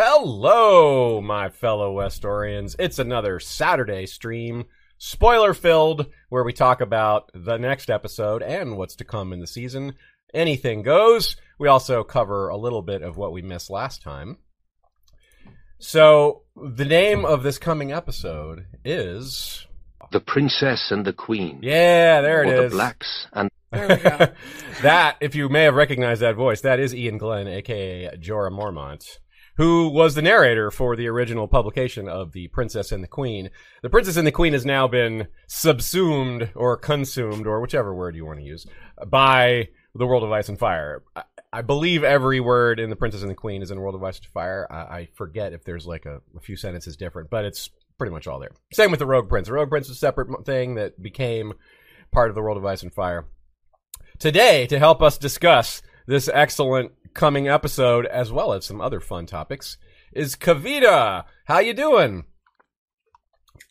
Hello, my fellow Westorians. It's another Saturday stream, spoiler filled, where we talk about the next episode and what's to come in the season. Anything goes. We also cover a little bit of what we missed last time. So, the name of this coming episode is. The Princess and the Queen. Yeah, there it or is. The Blacks and. that, if you may have recognized that voice, that is Iain Glen, aka Jorah Mormont who was the narrator for the original publication of The Princess and the Queen. The Princess and the Queen has now been subsumed or consumed, or whichever word you want to use, by The World of Ice and Fire. I, believe every word in The Princess and the Queen is in World of Ice and Fire. I, I forget if there's like a, a few sentences different, but it's pretty much all there. Same with the Rogue Prince. The Rogue Prince is a separate thing that became part of the World of Ice and Fire. Today, to help us discuss this excellent coming episode, as well as some other fun topics, is Kavita. How you doing?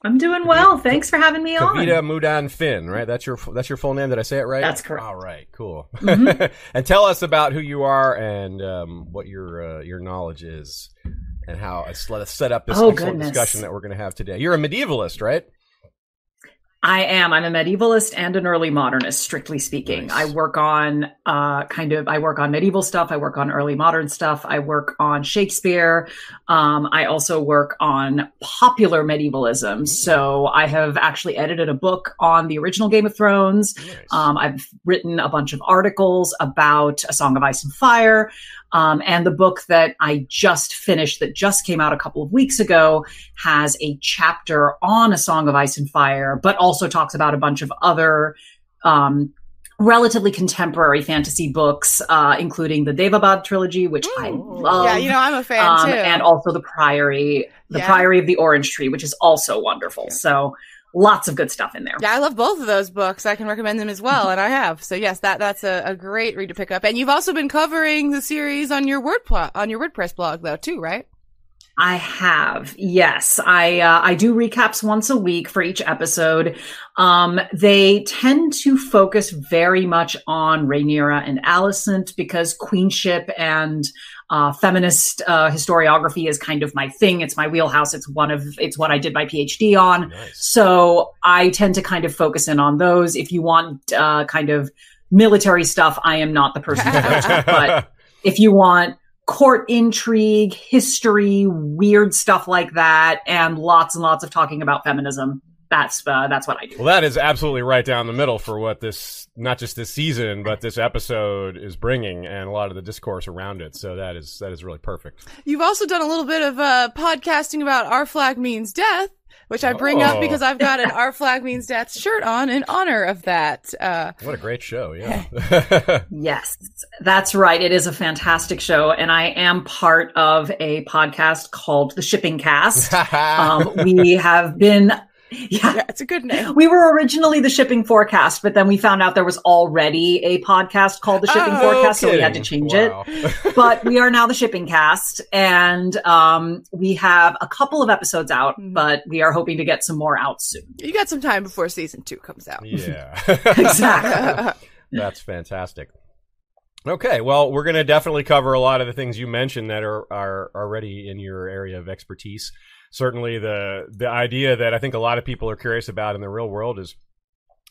I'm doing well. Thanks for having me Kavita on. Mudan Finn, right? That's your that's your full name. Did I say it right? That's correct. All right, cool. Mm-hmm. and tell us about who you are and um, what your uh, your knowledge is, and how. Let's set up this oh, discussion that we're going to have today. You're a medievalist, right? I am. I'm a medievalist and an early modernist, strictly speaking. Nice. I work on uh, kind of. I work on medieval stuff. I work on early modern stuff. I work on Shakespeare. Um, I also work on popular medievalism. So I have actually edited a book on the original Game of Thrones. Nice. Um, I've written a bunch of articles about A Song of Ice and Fire. Um, and the book that I just finished, that just came out a couple of weeks ago, has a chapter on A Song of Ice and Fire, but also talks about a bunch of other um, relatively contemporary fantasy books, uh, including the Daevabad trilogy, which I love. Yeah, you know, I'm a fan um, too. and also the Priory, the Yeah. Priory of the Orange Tree, which is also wonderful. So lots of good stuff in there. yeah, I love both of those books. I can recommend them as well, and I have. So yes, that that's a, a great read to pick up. And you've also been covering the series on your word on your WordPress blog, though, too, right? I have, yes. I uh, I do recaps once a week for each episode. Um, they tend to focus very much on Rhaenyra and Alicent because queenship and uh, feminist uh, historiography is kind of my thing. It's my wheelhouse. It's one of it's what I did my PhD on. Nice. So I tend to kind of focus in on those. If you want uh, kind of military stuff, I am not the person to go to. But if you want court intrigue, history, weird stuff like that, and lots and lots of talking about feminism, that's uh, that's what I do. Well, that is absolutely right down the middle for what this, not just this season, but this episode is bringing, and a lot of the discourse around it. So that is that is really perfect. You've also done a little bit of uh, podcasting about "Our Flag Means Death," which I bring up Oh. because I've got an "Our Flag Means Death" shirt on in honor of that. Uh, What a great show! Yeah. Yes, that's right. It is a fantastic show, and I am part of a podcast called The Shipping Cast. um, we have been, yeah, yeah, it's a good name. We were originally the shipping forecast, but then we found out there was already a podcast called the shipping Oh, forecast, so we had to change Wow. it. But we are now the shipping cast, and um, we have a couple of episodes out, Mhm. but we are hoping to get some more out soon. You got some time before season two comes out. yeah. Exactly. That's fantastic. Okay, well, we're going to definitely cover a lot of the things you mentioned that are are already in your area of expertise. Certainly, the the idea that I think a lot of people are curious about in the real world is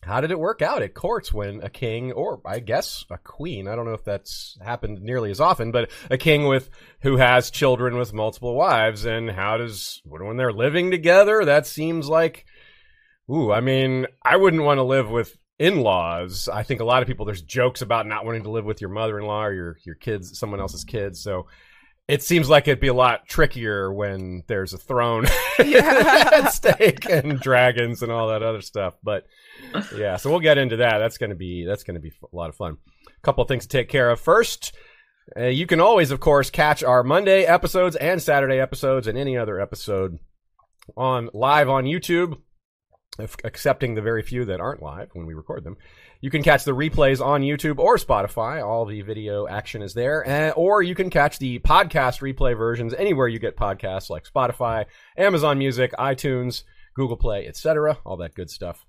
how did it work out at courts when a king, or I guess a queen, I don't know if that's happened nearly as often, but a king with who has children with multiple wives, and how does when they're living together? That seems like, ooh, I mean, I wouldn't want to live with in-laws. I think a lot of people there's jokes about not wanting to live with your mother-in-law or your your kids, someone else's kids. So it seems like it'd be a lot trickier when there's a throne yeah. at stake and dragons and all that other stuff. But yeah, so we'll get into that. That's gonna be that's gonna be a lot of fun. A couple of things to take care of. First, uh, you can always, of course, catch our Monday episodes and Saturday episodes and any other episode on live on YouTube if, accepting the very few that aren't live when we record them. You can catch the replays on YouTube or Spotify. All the video action is there. Uh, or you can catch the podcast replay versions anywhere you get podcasts like Spotify, Amazon Music, iTunes, Google Play, etc. All that good stuff.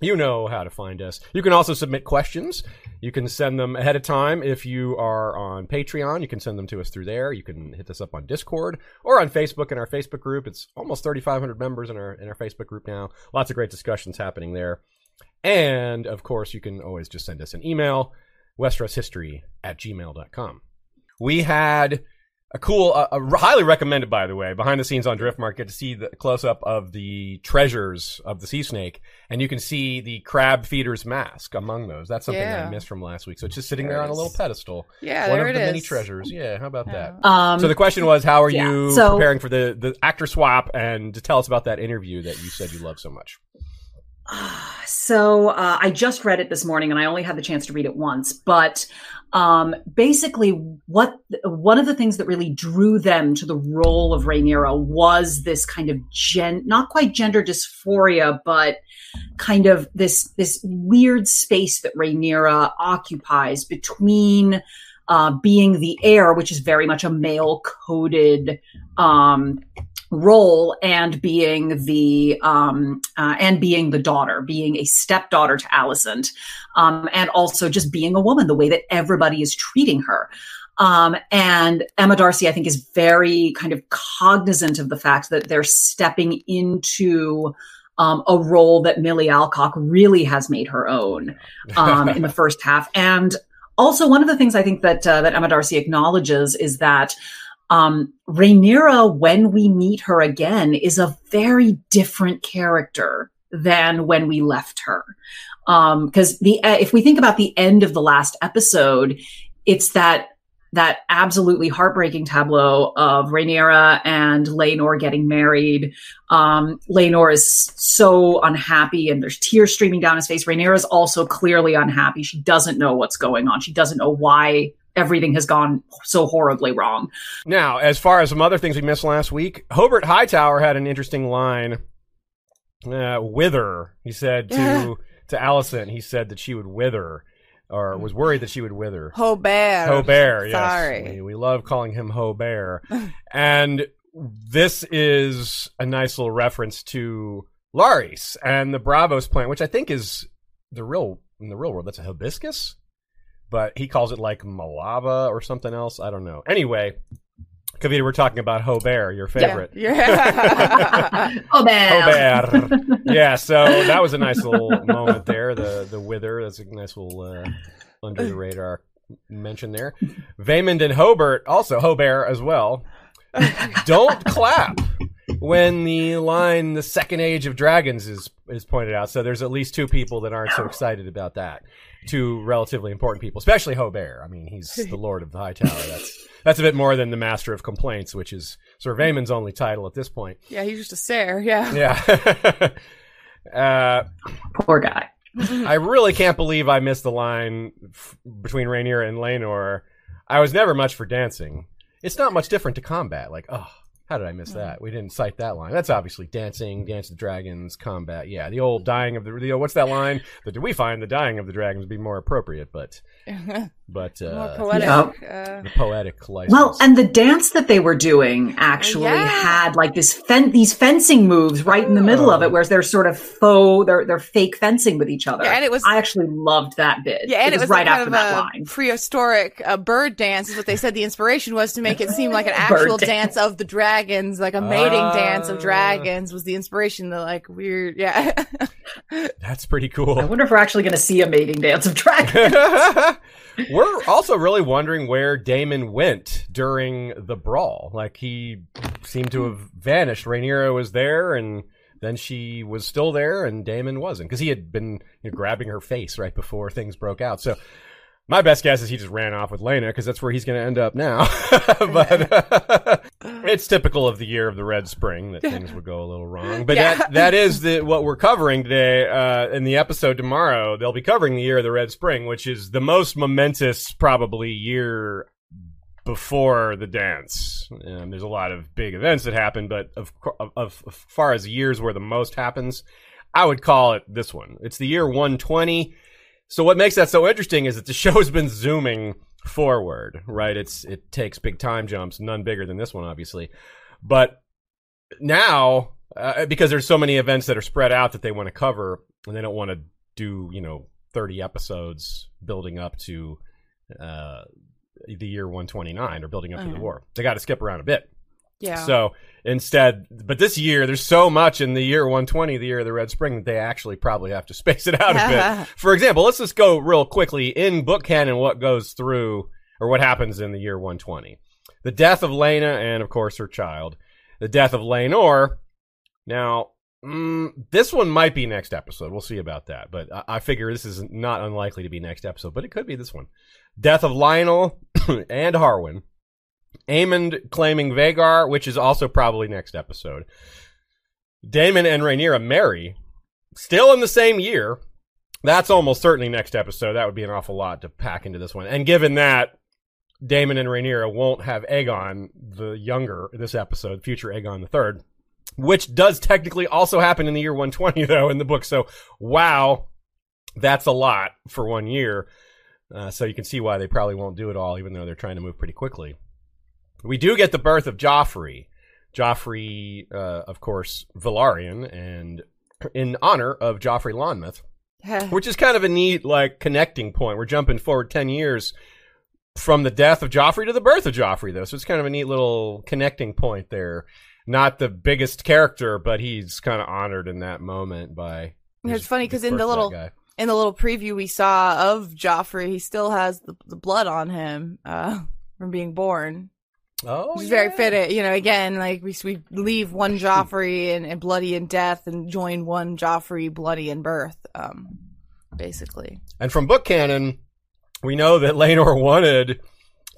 You know how to find us. You can also submit questions. You can send them ahead of time if you are on Patreon. You can send them to us through there. You can hit us up on Discord or on Facebook in our Facebook group. It's almost 3,500 members in our in our Facebook group now. Lots of great discussions happening there. And of course, you can always just send us an email, westroshistory at gmail.com. We had a cool, uh, a highly recommended, by the way, behind the scenes on Driftmark. Get to see the close up of the treasures of the sea snake, and you can see the crab feeder's mask among those. That's something Yeah. I missed from last week. So it's just sitting there on a little pedestal. Yeah, one there of it the many treasures. Yeah, how about that? Um, so the question was, how are yeah, you so- preparing for the the actor swap? And to tell us about that interview that you said you love so much. So uh, I just read it this morning, and I only had the chance to read it once. But um, basically, what one of the things that really drew them to the role of Rhaenyra was this kind of gen, not quite gender dysphoria, but kind of this this weird space that Rhaenyra occupies between uh, being the heir, which is very much a male coded um, role and being the um uh, and being the daughter being a stepdaughter to Alicent um and also just being a woman the way that everybody is treating her um and Emma Darcy I think is very kind of cognizant of the fact that they're stepping into um, a role that Milly Alcock really has made her own um, in the first half. And also, one of the things I think that uh, that Emma Darcy acknowledges is that um, Rhaenyra, when we meet her again, is a very different character than when we left her. Because the uh, if we think about the end of the last episode, it's that that absolutely heartbreaking tableau of Rhaenyra and Laenor getting married. Um, is so unhappy and there's tears streaming down his face. Rhaenyra is also clearly unhappy. She doesn't know what's going on. She doesn't know why everything has gone so horribly wrong. Now, as far as some other things we missed last week, Hobart Hightower had an interesting line. Uh, wither, he said to to Alicent. He said that she would wither, or was worried that she would wither. Hobert. Hobert, yes. Sorry. We, we love calling him Hobert. and this is a nice little reference to Larys and the Braavos plant, which I think is the real in the real world. That's a hibiscus, but he calls it like malava or something else. I don't know. Anyway, Kavita, we're talking about Hobert, your favorite. Yeah. Oh man. Hobert. yeah, so that was a nice little moment there. The the wither. That's a nice little uh, under the radar mention there. Vaymond and Hobart, also Hobart as well. Don't clap when the line "the second age of dragons" is is pointed out. So there's at least two people that aren't so excited about that. Two relatively important people, especially Hobart. I mean, he's the Lord of the High Tower. That's that's a bit more than the Master of Complaints, which is Sir Vaymond's only title at this point. yeah, he's just a stare. Yeah. Yeah. uh, Poor guy. I really can't believe I missed the line f- between Rhaenyra and Laenor. I was never much for dancing. It's not much different to combat. Like, oh, how did I miss hmm. that? We didn't cite that line. That's obviously dancing, Dance of the Dragons, combat. Yeah, the old dying of the. the what's that line? The, we find the dying of the dragons be more appropriate, but but More uh, poetic. Yeah. Uh, the poetic license. Well, and the dance that they were doing actually Yeah. had like this fen- these fencing moves right in the middle of it, where they're sort of faux, they're they're fake fencing with each other. Yeah, and it was- I actually loved that bit. yeah, and it was, right like after kind of that a line. prehistoric uh, bird dance. Is what they said. The inspiration was to make it seem like an actual dance. dance of the dragons, like a mating Ah. dance of dragons. Was the inspiration? The like weird, yeah. that's pretty cool. I wonder if we're actually going to see a mating dance of dragons. We're also really wondering where Daemon went during the brawl. Like he seemed to have vanished. Rhaenyra was there, and then she was still there, and Daemon wasn't because he had been you know, grabbing her face right before things broke out. So. My best guess is he just ran off with Laena because that's where he's going to end up now. but it's typical of the year of the Red Spring that things would go a little wrong. But Yeah. that that is the what we're covering today. Uh, in the episode tomorrow, they'll be covering the year of the Red Spring, which is the most momentous probably year before the dance. Um, there's a lot of big events that happen, but of, of, of as far as years where the most happens, I would call it this one. It's the year 120. So what makes that so interesting is that the show's been zooming forward, right? It's it takes big time jumps, none bigger than this one, obviously. But now, uh, because there's so many events that are spread out that they want to cover, and they don't want to do, you know, 30 episodes building up to uh, the year 129 or building up to the Uh-huh. war. They got to skip around a bit. Yeah. So instead, but this year, there's so much in the year 120, the year of the Red Spring, that they actually probably have to space it out a bit. For example, let's just go real quickly in book canon what goes through or what happens in the year 120. The death of Laena and, of course, her child. The death of Laenor. Now, mm, this one might be next episode. We'll see about that. But I, I figure this is not unlikely to be next episode, but it could be this one. Death of Lyonel and Harwin. Aemond claiming Vhagar, which is also probably next episode. Daemon and Rhaenyra marry, still in the same year. That's almost certainly next episode. That would be an awful lot to pack into this one. And given that Daemon and Rhaenyra won't have Aegon the younger this episode, future Aegon the third, which does technically also happen in the year 120 though in the book. So wow, that's a lot for one year. Uh, so you can see why they probably won't do it all, even though they're trying to move pretty quickly. We do get the birth of Joffrey. Joffrey, uh, of course, Velaryon, and in honor of Joffrey Lonmouth, which is kind of a neat, like, connecting point. We're jumping forward 10 years from the death of Joffrey to the birth of Joffrey, though. So it's kind of a neat little connecting point there. Not the biggest character, but he's kind of honored in that moment by. It's his- funny 'cause the in the birth of that little- in the little preview we saw of Joffrey, he still has the, the blood on him uh, from being born. Oh, Which is very yeah. fitting, you know. Again, like we we leave one Joffrey and, and bloody in death, and join one Joffrey bloody in birth. Um, basically, And from book canon, we know that Laenor wanted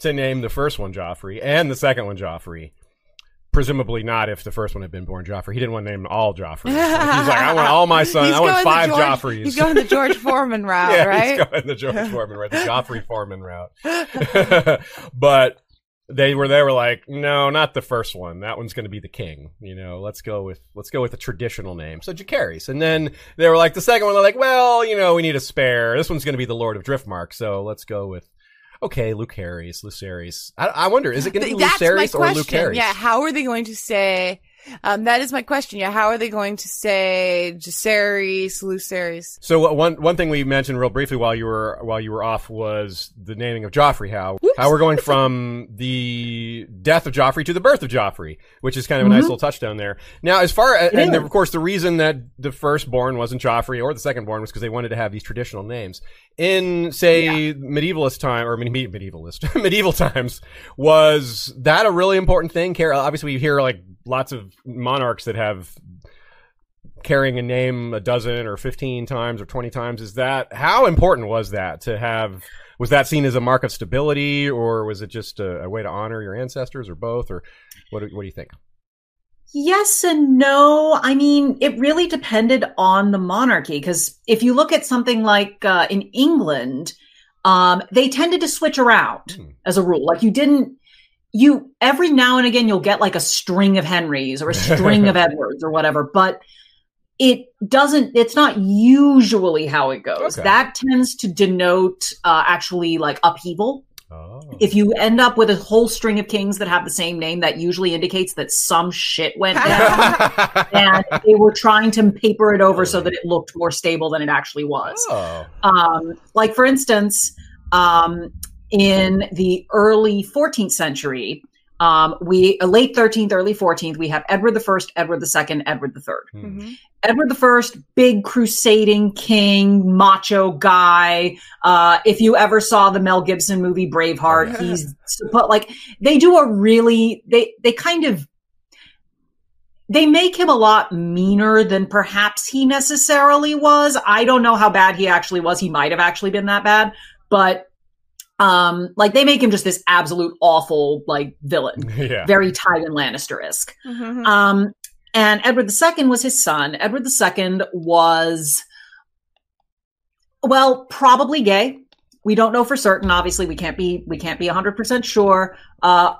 to name the first one Joffrey and the second one Joffrey. Presumably not if the first one had been born Joffrey. He didn't want to name all Joffreys. Like, he's like, I want all my sons. I want five George- Joffreys. He's going the George Foreman route, yeah, right? he's going the George Foreman route, the Joffrey Foreman route. but they were they were like, no, not the first one. That one's going to be the king. You know, let's go with let's go with the traditional name. So Jacaerys. And then they were like, the second one, they're like, well, you know, we need a spare. This one's going to be the Lord of Driftmark. So let's go with. Okay, Lucaris, Lucerys. I, I wonder, is it going to be That's my or. Lucaris? Yeah, how are they going to say? Um, that is my question. Yeah, how are they going to say Jacaerys, Lucerys? So uh, one one thing we mentioned real briefly while you were while you were off was the naming of Joffrey. How how we're going from the death of Joffrey to the birth of Joffrey, which is kind of a nice little touchdown there. Now, as far as and of course the reason that the firstborn wasn't Joffrey or the secondborn was because they wanted to have these traditional names in say medievalist time or me- medievalist medieval times was that a really important thing? Care obviously we hear like lots of monarchs that have carrying a name a dozen or 15 times or 20 times is that how important was that to have was that seen as a mark of stability or was it just a, a way to honor your ancestors or both or what do, what do you think Yes and no. I mean, it really depended on the monarchy because if you look at something like uh, in England, um, they tended to switch around Hmm. as a rule. Like you didn't, you every now and again you'll get like a string of Henrys or a string of Edwards or whatever, but it doesn't it's not usually how it goes Okay. that tends to denote uh, actually like upheaval Oh. if you end up with a whole string of kings that have the same name that usually indicates that some shit went down and they were trying to paper it over so that it looked more stable than it actually was oh. um, like for instance um, in the early 14th century um, we uh, late 13th early 14th we have edward the first edward the second edward the third Mhm. Edward the First, big crusading king, macho guy. Uh, if you ever saw the Mel Gibson movie Braveheart, yeah. he's but like they do a really they they kind of they make him a lot meaner than perhaps he necessarily was. I don't know how bad he actually was. He might have actually been that bad, but um, like they make him just this absolute awful like villain, yeah. very Tywin Lannister esque. Mhm. Um, and Edward II was his son. Edward II was, well, probably gay. We don't know for certain. Obviously, we can't be we can't be hundred percent sure. Uh,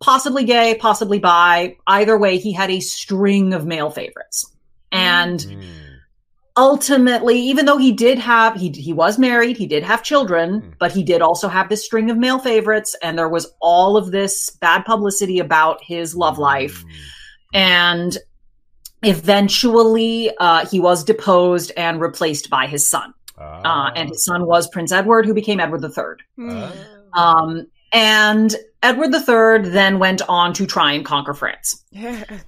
possibly gay, possibly bi. Either way, he had a string of male favorites, and Mm. Ultimately, even though he did have he he was married, he did have children, Hmm. but he did also have this string of male favorites, and there was all of this bad publicity about his love life and eventually uh, he was deposed and replaced by his son uh, Ah. and his son was prince edward who became edward iii Mm. um, and edward iii then went on to try and conquer france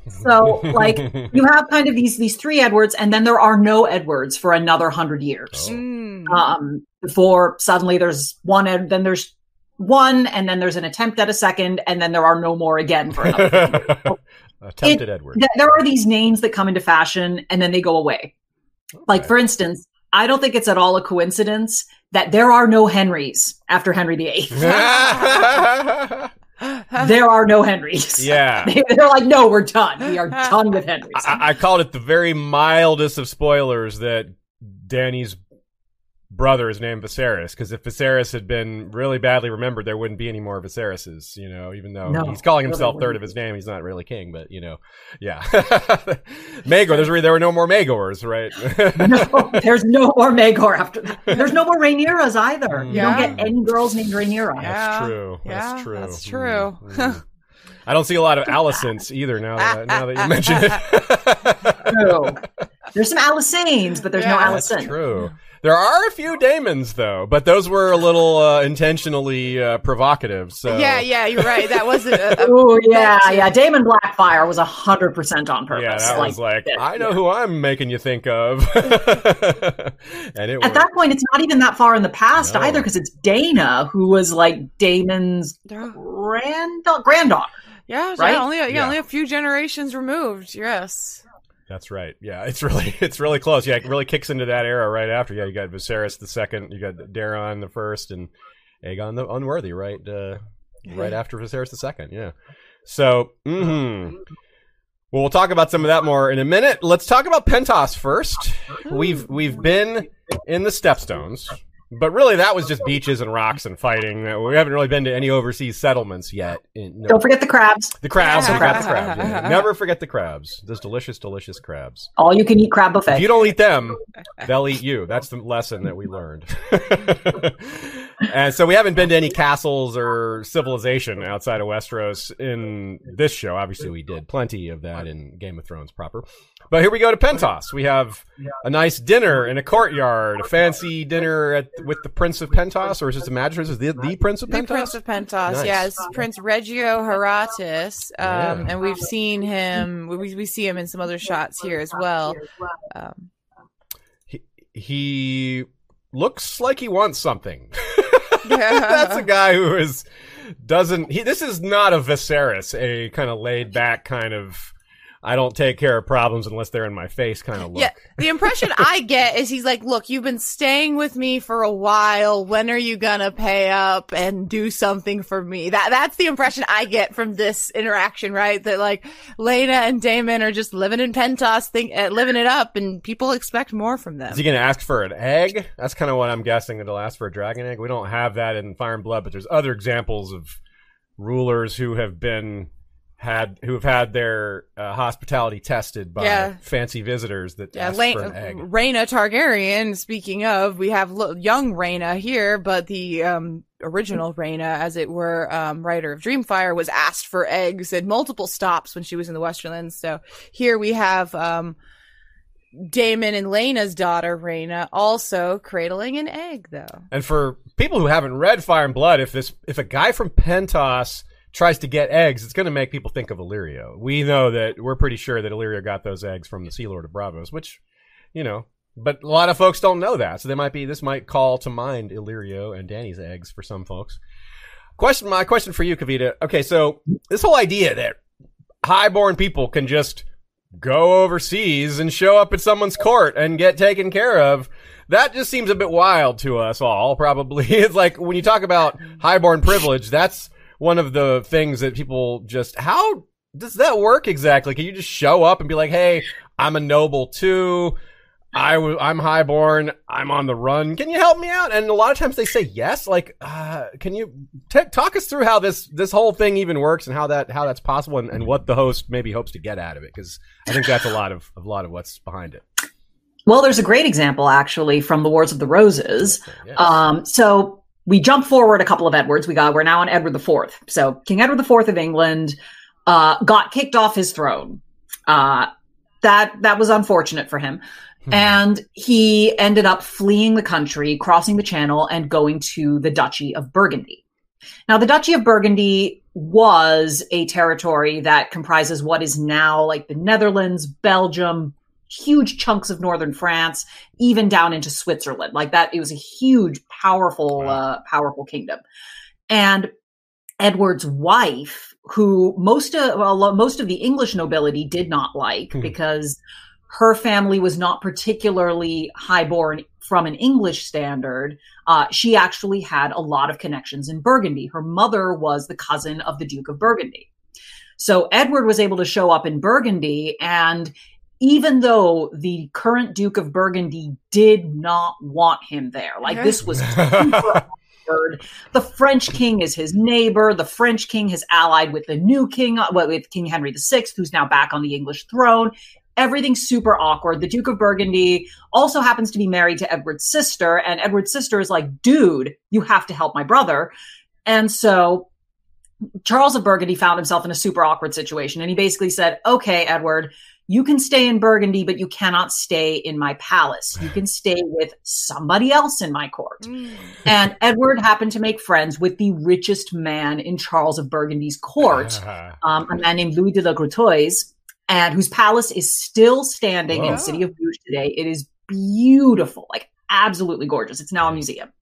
so like you have kind of these these three edwards and then there are no edwards for another hundred years Mm. um, before suddenly there's one and then there's one and then there's an attempt at a second and then there are no more again for another Attempted Edward. th- there are these names that come into fashion and then they go away. Like, for instance, I don't think it's at all a coincidence that there are no Henrys after Henry VIII. there are no Henrys. yeah. They, they're like, no, we're done. We are done with Henrys. I, I called it the very mildest of spoilers that Danny's brother is named Viserys because if Viserys had been really badly remembered, there wouldn't be any more Viseryses. You know, even though No. he's calling No, there himself third of his name, he's not really king. But you know, yeah, Maegor. There's re- there were no more Maegors, right? no, there's no more Maegor after that. There's no more Rhaenyras either. You Yeah. don't get any girls named Rhaenyra. That's Yeah. true. That's true. that's true. Mm, mm. I don't see a lot of Alicents either now that now that you mention it. True. There's some Alysannes, but there's no Yeah, That's Alicent. true. There are a few Daemons though, but those were a little uh, intentionally uh, provocative. So Yeah, yeah, you're right. That wasn't a, a Oh yeah, yeah. Daemon Blackfyre was hundred percent on purpose. Yeah, that was like, yeah. I know who I'm making you think of, and it At worked. that point, it's not even that far in the past No. either, because it's Daena who was like Daemon's Yeah, granddaughter. granddaughter. yeah, Right? only yeah, Yeah. only a few generations removed. Yes. That's right. Yeah, it's really it's really close. Yeah, it really kicks into that era right after. Yeah, you got Viserys the second, you got Daeron the first, and Aegon the Unworthy right uh, right after Viserys the second. Yeah. So, mm-hmm. well, we'll talk about some of that more in a minute. Let's talk about Pentos first. We've we've been in the Stepstones, but really that was just beaches and rocks and fighting. We haven't really been to any overseas settlements yet. In, no- Don't forget the crabs. the crabs. We got the crabs. yeah. Never forget the crabs. Those delicious, delicious crabs. All you can eat crab buffet. If you don't eat them, they'll eat you. That's the lesson that we learned. and so we haven't been to any castles or civilization outside of Westeros in this show. Obviously, we did plenty of that in Game of Thrones proper. But here we go to Pentos. We have a nice dinner in a courtyard, a fancy dinner at, with the Prince of Pentos, or is this the magistrate? Is it the, the Prince of Pentos? The? Prince of Pentos, Nice. yeah, Prince Reggio Haratis, um, Yeah. and we've seen him. We, we see him in some other shots here as well. Um, he, he looks like he wants something. That's a guy who is doesn't he this is not a Viserys, a kind of laid back kind of I don't take care of problems unless they're in my face kind of look. Yeah, the impression I get is he's like, "Look, you've been staying with me for a while. When are you gonna pay up and do something for me?" That that's the impression I get from this interaction, right? That like Laena and Daemon are just living in Pentos, think, uh, living it up, and people expect more from them. Is he going to ask for an egg? That's kind of what I'm guessing that he'll ask for a dragon egg. We don't have that in Fire and Blood, but there's other examples of rulers who have been had who have had their uh, hospitality tested by Yeah. fancy visitors that Yeah, asked La- for an egg. Rhaena Targaryen. Speaking of, we have lo- young Rhaena here, but the um, original Rhaena, as it were, um, writer of Dreamfyre, was asked for eggs at multiple stops when she was in the Westerlands. So here we have um, Daemon and Laena's daughter Rhaena also cradling an egg, though. And for people who haven't read Fire and Blood, if this if a guy from Pentos tries to get eggs, it's going to make people think of Illyrio. We know that we're pretty sure that Illyrio got those eggs from the Sea Lord of Braavos, which you know, but a lot of folks don't know that, so they might be this might call to mind Illyrio and Dany's eggs for some folks. Question, my question for you, Kavita. Okay, so this whole idea that highborn people can just go overseas and show up at someone's court and get taken care of. That just seems a bit wild to us all, probably. It's like when you talk about highborn privilege, that's one of the things that people just, how does that work exactly? Can you just show up and be like, hey, I'm a noble too. I w- I'm highborn. I'm on the run. Can you help me out? And a lot of times they say yes. Like, uh, can you t- talk us through how this this whole thing even works and how that how that's possible and, and what the host maybe hopes to get out of it? Because I think that's a lot of a lot of what's behind it. Well, there's a great example actually from the Wars of the Roses. Yes. Um, so we jump forward a couple of Edwards. We got we're now on Edward IV. So King Edward IV of England uh, got kicked off his throne. Uh, that that was unfortunate for him, and he ended up fleeing the country, crossing the Channel, and going to the Duchy of Burgundy. Now, the Duchy of Burgundy was a territory that comprises what is now like the Netherlands, Belgium, huge chunks of northern France, even down into Switzerland. Like that, it was a huge, powerful, Wow. uh, powerful kingdom. And Edward's wife, who most of well, most of the English nobility did not like Hmm. because her family was not particularly highborn from an English standard. Uh, she actually had a lot of connections in Burgundy. Her mother was the cousin of the Duke of Burgundy. So Edward was able to show up in Burgundy and even though the current Duke of Burgundy did not want him there, like this was super awkward. The French king is his neighbor. The French king has allied with the new king, uh, well, with King Henry VI, who's now back on the English throne. Everything's super awkward. The Duke of Burgundy also happens to be married to Edward's sister, and Edward's sister is like, dude, you have to help my brother. And so Charles of Burgundy found himself in a super awkward situation. And he basically said, okay, Edward, you can stay in Burgundy, but you cannot stay in my palace. You can stay with somebody else in my court. And Edward happened to make friends with the richest man in Charles of Burgundy's court, Ah. um, a man named Louis de la Grotois, and whose palace is still standing in Whoa. the city of Bruges today. It is beautiful, like absolutely gorgeous. It's now a museum.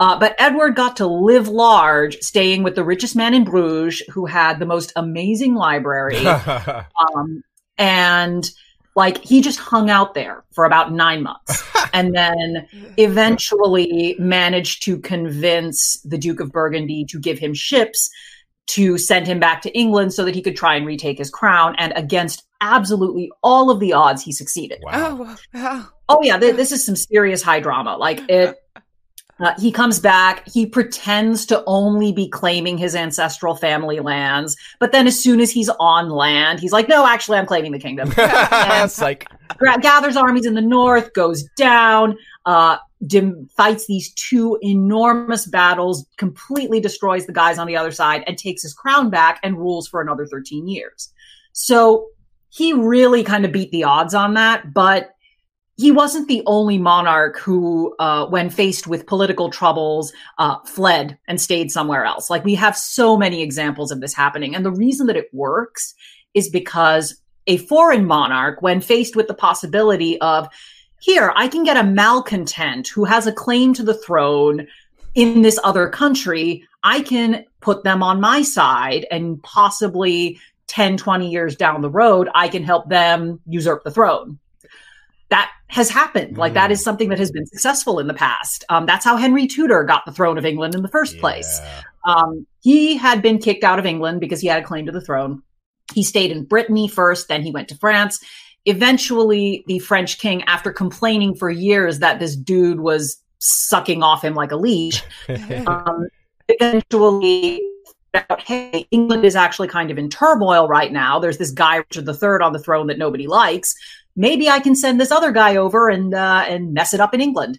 Uh, but Edward got to live large, staying with the richest man in Bruges, who had the most amazing library. um, and like he just hung out there for about nine months and then eventually managed to convince the Duke of Burgundy to give him ships to send him back to England so that he could try and retake his crown. And against absolutely all of the odds, he succeeded. wow. Oh, wow. Oh yeah, th- this is some serious high drama. Like it. Uh, he comes back. He pretends to only be claiming his ancestral family lands, but then as soon as he's on land, he's like, "No, actually, I'm claiming the kingdom." Psych. Gra- gathers armies in the north, goes down, uh, dim- fights these two enormous battles, completely destroys the guys on the other side, and takes his crown back and rules for another 13 years. So he really kind of beat the odds on that, but he wasn't the only monarch who, uh, when faced with political troubles, uh, fled and stayed somewhere else. Like we have so many examples of this happening. And the reason that it works is because a foreign monarch, when faced with the possibility of, here, I can get a malcontent who has a claim to the throne in this other country, I can put them on my side and possibly 10, 20 years down the road, I can help them usurp the throne. That has happened. Like that Mm. is something that has been successful in the past. Um, that's how Henry Tudor got the throne of England in the first place. Um, he had been kicked out of England because he had a claim to the throne. He stayed in Brittany first, then he went to France. Eventually, the French king, after complaining for years that this dude was sucking off him like a leash, um, eventually out, hey, England is actually kind of in turmoil right now. There's this guy Richard III on the throne that nobody likes. Maybe I can send this other guy over and uh, and mess it up in England.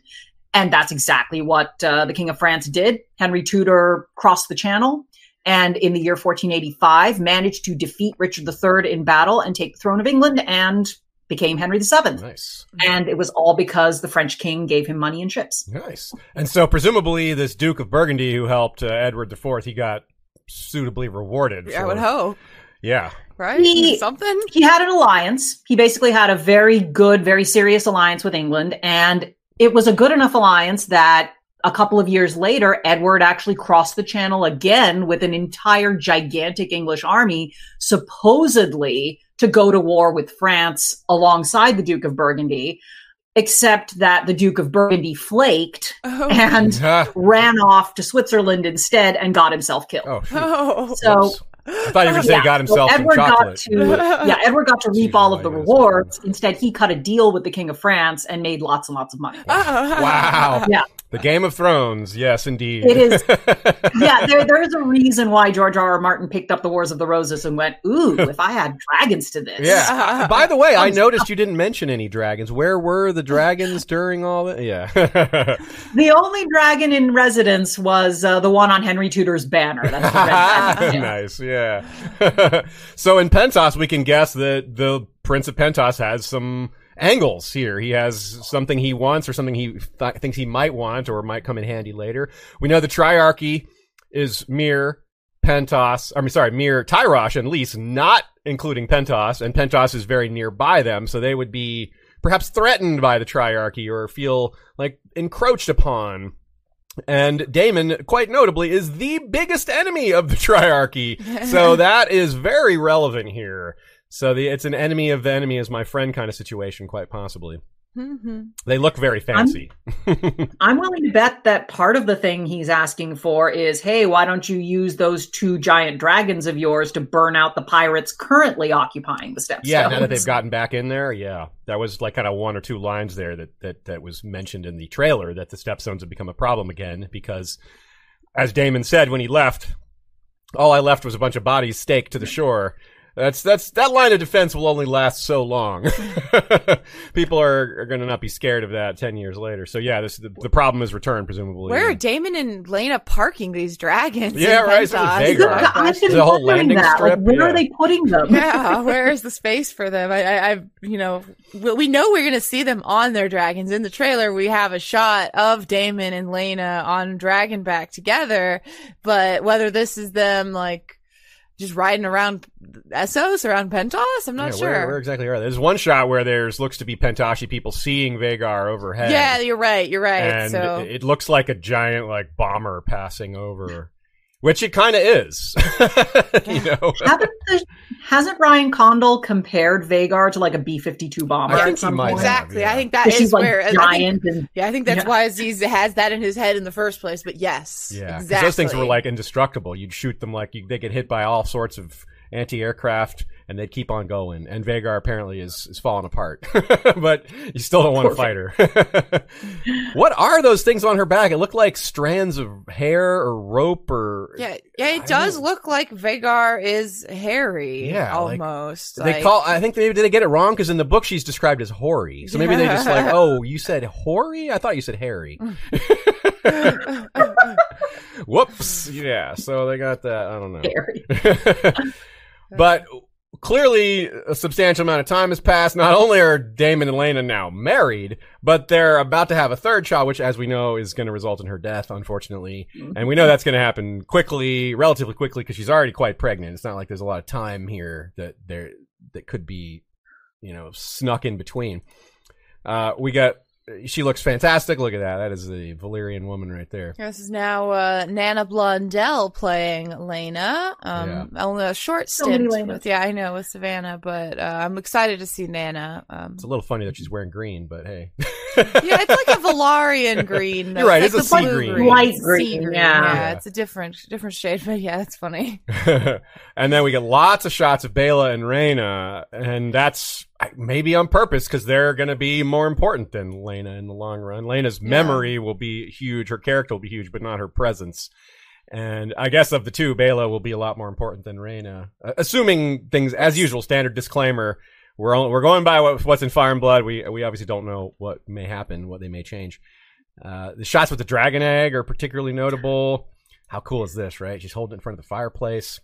And that's exactly what uh, the King of France did. Henry Tudor crossed the Channel and in the year 1485 managed to defeat Richard III in battle and take the throne of England and became Henry VII. Nice. And it was all because the French king gave him money and ships. Nice. And so presumably this Duke of Burgundy who helped uh, Edward IV, he got suitably rewarded. I for- would hope, Yeah. Right? He- Something. He had an alliance. He basically had a very good, very serious alliance with England. And it was a good enough alliance that a couple of years later, Edward actually crossed the channel again with an entire gigantic English army, supposedly to go to war with France alongside the Duke of Burgundy. Except that the Duke of Burgundy flaked Oh. and ran off to Switzerland instead and got himself killed. oh. Oh. So Whoops. I thought you were going to say he Yeah, got himself so some Edward chocolate. got to yeah, Edward got to reap all of the rewards. Instead, he cut a deal with the King of France and made lots and lots of money. Wow. Yeah. The Game of Thrones. Yes, indeed. It is- yeah, there, there is a reason why George R. R. Martin picked up the Wars of the Roses and went, "Ooh, if I had dragons to this." Yeah. By the way, I noticed you didn't mention any dragons. Where were the dragons during all that? Yeah. The only dragon in residence was uh, the one on Henry Tudor's banner. That's the red dragon. nice. Yeah. so in Pentos, we can guess that the Prince of Pentos has some angles here. He has something he wants or something he th- thinks he might want or might come in handy later. We know the triarchy is Myr, Pentos, I mean, sorry, Myr, Tyrosh, and Lys, not including Pentos, and Pentos is very nearby them, so they would be perhaps threatened by the triarchy or feel like encroached upon. And Daemon, quite notably, is the biggest enemy of the triarchy. so that is very relevant here. So the, it's an enemy of the enemy is my friend kind of situation, quite possibly. Mhm. They look very fancy. I'm willing to bet that part of the thing he's asking for is, hey, why don't you use those two giant dragons of yours to burn out the pirates currently occupying the steps? Yeah, now that they've gotten back in there, yeah, that was like kind of one or two lines there that that that was mentioned in the trailer that the stepstones have become a problem again because, as Daemon said when he left, all I left was a bunch of bodies staked to the shore. That's that's that line of defense will only last so long. People are, are going to not be scared of that ten years later. So yeah, this the, the problem is returned presumably. Where are Daemon and Laena parking these dragons? Yeah, right, it's really Pentos? vague, Good- right? I've been The whole landing that. Like, strip, where yeah. are they putting them? yeah, where is the space for them? I, I, I you know, we, we know we're gonna see them on their dragons. In the trailer, we have a shot of Daemon and Laena on Dragonback together, but whether this is them like just riding around Essos around Pentos, I'm not Yeah, sure. Where, where exactly are they? There's one shot where there's looks to be Pentoshi people seeing Vhagar overhead. yeah, you're right. You're right. and so it looks like a giant like bomber passing over, which it kind of is. you know, Haven't the, hasn't Ryan Condal compared Vhagar to like a B fifty two bomber? I at think he some might point? have. exactly. yeah. I think that is like where I think- and yeah, I think that's Yeah. why Aziz has that in his head in the first place. But yes, yeah, 'cause exactly. those things were like indestructible. You'd shoot them like you, they get hit by all sorts of anti-aircraft, and they'd keep on going. And Vhagar apparently is is falling apart, but you still don't want to fight her. what are those things on her back? It looked like strands of hair or rope or Yeah, yeah, I it does don't- look like Vhagar is hairy. Yeah, like- almost. They call. I think maybe did they get it wrong because in the book she's described as hoary. So maybe they just like, oh, you said hoary. I thought you said hairy. Whoops. Yeah. So they got that. I don't know. but clearly, a substantial amount of time has passed. Not only are Daemon and Laena now married, but they're about to have a third child, which, as we know, is going to result in her death, unfortunately. And we know that's going to happen quickly, relatively quickly, because she's already quite pregnant. It's not like there's a lot of time here that there that could be, you know, snuck in between. Uh, we got. She looks fantastic. Look at that. That is the Valyrian woman right there. This is now uh, Nanna Blondell playing Laena. Um, Only a short So stint Laena's. with yeah, I know with Savannah, but uh, I'm excited to see Nana. Um, It's a little funny that she's wearing green, but hey. yeah, it's like a Velaryon green. though. You're right, It's it's like a sea blue green. Light It's green, sea green. yeah. yeah, it's a different different shade, but yeah, it's funny. and then we get lots of shots of Baela and Rhaena, and that's maybe on purpose because they're going to be more important than Laena in the long run. Laena's memory will be huge, her character will be huge, but not her presence. And I guess of the two, Baela will be a lot more important than Rhaena. Uh, assuming things, as usual, standard disclaimer. We're only, we're going by what, what's in Fire and Blood. We we obviously don't know what may happen, what they may change. Uh, the shots with the dragon egg are particularly notable. How cool is this, right? She's holding it in front of the fireplace.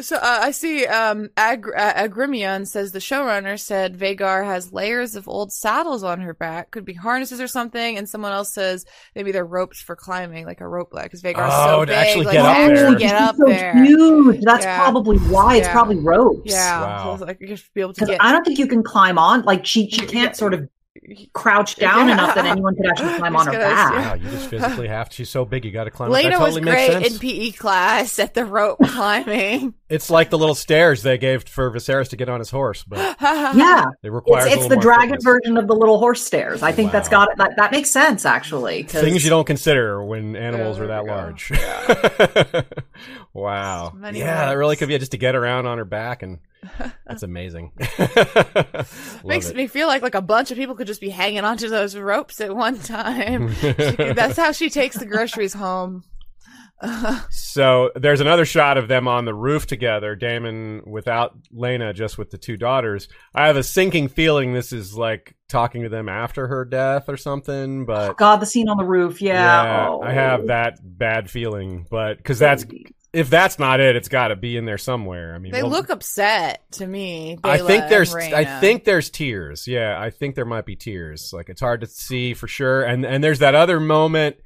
So uh, I see um, Ag- uh, Agrimion says the showrunner said Vhagar has layers of old saddles on her back, could be harnesses or something, and someone else says maybe they're ropes for climbing, like a rope ladder, because Vhagar's Oh, so to big, actually like get to up actually there. get She's up so there. huge. That's Yeah. probably why it's Yeah. probably ropes. Yeah, Wow. so like you be able to get. I don't think you can climb on. Like she, she can't sort of crouch down Yeah. enough that anyone could actually climb on her Just back. Wow, you just physically have to. She's so big, you got to climb. up. Laena that totally was makes great sense. in PE class at the rope climbing. It's like the little stairs they gave for Viserys to get on his horse, but Yeah, it requires it's, it's the dragon fitness. version of the little horse stairs. I think that's got that. That makes sense actually. 'cause- Things you don't consider when animals Yeah, are that large. wow. Many yeah, that really could be just to get around on her back, and that's amazing. Makes it. me feel like like a bunch of people could just be hanging onto those ropes at one time. She that's how she takes the groceries home. So there's another shot of them on the roof together, Daemon without Laena, just with the two daughters. I have a sinking feeling this is like talking to them after her death or something, but God, the scene on the roof. Yeah, Oh. I have oh. that bad feeling. But because that's if that's not it, it's got to be in there somewhere. I mean, They well, look upset to me. I think there's I think there's tears. Yeah, I think there might be tears. Like it's hard to see for sure. And and there's that other moment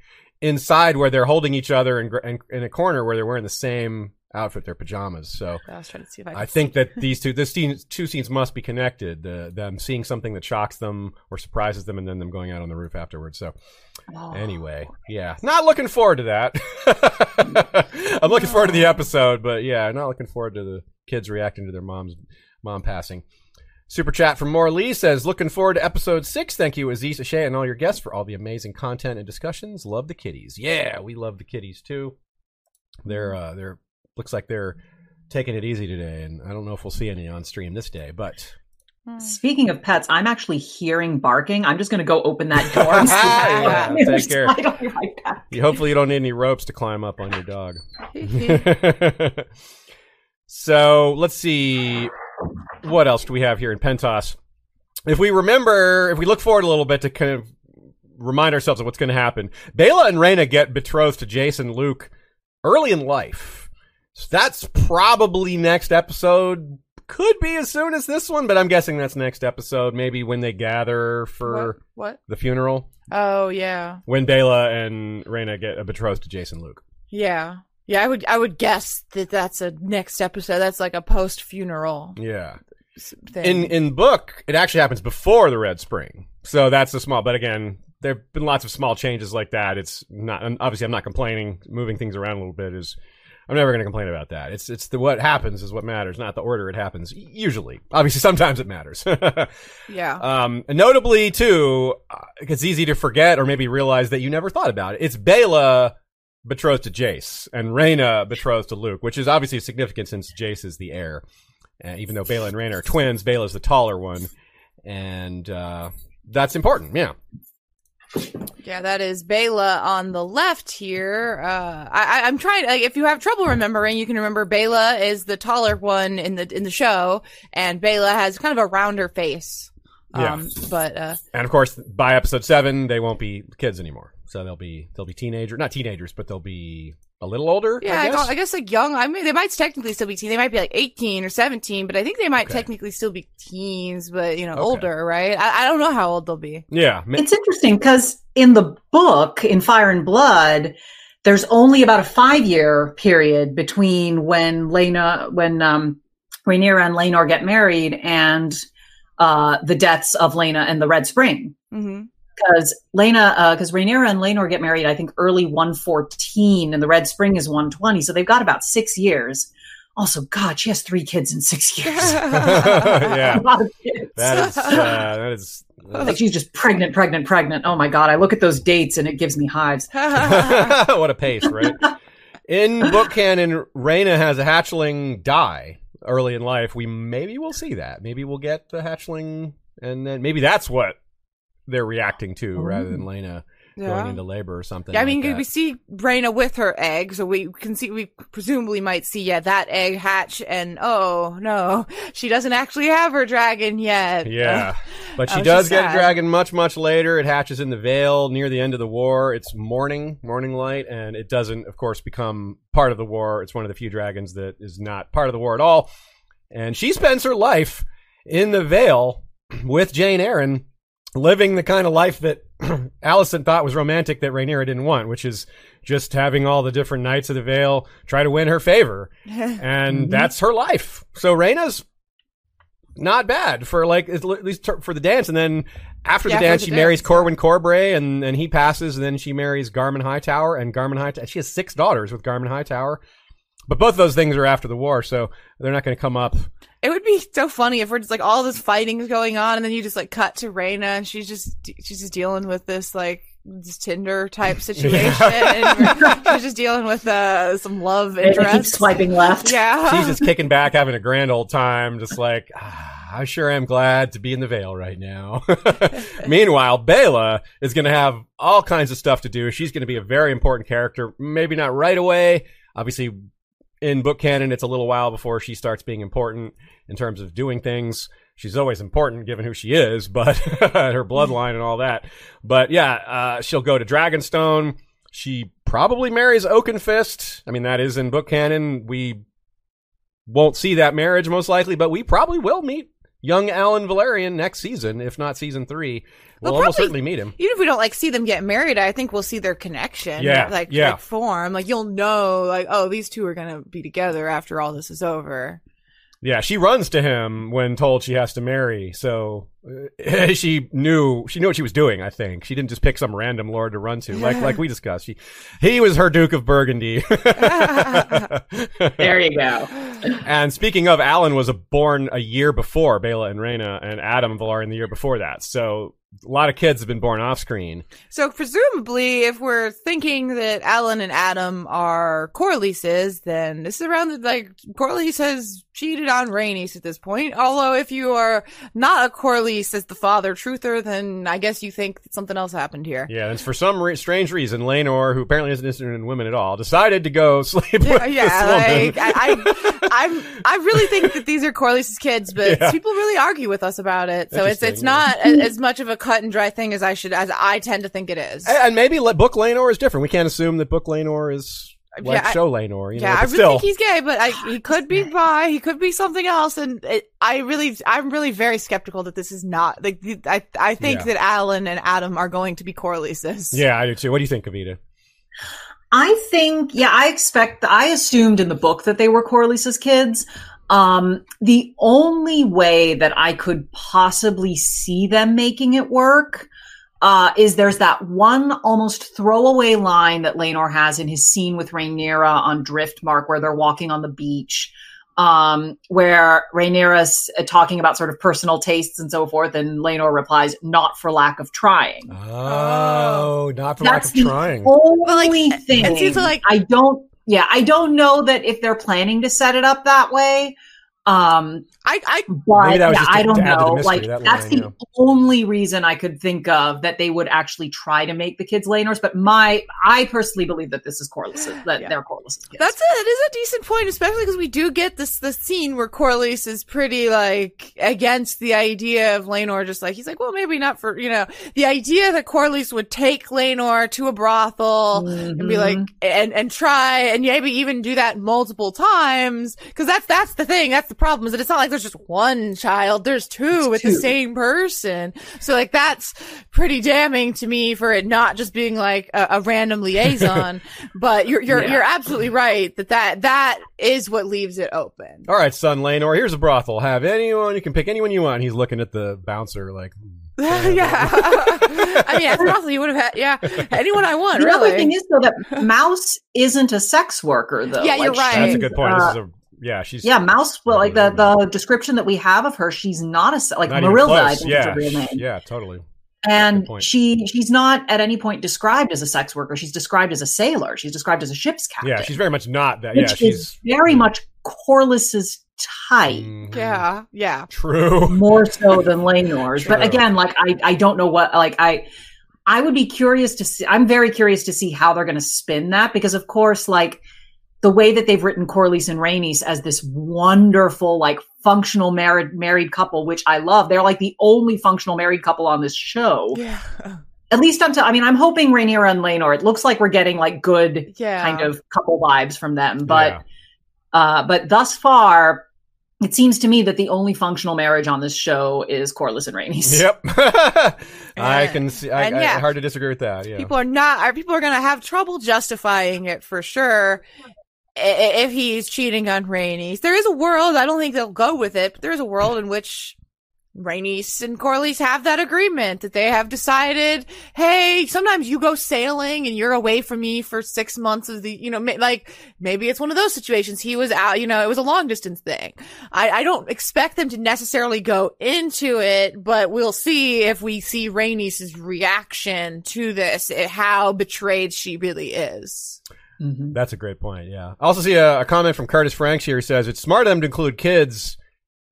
inside where they're holding each other in, in, in a corner where they're wearing the same outfit, their pajamas. So I was trying to see if I. I think see. that these two, this scene, two scenes must be connected. The, them seeing something that shocks them or surprises them, and then them going out on the roof afterwards. So, Oh. anyway, yeah, not looking forward to that. I'm looking forward to the episode, but yeah, not looking forward to the kids reacting to their mom's mom passing. Super chat from Morley says, "Looking forward to episode six. Thank you, Aziz Ashaya, and all your guests for all the amazing content and discussions. Love the kitties. Yeah, we love the kitties too. They're uh, they're looks like they're taking it easy today, and I don't know if we'll see any on stream this day, but Hmm. Speaking of pets, I'm actually hearing barking. I'm just going to go open that door. And see Yeah, on the other take care. side. I'll be right you, hopefully you don't need any ropes to climb up on your dog. so let's see what else do we have here in Pentos. If we remember, if we look forward a little bit to kind of remind ourselves of what's going to happen, Baela and Rhaena get betrothed to Jace and Luke early in life. So that's probably next episode. Could be as soon as this one, but I'm guessing that's next episode. Maybe when they gather for what? what? the funeral. Oh yeah, When Baela and Rhaena get betrothed to Jace and Luke. yeah, yeah. I would I would guess that that's a next episode. That's like a post funeral Yeah. thing. In in book, it actually happens before the Red Spring. So that's a small. But again, there've been lots of small changes like that. It's not obviously I'm not complaining. Moving things around a little bit is. I'm never going to complain about that. It's it's the what happens is what matters, not the order it happens. Usually, obviously, sometimes it matters. yeah. Um, notably too, uh, it's easy to forget or maybe realize that you never thought about it. It's Baela betrothed to Jace and Rhaena betrothed to Luke, which is obviously significant since Jace is the heir. Uh, even though Baela and Rhaena are twins, Baela's the taller one, and uh, that's important. Yeah, Yeah, that is Baela on the left here. Uh, I, I'm trying. Like, if you have trouble remembering, you can remember Baela is the taller one in the in the show, and Baela has kind of a rounder face. Yeah. Um, but uh, and of course, by episode seven, they won't be kids anymore. So they'll be they'll be teenager, not teenagers, but they'll be a little older. yeah, I I guess. guess. I guess like young. I mean, they might technically still be teen. They might be like 18 or 17, but I think they might Okay. technically still be teens, but you know, Okay. older, right? I, I don't know how old they'll be. yeah, It's interesting because in the book, in Fire and Blood, there's only about a five year period between when Laena, when um, Rhaenyra and Laenor get married and uh, the deaths of Laena and the Red Spring. hmm Because Laena, because Rhaenyra and Laenor get married, I think early 114, and the Red Spring is 120. So they've got about six years. Also, God, she has three kids in six years. yeah, a lot of kids. that is uh, that is. like she's just pregnant, pregnant, pregnant. Oh my God. I look at those dates and it gives me hives. what a pace, right? In book canon, Rhaena has a hatchling die early in life. We maybe we'll see that. Maybe we'll get the hatchling, and then maybe that's what they're reacting to rather than oh. Laena going into labor or something. Yeah, I mean, like we see Rhaena with her egg, so we can see, we presumably might see, yeah, that egg hatch, and oh no, she doesn't actually have her dragon yet. Yeah, but she Oh, does get a dragon much, much later. It hatches in the Vale near the end of the war. It's morning, morning light, and it doesn't, of course, become part of the war. It's one of the few dragons that is not part of the war at all. And she spends her life in the Vale with Jeyne Arryn, living the kind of life that Alicent thought was romantic that Rhaenyra didn't want, which is just having all the different knights of the Vale try to win her favor. and that's her life. So Rhaena's not bad for like at least for the dance, and then after the dance, she marries Corwin Corbray, and and he passes, and then she marries Garmund Hightower, and Garmund Hightower. She has six daughters with Garmund Hightower, but both of those things are after the war, so they're not going to come up. It would be so funny if we're just like all this fighting is going on, and then you just like cut to Rhaena, and she's just she's just dealing with this like this Tinder type situation. and she's just dealing with uh, some love And it keeps interest. swiping left. Yeah, She's just kicking back, having a grand old time, just like. Ah, I sure am glad to be in the Vale right now. Meanwhile, Baela is going to have all kinds of stuff to do. She's going to be a very important character. Maybe not right away. Obviously, in book canon, it's a little while before she starts being important in terms of doing things. She's always important given who she is, but her bloodline and all that. But yeah, uh, she'll go to Dragonstone. She probably marries Oakenfist. I mean, that is in book canon. We won't see that marriage most likely, but we probably will meet young Alyn Velaryon next season, if not season three. We'll, We'll almost probably- certainly meet him. even if we don't like see them get married, I think we'll see their connection. Yeah, like yeah. like form. Like you'll know, like oh, these two are gonna be together after all this is over. Yeah, she runs to him when told she has to marry. So uh, she knew she knew what she was doing. I think she didn't just pick some random lord to run to, like like we discussed. She he was her Duke of Burgundy. There you go. and speaking of, Alyn was a born a year before Baela and Rhaena, and Addam Velaryon the year before that. So a lot of kids have been born off screen. So presumably, if we're thinking that Alyn and Addam are Corlises, then this is around the, like Corlys has cheated on Rhaenys at this point. Although if you are not a Corlys as the father truther, then I guess you think that something else happened here. Yeah, and for some re- strange reason, Laenor, who apparently isn't interested in women at all, decided to go sleep with Yeah, yeah, like I, I, I'm, I really think that these are Corlys' kids, but Yeah. people really argue with us about it. So it's it's Interesting, not as much of a cut and dry thing as I should, as I tend to think it is. And- and maybe Book Laenor is different. We can't assume that Book Laenor is like Yeah, I- show Laenor. You know, yeah, I really still. think he's gay, but I, he could be bi, he could be something else, and it, I really, I'm really very skeptical that this is not like I, I think Yeah. that Alyn and Addam are going to be Corlises. yeah, I do too. What do you think, Kavita? I think, yeah, I expect, I assumed in the book that they were Corlys's kids. Um, the only way that I could possibly see them making it work, uh, is there's that one almost throwaway line that Laenor has in his scene with Rhaenyra on Driftmark where they're walking on the beach. Um, where Rhaenyra's uh, talking about sort of personal tastes and so forth, and Laenor replies, "Not for lack of trying." Oh, not for lack of the trying. only like, thing. it seems like- I don't. Yeah, I don't know that if they're planning to set it up that way. Um, I, I, but Maybe that was yeah, just I don't to the know. mystery, Like that that's line, the yeah. only reason I could think of that they would actually try to make the kids Laenor's. But my, I personally believe that this is Corlys. That Yeah. they're Corlys kids. That's a, it is a decent point, especially because we do get this the scene where Corlys is pretty like against the idea of Laenor. Just like he's like, well, maybe not for you know the idea that Corlys would take Laenor to a brothel and be like mm-hmm. and and try and maybe even do that multiple times because that's that's the thing. That's the problem is that it's not like there's just one child. There's two with the same person. So like that's pretty damning to me for it not just being like a, a random liaison. but you're you're Yeah. you're absolutely right that that that is what leaves it open. All right, son Laenor, here's a brothel. Have anyone, you can pick anyone you want. He's looking at the bouncer like, hmm. yeah. I mean, that's brothel you would have had. Yeah, anyone I want. the really. other thing is though that Mouse isn't a sex worker though. Yeah, you're right. that's a good point. uh, this is a, yeah, she's yeah, Mouse. Well, like the the description that we have of her, she's not a like not Marilda. I close. think is Yeah, her real name. yeah, totally. and she she's not at any point described as a sex worker. She's described as a sailor. She's described as a ship's captain. Yeah, she's very much not that. Yeah, she's is very much Corlys's type. Mhm. Yeah, yeah. True. more so than Laenor's. But again, like I, I don't know what like I I would be curious to see. I'm very curious to see how they're going to spin that because, of course, like the way that they've written Corlys and Rhaenys as this wonderful, like functional married married couple, which I love. They're like the only functional married couple on this show. Yeah. At least until I mean, I'm hoping Rhaenyra and Laenor. It looks like we're getting like good Yeah. kind of couple vibes from them, but Yeah. uh, but thus far. It seems to me that the only functional marriage on this show is Corlys and Rhaenys. Yep. I And- can see. I, and I- yeah. hard to disagree with that. Yeah. People are not. Are people are going to have trouble justifying it for sure i- i- if he's cheating on Rhaenys. There is a world. I don't think they'll go with it, but there is a world in which Rhaenys and Corlys have that agreement that they have decided. Hey, sometimes you go sailing and you're away from me for six months of the. You know, ma- like maybe it's one of those situations. He was out. You know, it was a long distance thing. I, I don't expect them to necessarily go into it, but we'll see if we see Rhaenys' reaction to this, how betrayed she really is. Mhm. That's a great point. Yeah. I also see a, a comment from Curtis Franks here who says it's smart of them to include kids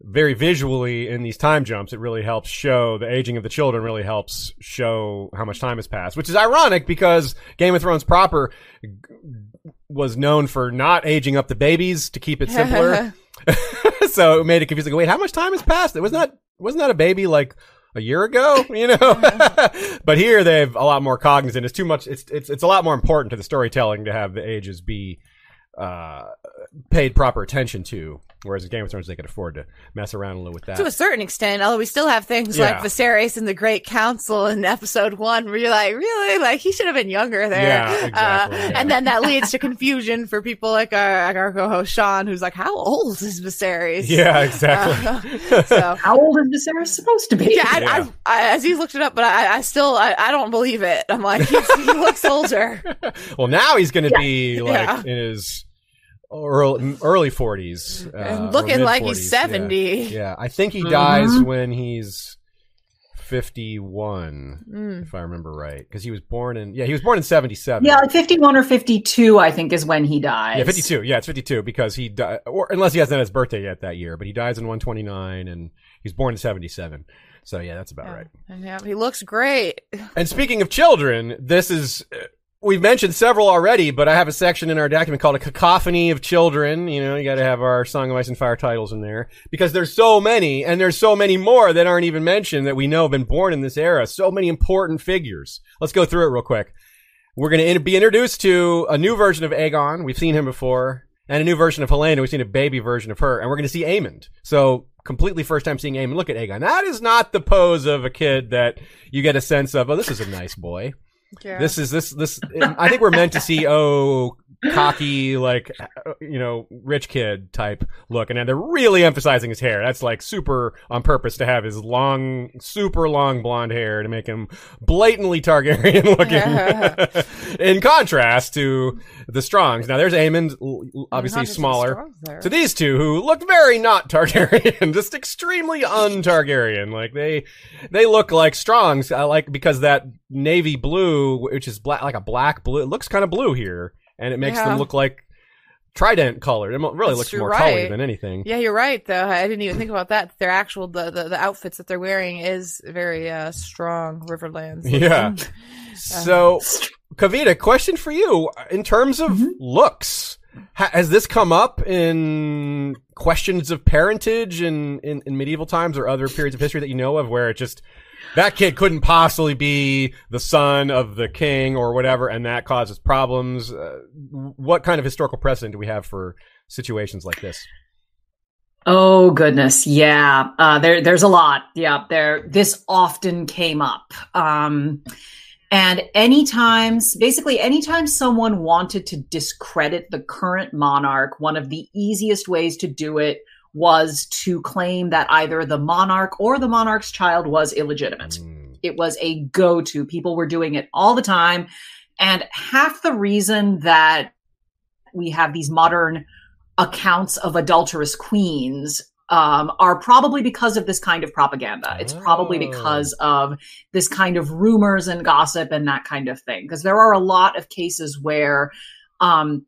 very visually in these time jumps. It really helps show the aging of the children. Really helps show how much time has passed, which is ironic because Game of Thrones proper g- was known for not aging up the babies to keep it simpler. so it made it confusing. Wait, how much time has passed? It was not wasn't that a baby like a year ago? You know, but here they have a lot more cognizant. It's too much. It's it's it's a lot more important to the storytelling to have the ages be uh paid proper attention to. Whereas in Game of Thrones, they could afford to mess around a little with that. to a certain extent, although we still have things like Viserys and the Great Council in episode one, where you're like, really? Like, he should have been younger there. Yeah, exactly, Uh, yeah. And then that leads to confusion for people like our, like our co-host Sean, who's like, how old is Viserys? yeah, exactly. Uh, so. How old is Viserys supposed to be? Yeah, I, Yeah. I, I, as he looked it up, but I, I still, I, I don't believe it. I'm like, he's, he looks older. well, now he's going to be like Yeah. in his early early forties uh, looking like he's 70. Yeah. Yeah, I think he dies Mhm. when he's fifty-one, Mm. if I remember right, because he was born in yeah he was born in seventy-seven. Yeah, like 51 or 52, I think, is when he dies. Yeah, 52. Yeah, it's 52 because he died, or unless he hasn't had his birthday yet that year, but he dies in 129 and he's born in 77. So yeah, that's about right. Yeah, he looks great. And speaking of children, this is uh, we've mentioned several already, but I have a section in our document called a cacophony of children. You know, you got to have our Song of Ice and Fire titles in there because there's so many, and there's so many more that aren't even mentioned that we know have been born in this era. So many important figures. Let's go through it real quick. We're going to be introduced to a new version of Aegon. We've seen him before. And a new version of Helaena. We've seen a baby version of her. And we're going to see Aemond. So completely first time seeing Aemond. Look at Aegon. That is not the pose of a kid that you get a sense of, oh, this is a nice boy. This is this this. I think we're meant to see oh cocky like uh, you know rich kid type look, and then they're really emphasizing his hair. That's like super on purpose to have his long, super long blonde hair to make him blatantly Targaryen looking. In contrast to the Strongs. Now there's l- obviously Not just the smaller. To these two who look very not Targaryen, just extremely un-Targaryen. Like they, they look like Strongs. I like because that navy blue, which is black, like a black blue, it looks kind of blue here, and it makes Yeah. them look like trident colored. It really That's looks more right. colored than anything. Yeah, you're right. Though I didn't even think about that. Their actual the, the, the outfits that they're wearing is very uh, strong Riverlands. Yeah. So, Kavita, question for you. In terms of Mhm. looks, has this come up in questions of parentage in, in, in medieval times or other periods of history that you know of where it just, that kid couldn't possibly be the son of the king or whatever, and that causes problems? Uh, what kind of historical precedent do we have for situations like this? Oh goodness, yeah. Uh, there, there's a lot. Yeah, there. This often came up. Um, and anytime, basically, anytime someone wanted to discredit the current monarch, one of the easiest ways to do it was to claim that either the monarch or the monarch's child was illegitimate. Mm. It was a go to. People were doing it all the time. And half the reason that we have these modern accounts of adulterous queens um, are probably because of this kind of propaganda. It's probably Oh. because of this kind of rumors and gossip and that kind of thing. Because there are a lot of cases where um,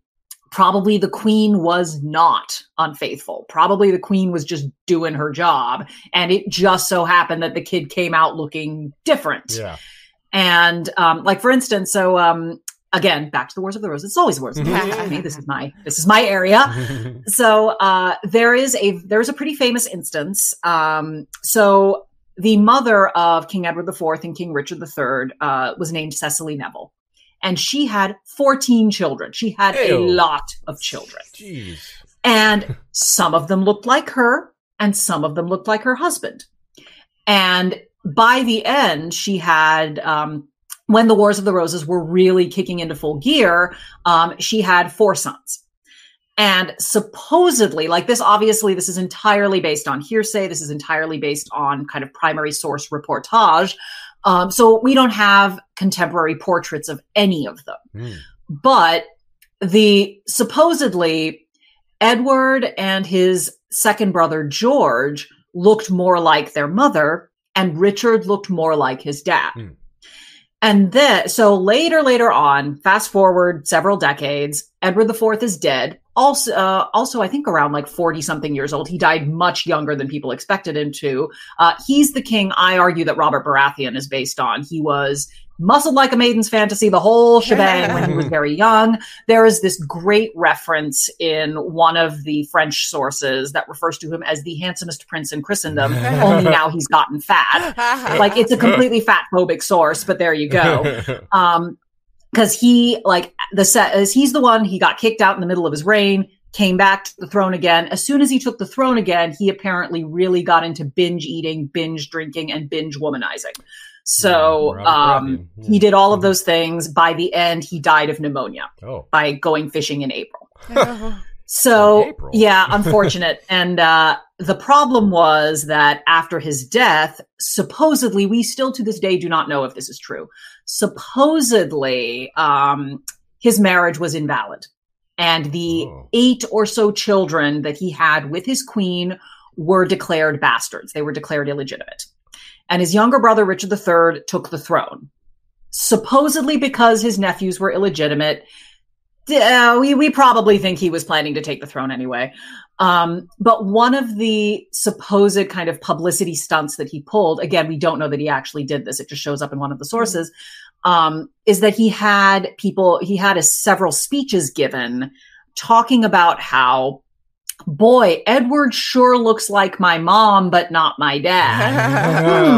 probably the queen was not unfaithful. Probably the queen was just doing her job. And it just so happened that the kid came out looking different. Yeah. And um, like for instance, so um, again, back to the Wars of the Roses. It's always Wars of the Roses to me. This is my this is my area. So uh, there is a there's a pretty famous instance. Um, so the mother of King Edward IV and King Richard III uh, was named Cecily Neville, and she had 14 children. She had a lot of children, Jeez. and some of them looked like her, and some of them looked like her husband. And by the end, she had. Um, when the Wars of the Roses were really kicking into full gear, um, she had four sons. And supposedly, like this, obviously, this is entirely based on hearsay. This is entirely based on kind of primary source reportage. Um, so we don't have contemporary portraits of any of them. Hmm. But the supposedly Edward and his second brother George looked more like their mother, and Richard looked more like his dad. Hmm. And then, so later, later on, fast forward several decades, Edward IV is dead. Also, uh, also, I think around like 40 something years old. He died much younger than people expected him to. Uh, he's the king I argue that Robert Baratheon is based on. He was muscled like a maiden's fantasy, the whole shebang when he was very young. There is this great reference in one of the French sources that refers to him as the handsomest prince in Christendom, only now he's gotten fat like it's a completely fat phobic source, but there you go. Um, because he like the set is he's the one he got kicked out in the middle of his reign, came back to the throne again. As soon as he took the throne again, he apparently really got into binge eating, binge drinking, and binge womanizing. So Yeah, um, Baratheon. he did all of those things. By the end, he died of pneumonia oh. by going fishing in April. So yeah, unfortunate. and uh, the problem was that after his death, supposedly, we still to this day do not know if this is true. Supposedly, um, his marriage was invalid, and the Oh. eight or so children that he had with his queen were declared bastards. They were declared illegitimate, and his younger brother Richard III took the throne. Supposedly, because his nephews were illegitimate, uh, we we probably think he was planning to take the throne anyway. Um, but one of the supposed kind of publicity stunts that he pulled, again, we don't know that he actually did this. It just shows up in one of the sources. Um, is that he had people, he had a, several speeches given talking about how, boy, Edward sure looks like my mom, but not my dad.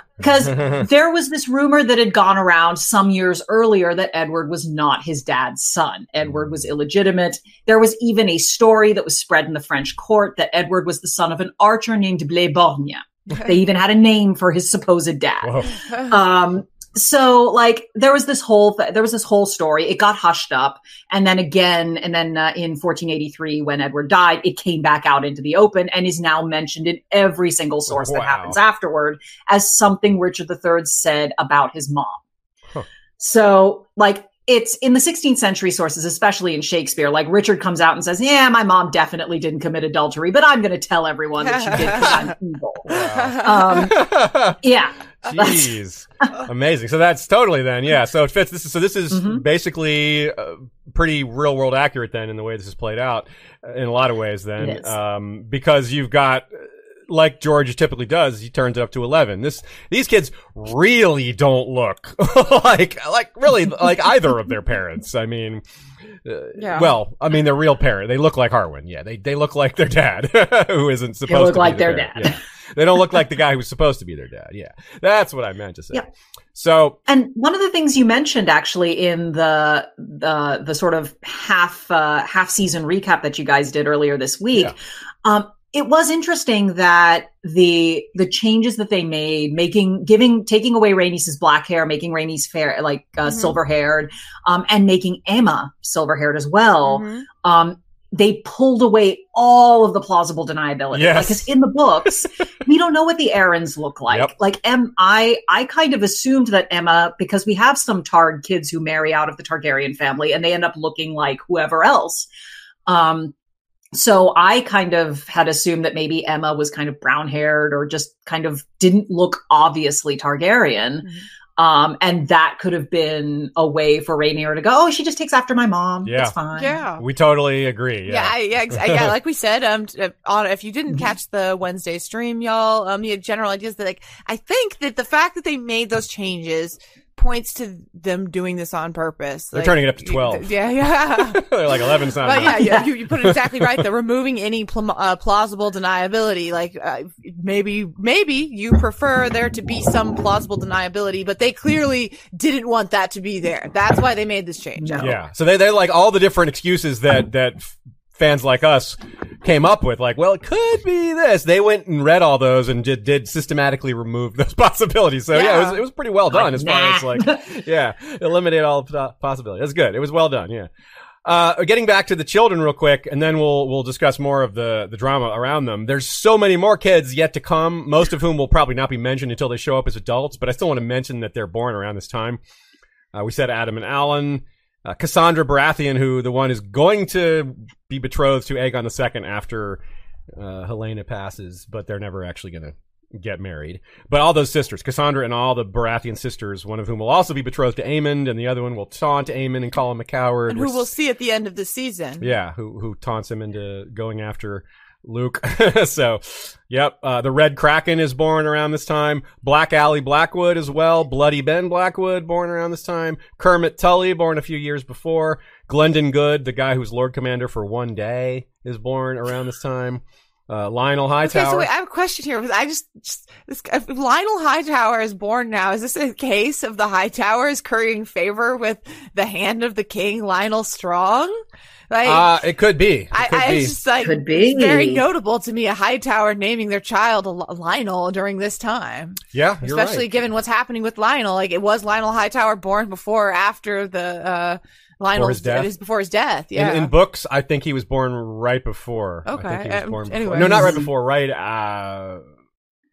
Because there was this rumor that had gone around some years earlier that Edward was not his dad's son. Edward was illegitimate. There was even a story that was spread in the French court that Edward was the son of an archer named Blaybourne. They even had a name for his supposed dad. Um, so like there was this whole th- there was this whole story. It got hushed up, and then again, and then uh, in 1483 when Edward died, it came back out into the open and is now mentioned in every single source Wow. that happens afterward as something Richard III said about his mom. Huh. So like it's in the 16th century sources, especially in Shakespeare, like Richard comes out and says, Yeah, my mom definitely didn't commit adultery, but I'm going to tell everyone that she did because I'm evil. Um, yeah. Jeez, amazing. So that's totally then, yeah. So it fits. This is so. This is Mhm. basically uh, pretty real world accurate then in the way this is played out uh, in a lot of ways. Then, um, because you've got. uh, Like George typically does, he turns it up to eleven. This these kids really don't look like like really like either of their parents. I mean, uh, Yeah. well, I mean their real parent. They look like Harwin. Yeah, they they look like their dad, who isn't supposed look to look like their their dad. Yeah. They don't look like the guy who's supposed to be their dad. Yeah, that's what I meant to say. Yeah. So And one of the things you mentioned actually in the the the sort of half uh, half season recap that you guys did earlier this week, Yeah. um, it was interesting that the the changes that they made, making giving taking away Rhaenys's black hair, making Rhaenys fair like uh, Mhm. silver haired, um, and making Aemma silver haired as well. Mhm. Um, they pulled away all of the plausible deniability. Yes. Because in the books, we don't know what the Arryns look like. Yep. Like Em, I, I kind of assumed that Aemma, because we have some Targ kids who marry out of the Targaryen family and they end up looking like whoever else. Um, so I kind of had assumed that maybe Aemma was kind of brown haired or just kind of didn't look obviously Targaryen. Mhm. Um, and that could have been a way for Rhaenyra to go, oh, she just takes after my mom. Yeah. It's fine. Yeah. We totally agree. Yeah, Yeah. Yeah, yeah. Like we said, um, uh, on if you didn't catch the Wednesday stream, y'all, um, the general idea is that like I think that the fact that they made those changes points to them doing this on purpose. They're Like, turning it up to 12. Yeah, yeah. They're like 11's not But enough. yeah, you, you put it exactly right. They're removing any pl- uh, plausible deniability. Like uh, maybe, maybe you prefer there to be some plausible deniability, but they clearly didn't want that to be there. That's why they made this change. No. Yeah. So they, they're like all the different excuses that, that fans like us came up with. Like, well, it could be this. They went and read all those and did, did systematically remove those possibilities. So yeah, it, was, it was pretty well done as far as like, yeah, eliminate all po- possibilities. That's good. It was well done. Yeah. Uh, getting back to the children real quick, and then we'll we'll discuss more of the the drama around them. There's so many more kids yet to come, most of whom will probably not be mentioned until they show up as adults. But I still want to mention that they're born around this time. Uh, we said Addam and Alyn, uh, Cassandra Baratheon, who the one is going to be betrothed to Aegon the Second after uh, Helaena passes, but they're never actually going to get married. But all those sisters, Cassandra and all the Baratheon sisters, one of whom will also be betrothed to Aemond, and the other one will taunt Aemond and call him a coward. And who we'll see at the end of the season. yeah, who who taunts him into going after Luke. so, yep, uh, the Red Kraken is born around this time. Black Aly Blackwood as well. Bloody Ben Blackwood born around this time. Kermit Tully born a few years before. Glendon Goode, the guy who's Lord Commander for one day, is born around this time. Uh, Lyonel Hightower. Okay, so wait, I have a question here. I just, just this, if Lyonel Hightower is born now, is this a case of the Hightowers currying favor with the hand of the king, Lyonel Strong? Like, uh, it could be. It I, could I be. just like Could be. it's very notable to me a Hightower naming their child Lyonel during this time, yeah, you're especially right. given what's happening with Lyonel. Like, it was Lyonel Hightower born before or after the uh, Lyonel's his death? it is before his death. Yeah, In, in books, I think he was born right before. I Okay, think he was um, born before. anyways. No, not right before. Right, uh,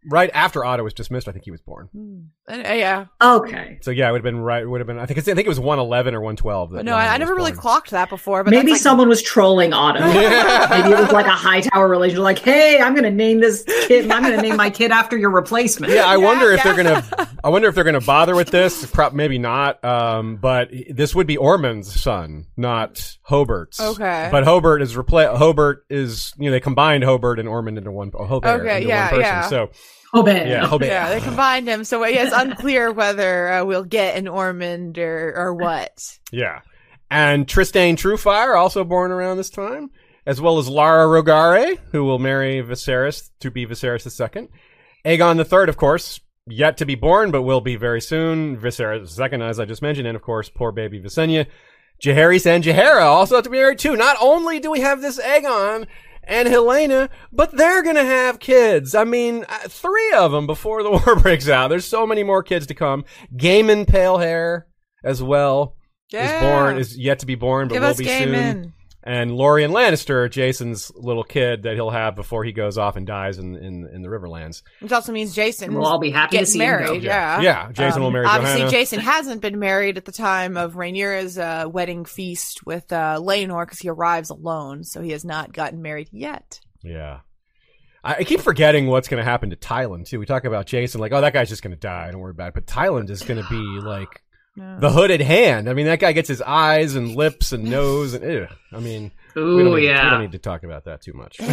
right after Otto was dismissed. I think he was born. Hmm. Uh, yeah. Okay. So yeah, it would have been right. Would have been. I think. I think it was one eleven or one twelve. No, I, I never really clocked that before. But Maybe like, someone was trolling Otto. Yeah. Maybe it was like a high tower relation. Like, hey, I'm going to name this kid. I'm going to name my kid after your replacement. Yeah, I wonder if they're gonna. I wonder if they're gonna bother with this. Pro- maybe not. Um, but this would be Ormond's son, not Hobart's. Okay. But Hobart is repla Hobart is you know they combined Hobart and Ormond into one. Hobart Okay, into yeah, one person. yeah. So Oh, man. yeah, Hobart. Yeah, they combined him, so it's unclear whether uh, we'll get an Ormond or or what. Yeah. And Tristane Truefire, also born around this time, as well as Lara Rogare, who will marry Viserys to be Viserys II. Aegon III, of course, yet to be born, but will be very soon. Viserys II, as I just mentioned, and of course, poor baby Visenya. Jaehaerys and Jaehaera also have to be married too. Not only do we have this Aegon and Helaena, but they're gonna have kids. I mean, uh, three of them before the war breaks out. There's so many more kids to come. Gaemon Palehair as well Yeah. is born is yet to be born, but Give will be game soon. In. And Loreon Lannister, Jason's little kid that he'll have before he goes off and dies in in, in the Riverlands. Which also means Jason We'll all be happy to getting see him go. married. Yeah. yeah. Jason will Um, marry Obviously, Johanna. Jason hasn't been married at the time of Rhaenyra's uh, wedding feast with uh, Laenor because he arrives alone, so he has not gotten married yet. yeah. I, I keep forgetting what's going to happen to Tyland too. We talk about Jason like, oh, that guy's just going to die. Don't worry about it. But Tyland is going to be like The hooded hand. I mean, that guy gets his eyes and lips and nose and ew. I mean, we don't, Ooh, need, we yeah. don't need to talk about that too much.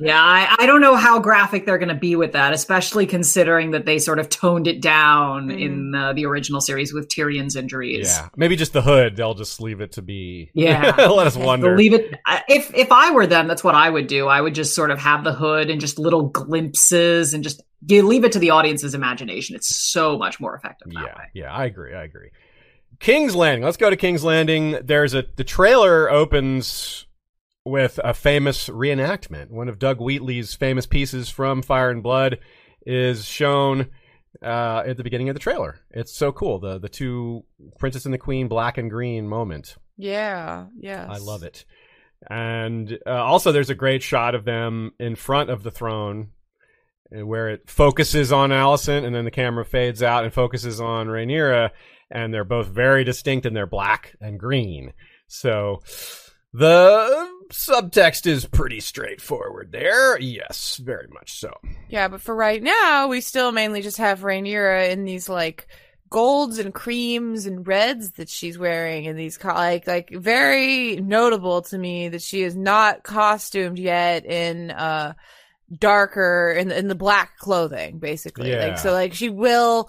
Yeah, I, I don't know how graphic they're going to be with that, especially considering that they sort of toned it down Mm. in uh, the original series with Tyrion's injuries. yeah, maybe just the hood. They'll just leave it to be. Yeah. let us wonder. They'll leave it. If if I were them, that's what I would do. I would just sort of have the hood and just little glimpses and just you leave it to the audience's imagination. It's so much more effective that Yeah, way. yeah, I agree. I agree. King's Landing. Let's go to King's Landing. There's a the trailer opens with a famous reenactment. One of Doug Wheatley's famous pieces from Fire and Blood is shown uh, at the beginning of the trailer. It's so cool. The the two Princess and the Queen black and green moment. yeah, yeah. I love it. And uh, also, there's a great shot of them in front of the throne, where it focuses on Alicent, and then the camera fades out and focuses on Rhaenyra, and they're both very distinct, and they're black and green. So the subtext is pretty straightforward there. Yes, very much so. Yeah, but for right now, we still mainly just have Rhaenyra in these like golds and creams and reds that she's wearing in these co- like like very notable to me that she is not costumed yet in uh darker in in the black clothing basically Yeah. like so like she will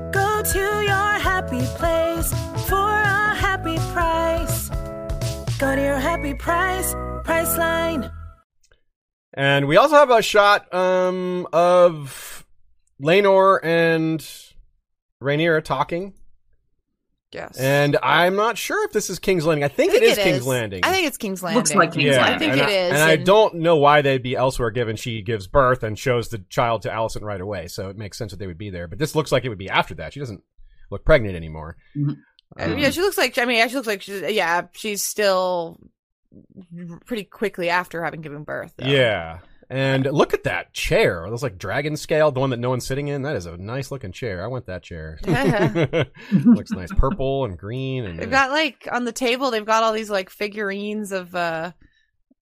Go to your happy place for a happy price. Go to your happy price, Priceline. And we also have a shot um, of Laenor and Rhaenyra talking. Yes And I'm not sure if this is King's Landing. I think, it is King's Landing. i think it's king's landing Looks like King's yeah, Landing. I think and it I, is, And, I don't know why they'd be elsewhere given she gives birth and shows the child to Alicent right away. So it makes sense that they would be there. But this looks like it would be after that. She doesn't look pregnant anymore. Mhm. Uh, Um, yeah, she looks like. I mean, she looks like she's. Yeah, she's still pretty quickly after having given birth. though. Yeah. And look at that chair. That's like dragon scale, the one that no one's sitting in. That is a nice looking chair. I want that chair. Looks nice. Purple and green and They've got like on the table. They've got all these like figurines of uh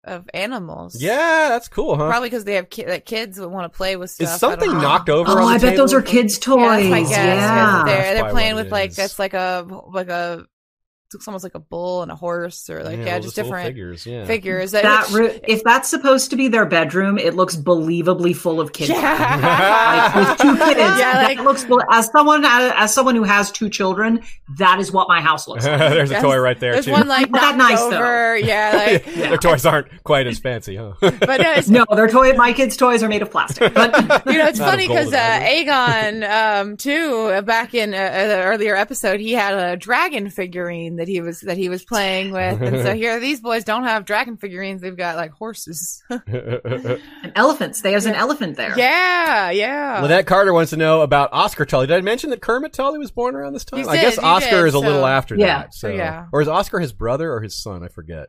of animals. Yeah, that's cool, huh? probably because they have ki- like kids that want to play with stuff. Is something knocked over? Oh, on the I bet table? those are kids' toys. Yeah, that's my guess. Yeah. They're, they're playing with it like is. it's like a like a it's almost like a bull and a horse or like yeah, well, just different figures. Yeah. figures. That which- ru- if that's supposed to be their bedroom, it looks believably full of kids. yeah. Like, with two kids, Yeah, that like- looks as someone as someone who has two children, that is what my house looks like. There's a toy right there There's too. one like Not that knocked nice, though. over. Yeah, like Their toys aren't quite as fancy, huh? but no, No, their toy. My kids' toys are made of plastic. But you know, it's Not funny because uh. Aegon, um, too, uh, back in uh, an earlier episode, he had a dragon figurine that he was that he was playing with, and so here these boys don't have dragon figurines; they've got like horses. and elephants. There's an elephant there. yeah, yeah. Lynette Carter wants to know about Oscar Tully. Did I mention that Kermit Tully was born around this time? You I guess did, you Oscar did, is a little after Yeah. that. So, Yeah. Or is Oscar his brother or his son? I forget.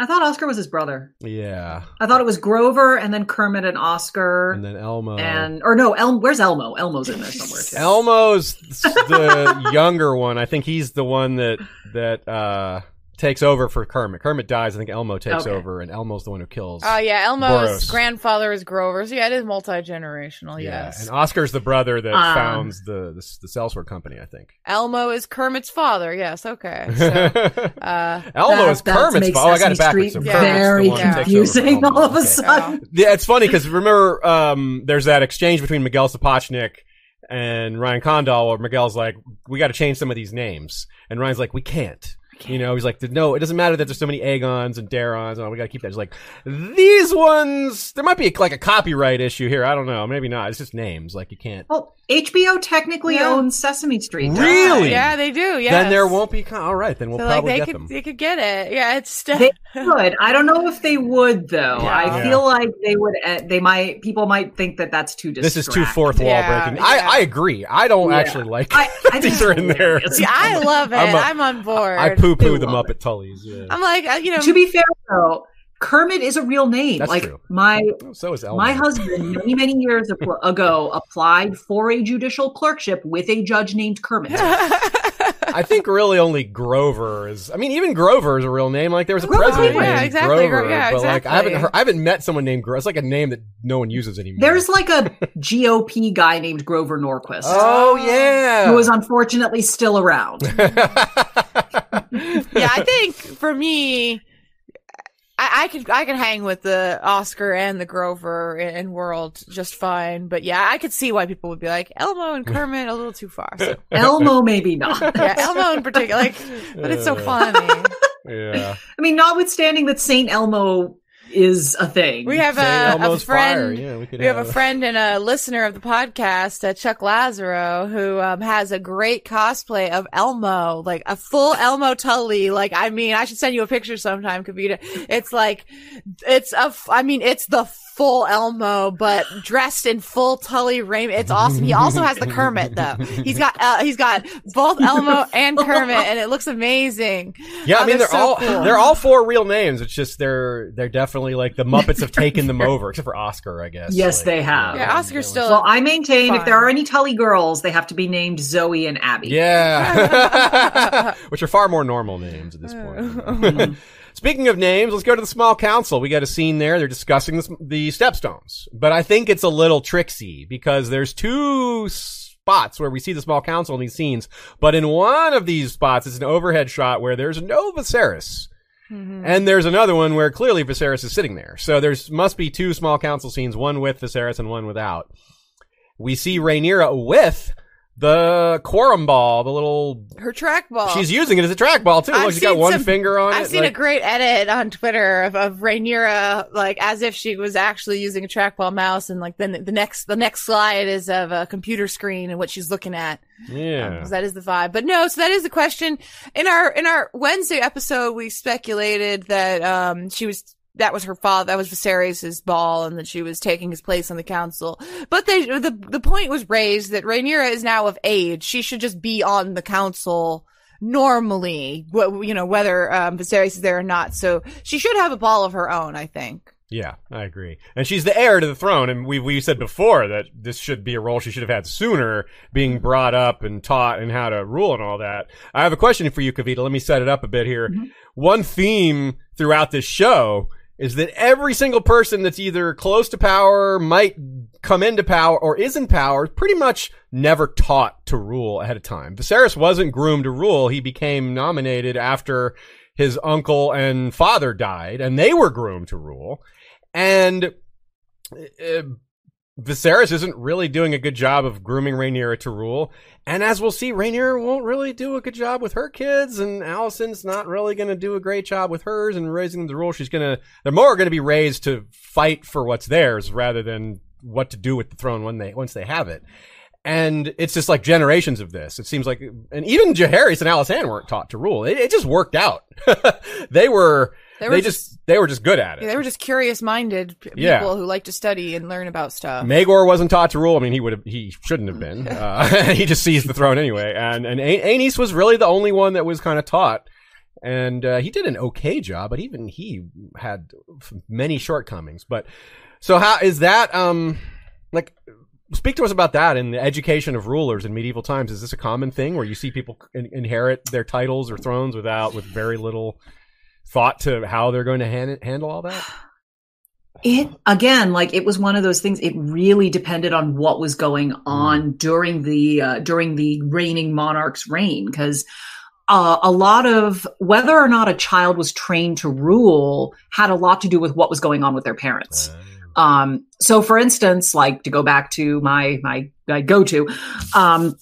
I thought Oscar was his brother. Yeah. I thought it was Grover and then Kermit and Oscar And then Elmo. and or no, El- where's Elmo? Elmo's in there somewhere too. Elmo's the younger one. I think he's the one that that uh takes over for Kermit. Kermit dies. I think Elmo takes Okay. over, and Elmo's the one who kills. Oh yeah, Elmo's Boros. grandfather is Grover, so yeah, it is multi generational. yeah. Yes, And Oscar's the brother that Um, founds the, the the Sellsword Company. I think. Elmo is Kermit's father. Yes, okay. So, uh, Elmo That- is Kermit's father. Oh, I got it Sesame backwards. So Yeah. Very one who takes over for confusing all of a Okay. sudden. Yeah, it's funny because remember, um, there's that exchange between Miguel Sapochnik and Ryan Condal where Miguel's like, we got to change some of these names. And Ryan's like, we can't. You know, he's like, no, it doesn't matter that there's so many Aegons and Daerons. And all, we got to keep that. He's like, these ones, there might be like a copyright issue here. I don't know. Maybe not. It's just names. Like, you can't. Well, HBO technically Yeah. owns Sesame Street. Really? it? yeah, they do. Yeah, Then there won't be. Con- all right, then we'll So like probably they get could them. they could get it. Yeah, it's still. They could. I don't know if they would though. Yeah. I Yeah. feel like they would. Uh, they might. People might think that that's too. This is too fourth wall Yeah, breaking. yeah. I, I agree. I don't Yeah. actually like I, I these are in there. hilarious. See, I love it. I'm I'm, on board. I poo poo I the love Muppet Tullys. Yeah. I'm like, uh, you know, To be fair though, Kermit is a real name. That's like true. my so is Elmo. my husband many many years ago applied for a judicial clerkship with a judge named Kermit. I think really only Grover is. I mean, even Grover is a real name. Like there was a Grover, president yeah, named exactly, Grover, yeah, exactly. but like I haven't heard, I haven't met someone named Grover. It's like a name that no one uses anymore. There's like a GOP guy named Grover Norquist. oh yeah, Who is unfortunately still around. yeah, I think for me, I, I could I could hang with the Oscar and the Grover and world just fine. But yeah, I could see why people would be like Elmo and Kermit a little too far. So, Elmo, maybe not. yeah, Elmo in particular, like, but it's so funny. yeah. I mean, notwithstanding that Saint Elmo is a thing. We have a, a friend. fire. Yeah, we could We have a friend and a listener of the podcast, uh, Chuck Lazaro, who um, has a great cosplay of Elmo, like a full Elmo Tully. Like, I mean, I should send you a picture sometime, Kavita. It's like, it's a, f- I mean, it's the full Elmo, but dressed in full Tully raiment. It's awesome. He also has the Kermit though. He's got uh, he's got both Elmo and Kermit, and it looks amazing. Yeah, I Oh, mean they're so all cool. they're all four real names. It's just they're they're definitely like the Muppets have taken them over, except for Oscar, I guess. Yes, Like, they have. Yeah, Oscar's still. Well, I maintain if there are any Tully girls, they have to be named Zoe and Abby. Yeah, which are far more normal names at this point. Speaking of names, let's go to the small council. We got a scene there. They're discussing the, the stepstones, but I think it's a little tricksy because there's two spots where we see the small council in these scenes, but in one of these spots, it's an overhead shot where there's no Viserys. Mm-hmm. And there's another one where clearly Viserys is sitting there. So there's must be two small council scenes, one with Viserys and one without. We see Rhaenyra with the quorum ball, the little her trackball. She's using it as a trackball too. I've Look, she's got seen one some- finger on I've it. seen a like- great edit on Twitter of, of Rhaenyra, like as if she was actually using a trackball mouse, and like then the next the next slide is of a computer screen and what she's looking at. yeah. 'Cause that is the vibe. But no, so that is the question. In our in our Wednesday episode, we speculated that um she was that was her father, that was Viserys' ball, and that she was taking his place on the council. But they the the point was raised that Rhaenyra is now of age; she should just be on the council normally, you know, whether um, Viserys is there or not. So she should have a ball of her own, I think. Yeah, I agree. And she's the heir to the throne, and we we said before that this should be a role she should have had sooner, being brought up and taught and how to rule and all that. I have a question for you, Kavita. Let me set it up a bit here. One theme throughout this show is that every single person that's either close to power, might come into power, or is in power, pretty much never taught to rule ahead of time. Viserys wasn't groomed to rule. He became nominated after his uncle and father died, and they were groomed to rule. And uh, Viserys isn't really doing a good job of grooming Rhaenyra to rule. And as we'll see, Rhaenyra won't really do a good job with her kids, and Alicent's not really going to do a great job with hers and raising them to rule. She's going to, they're more going to be raised to fight for what's theirs rather than what to do with the throne when they, once they have it. And it's just like generations of this. It seems like, and even Jaehaerys and Alysanne weren't taught to rule. It, it just worked out. they were, They they, were just, they were just good at it. Yeah, they were just curious minded people Yeah. who like to study and learn about stuff. Maegor wasn't taught to rule. I mean, he would have, he shouldn't have been. Uh, he just seized the throne anyway. And, and Aenys was really the only one that was kind of taught. And, uh, he did an okay job, but even he had many shortcomings. But, so how is that, um, like, speak to us about that in the education of rulers in medieval times. Is this a common thing where you see people in- inherit their titles or thrones without, with very little thought to how they're going to han- handle all that? It again, like it was one of those things. It really depended on what was going on during the uh, during the reigning monarch's reign, because uh, a lot of whether or not a child was trained to rule had a lot to do with what was going on with their parents. Um, so, for instance, like to go back to my my, my go to, um,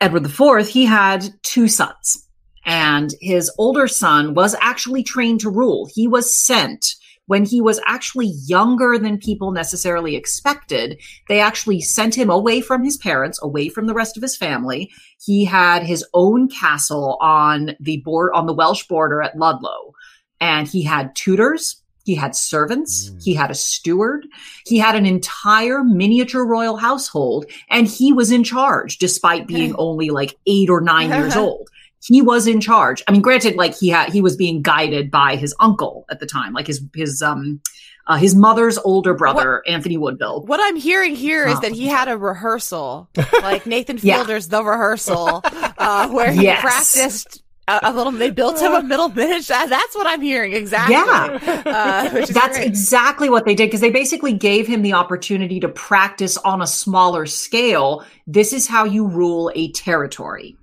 Edward the Fourth, he had two sons, and his older son was actually trained to rule. He was sent when he was actually younger than people necessarily expected. They actually sent him away from his parents, away from the rest of his family. He had his own castle on the board on the Welsh border at Ludlow, and he had tutors. He had servants. Mm. He had a steward. He had an entire miniature royal household and he was in charge despite being only like eight or nine years old. He was in charge. I mean, granted, like he had, he was being guided by his uncle at the time, like his, his, um, uh, his mother's older brother, Anthony Woodville. What I'm hearing here is Oh. that he had a rehearsal, like Nathan Yeah. Fielder's The Rehearsal, uh, where he Yes. practiced a, a little. They built him a middle miniature. That- That's what I'm hearing exactly. Yeah. uh, That's great. exactly what they did because they basically gave him the opportunity to practice on a smaller scale. This is how you rule a territory.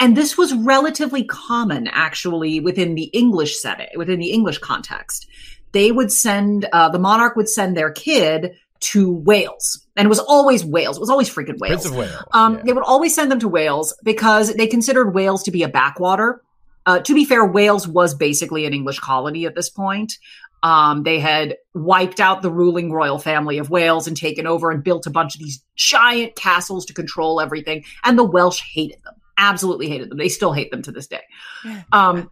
And this was relatively common actually within the English setting, within the English context. They would send, uh, the monarch would send their kid to Wales. And it was always Wales. It was always freaking Wales. Prince of Wales. Um, yeah. They would always send them to Wales because they considered Wales to be a backwater. Uh, to be fair, Wales was basically an English colony at this point. Um, they had wiped out the ruling royal family of Wales and taken over and built a bunch of these giant castles to control everything. And the Welsh hated them, absolutely hated them. They still hate them to this day. Um,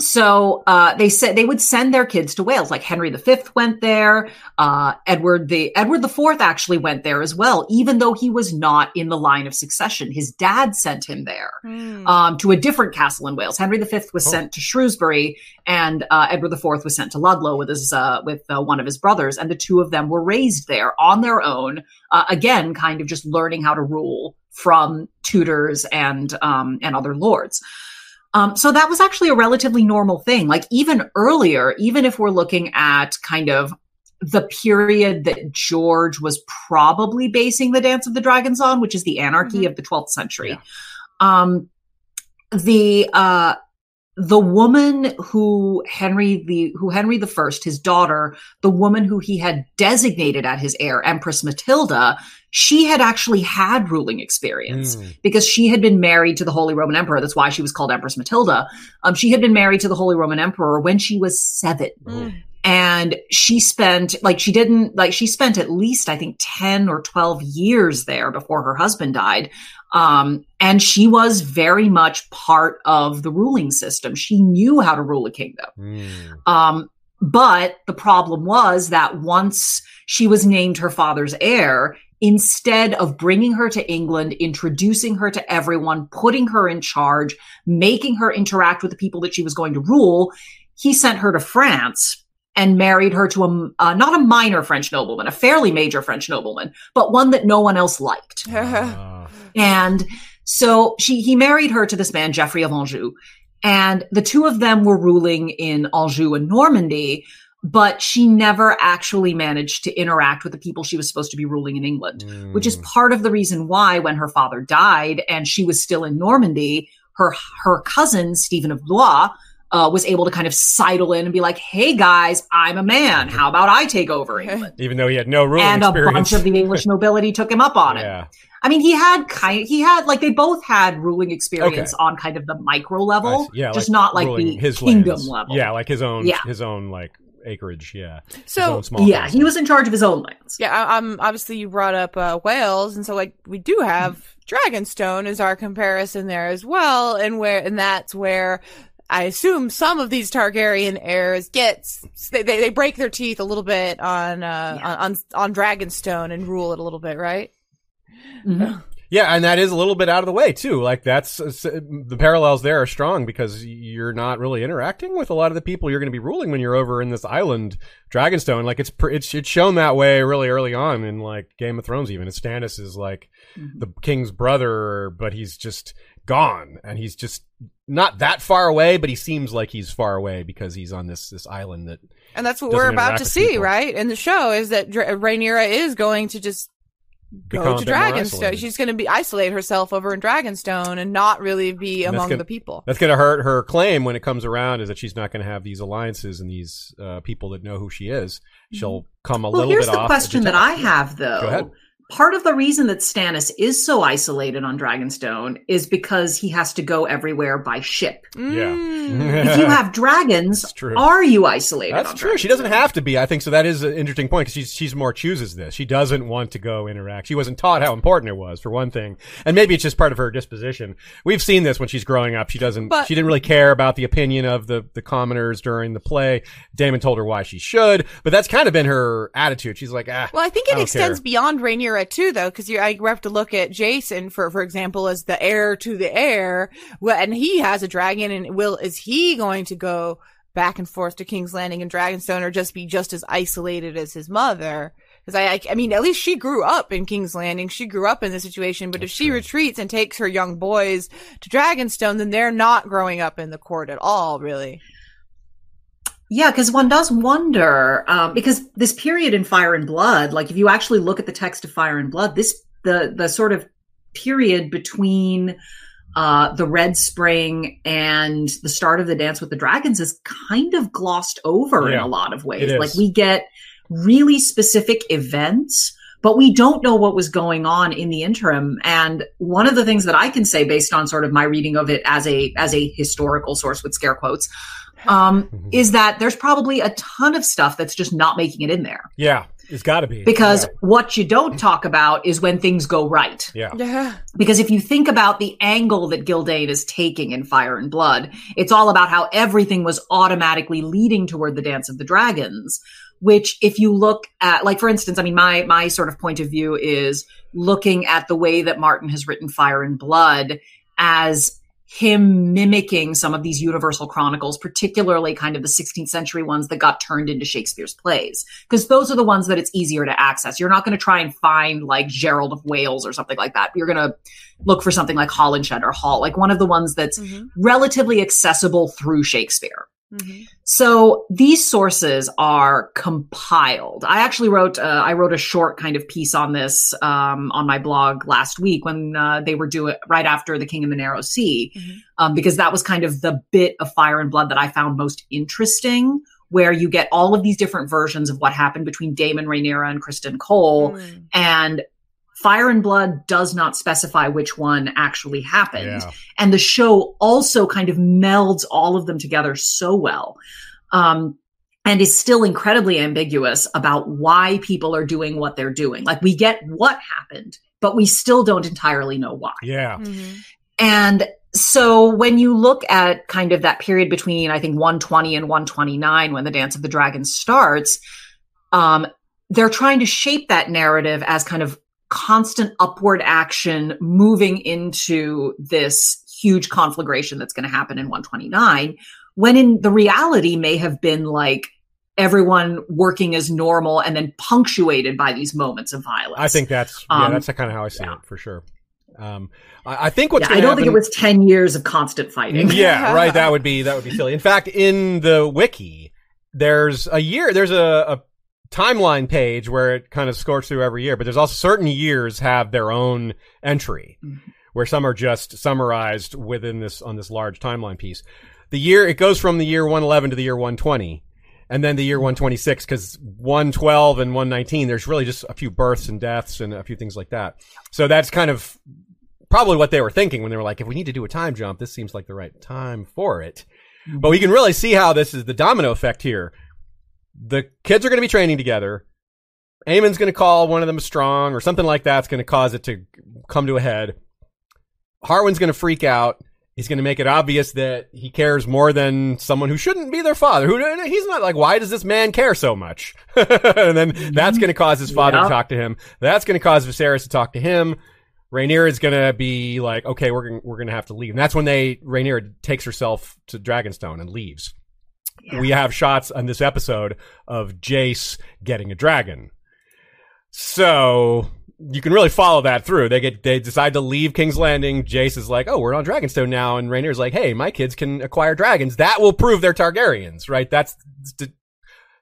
so uh, they said they would send their kids to Wales. Like Henry V went there. Uh, Edward the Edward IV actually went there as well, even though he was not in the line of succession. His dad sent him there Hmm. um, to a different castle in Wales. Henry V was sent to Shrewsbury, and uh, Edward IV was sent to Ludlow with his uh, with uh, one of his brothers, and the two of them were raised there on their own. Uh, again, kind of just learning how to rule from tutors and um, and other lords. Um, so that was actually a relatively normal thing. Like even earlier, even if we're looking at kind of the period that George was probably basing the Dance of the Dragons on, which is the anarchy of the 12th century. Um, the uh, the woman who Henry the who Henry the First, his daughter, the woman who he had designated at his heir, Empress Matilda, she had actually had ruling experience Mm. because she had been married to the Holy Roman Emperor. That's why she was called Empress Matilda. Um, she had been married to the Holy Roman Emperor when she was seven. And she spent, like, she didn't, like, she spent at least, I think, 10 or 12 years there before her husband died. Um, and she was very much part of the ruling system. She knew how to rule a kingdom. Mm. Um, but the problem was that once she was named her father's heir, instead of bringing her to England, introducing her to everyone, putting her in charge, making her interact with the people that she was going to rule, he sent her to France and married her to a uh, not a minor French nobleman, a fairly major French nobleman, but one that no one else liked. And so she he married her to this man, Geoffrey of Anjou. And the two of them were ruling in Anjou and Normandy, but she never actually managed to interact with the people she was supposed to be ruling in England, which is mm. part of the reason why when her father died and she was still in Normandy, her her cousin Stephen of Blois uh, was able to kind of sidle in and be like, "Hey guys, I'm a man. How about I take over England?" Even though he had no ruling experience. and a bunch of the English nobility took him up on it. yeah. I mean, he had kind he had like they both had ruling experience on kind of the micro level. Yeah, just not like the his kingdom lands. level. Yeah, like his own Yeah. his own like acreage. Yeah. His So- own small yeah, castle. he was in charge of his own lands. Yeah, I, I'm obviously you brought up uh, Wales, and so like we do have Dragonstone as our comparison there as well, and where and that's where I assume some of these Targaryen heirs get they they, they break their teeth a little bit on uh on, on on Dragonstone and rule it a little bit, right? Mhm. Yeah, and that is a little bit out of the way too. Like that's the parallels there are strong because you're not really interacting with a lot of the people you're going to be ruling when you're over in this island, Dragonstone. Like it's it's it's shown that way really early on in like Game of Thrones. Even Stannis is like the king's brother, but he's just gone, and he's just not that far away, but he seems like he's far away because he's on this this island that And that's what we're about to see, people. right? In the show is that Dra- Rhaenyra is going to just become go to Dragonstone. She's going to be isolate herself over in Dragonstone and not really be And among gonna- the people. That's going to hurt her claim when it comes around is that she's not going to have these alliances and these uh, people that know who she is. She'll come a Well, little here's bit the off. question that. I have Go ahead. though. Part of the reason that Stannis is so isolated on Dragonstone is because he has to go everywhere by ship. Yeah. If you have dragons, That's true. are you isolated? That's on true. She doesn't have to be. I think so. That is an interesting point because she's she's more chooses this. She doesn't want to go interact. She wasn't taught how important it was for one thing, and maybe it's just part of her disposition. We've seen this when she's growing up. She doesn't. But- she didn't really care about the opinion of the the commoners during the play. Daemon told her why she should, but that's kind of been her attitude. She's like, ah. Well, I think it don't extends care. beyond Rhaenyra too, though, because you I have to look at Jason for for example as the heir to the heir, well, and he has a dragon, and will is he going to go back and forth to King's Landing and Dragonstone, or just be just as isolated as his mother? Because I, I, I mean, at least she grew up in King's Landing. She grew up in this situation. But if she retreats and takes her young boys to Dragonstone, then they're not growing up in the court at all, really. Yeah, because one does wonder um, because this period in Fire and Blood, like if you actually look at the text of Fire and Blood, this the the sort of period between uh, the Red Spring and the start of the Dance with the Dragons is kind of glossed over in a lot of ways. Like we get really specific events. But we don't know what was going on in the interim. And one of the things that I can say based on sort of my reading of it as a as a historical source with scare quotes, um, is that there's probably a ton of stuff that's just not making it in there. Yeah. It's got to be Because Yeah. what you don't talk about is when things go right. yeah. Yeah. Because if you think about the angle that Gyldayn is taking in Fire and Blood, it's all about how everything was automatically leading toward the Dance of the Dragons. Which, if you look at, like, for instance, I mean, my, my sort of point of view is looking at the way that Martin has written Fire and Blood as him mimicking some of these universal chronicles, particularly kind of the 16th century ones that got turned into Shakespeare's plays. Because those are the ones that it's easier to access. You're not going to try and find like Gerald of Wales or something like that. You're going to look for something like Holinshed or Hall, like one of the ones that's Mhm. relatively accessible through Shakespeare. Mhm. So these sources are compiled. I actually wrote uh, I wrote a short kind of piece on this um, on my blog last week when uh, they were doing right after the King in the Narrow Sea, Mhm. um, because that was kind of the bit of Fire and Blood that I found most interesting, where you get all of these different versions of what happened between Daemon Rhaenyra and Criston Cole, Mm. and Fire and Blood does not specify which one actually happened Yeah. and the show also kind of melds all of them together so well um, and is still incredibly ambiguous about why people are doing what they're doing like we get what happened but we still don't entirely know why Yeah. Mhm. and so when you look at kind of that period between I think 120 and 129 when the Dance of the Dragons starts, um, they're trying to shape that narrative as kind of constant upward action moving into this huge conflagration that's going to happen in 129 when in the reality may have been like everyone working as normal and then punctuated by these moments of violence. I think that's yeah, Um, that's kind of how I see it for sure. Um, I, I think what's Yeah, gonna I don't think it was 10 years of constant fighting. yeah, right. That would be that would be silly. In fact, in the wiki, there's a year, there's a, a timeline page where it kind of scores through every year, but there's also certain years have their own entry, mm-hmm. where some are just summarized within this on this large timeline piece. The year it goes from the year 111 to the year 120. And then the year mm-hmm. 126, because 112 and 119, there's really just a few births and deaths and a few things like that. So that's kind of probably what they were thinking when they were like, if we need to do a time jump, this seems like the right time for it. But we mm-hmm. can really see how this is the domino effect here. The kids are going to be training together. Aemond's going to call one of them strong or something like that's going to cause it to come to a head. Harwin's going to freak out. He's going to make it obvious that he cares more than someone who shouldn't be their father. Who uh, he's not like, why does this man care so much? and then mm-hmm. that's going to cause his father Yeah. to talk to him. That's going to cause Viserys to talk to him. Rhaenyra is gonna be like, okay, we're gonna, we're gonna have to leave. And that's when they Rhaenyra takes herself to Dragonstone and leaves. We have shots on this episode of Jace getting a dragon. So you can really follow that through. They get they decide to leave King's Landing. Jace is like, oh, we're on Dragonstone now, and Rhaenyra's like, hey, my kids can acquire dragons. That will prove they're Targaryens, right? That's to,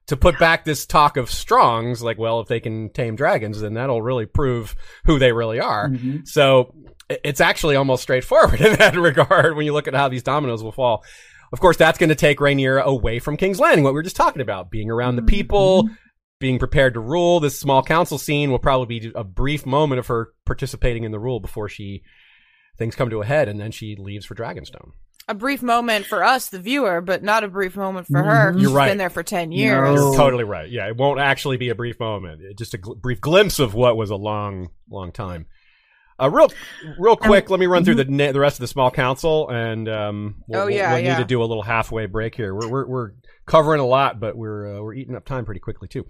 to put back this talk of strongs. Like, well, if they can tame dragons, then that'll really prove who they really are. Mm-hmm. So it's actually almost straightforward in that regard when you look at how these dominoes will fall. Of course, that's going to take Rhaenyra away from King's Landing, what we were just talking about, being around the people, mm-hmm. being prepared to rule. This small council scene will probably be a brief moment of her participating in the rule before she things come to a head, and then she leaves for Dragonstone. A brief moment for us, the viewer, but not a brief moment for her. Mm-hmm. You're She's right. been there for 10 years. No. You're totally right. Yeah, it won't actually be a brief moment. Just a gl- brief glimpse of what was a long, long time. Uh, real, real quick. let me run through the na- the rest of the small council, and um, we'll, Oh, we'll- we'll yeah. need to do a little halfway break here. We're we're, we're covering a lot, but we're uh, we're eating up time pretty quickly too.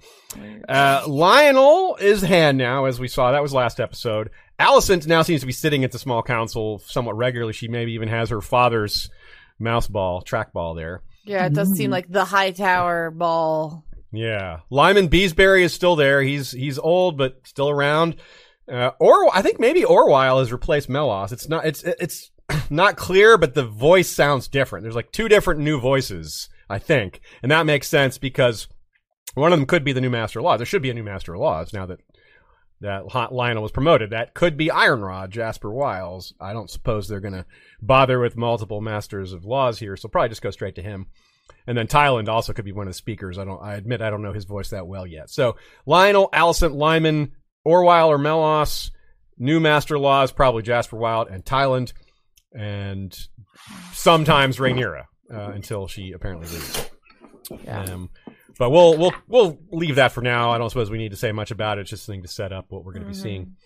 Uh, Lyonel is hand now, as we saw. That was last episode. Alicent now seems to be sitting at the small council somewhat regularly. She maybe even has her father's mouse ball, trackball there. Yeah, it does seem like the Hightower ball. Yeah, Lyman Beesbury is still there. He's he's old but still around. Uh, or I think maybe Orwyle has replaced Mellos. It's not it's it's not clear, but the voice sounds different. There's like two different new voices, I think, and that makes sense because one of them could be the new Master of Laws. There should be a new Master of Laws now that that Lyonel was promoted. That could be Ironrod, Jasper Wylde. I don't suppose they're going to bother with multiple Masters of Laws here, so probably just go straight to him. And then Tyland also could be one of the speakers. I don't. I admit I don't know his voice that well yet. So Lyonel, Alicent, Lyman, Orwyle or Mellos, new Master Laws, probably Jasper Wylde and Tyland, and sometimes Rhaenyra uh, until she apparently leaves. Yeah. Um, but we'll we'll we'll leave that for now. I don't suppose we need to say much about it. It's just a thing to set up what we're going to be seeing.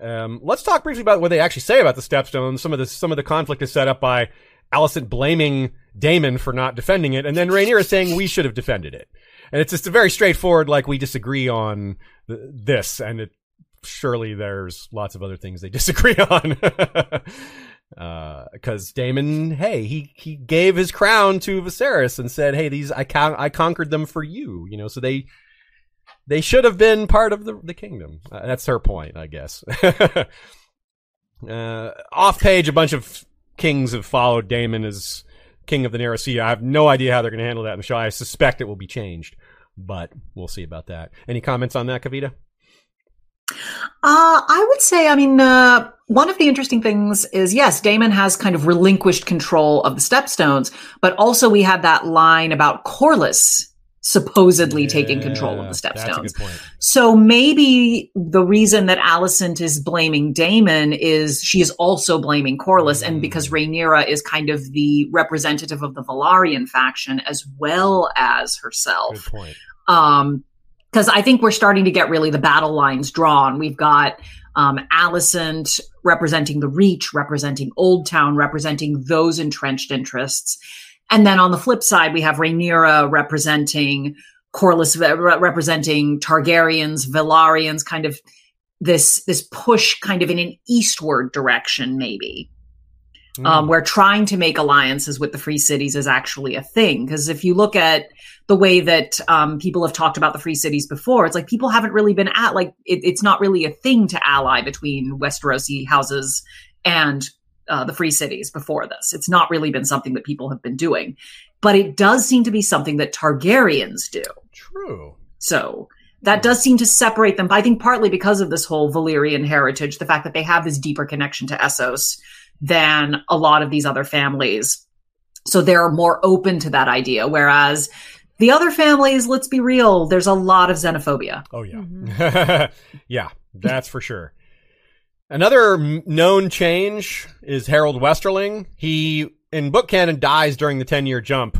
Um, let's talk briefly about what they actually say about the Stepstones. Some of the some of the conflict is set up by Alicent blaming Daemon for not defending it, and then Rhaenyra saying we should have defended it. And it's just a very straightforward, like we disagree on th- this, and it surely there's lots of other things they disagree on. Because Daemon, hey, he he gave his crown to Viserys and said, "Hey, these I con- I conquered them for you." You know, so they they should have been part of the the kingdom. Uh, that's her point, I guess. uh, off page, a bunch of kings have followed Daemon as king of the Narrow Sea. I have no idea how they're going to handle that in the show. I suspect it will be changed, but we'll see about that. Any comments on that, Kavita? Uh, I would say, I mean, uh, one of the interesting things is yes, Daemon has kind of relinquished control of the Stepstones, but also we had that line about Corlys supposedly taking control of the Stepstones. So maybe the reason that Alicent is blaming Daemon is she is also blaming Corlys, and because Rhaenyra is kind of the representative of the Velaryon faction as well as herself. Um, because I think we're starting to get really the battle lines drawn. We've got um, Alicent representing the Reach, representing Oldtown, representing those entrenched interests. And then on the flip side, we have Rhaenyra representing Corlys, re- representing Targaryens, Velaryons, kind of this this push, kind of in an eastward direction, maybe um, where trying to make alliances with the free cities is actually a thing. Because if you look at the way that um, people have talked about the free cities before, it's like people haven't really been at like it, it's not really a thing to ally between Westerosi houses and uh, the free cities before this. It's not really been something that people have been doing, but it does seem to be something that Targaryens do. True. So that does seem to separate them. I think partly because of this whole Valyrian heritage, the fact that they have this deeper connection to Essos than a lot of these other families. So they're more open to that idea. Whereas the other families, let's be real, there's a lot of xenophobia. Oh yeah, yeah, that's for sure. Another known change is Harrold Westerling. He in book canon dies during the ten year jump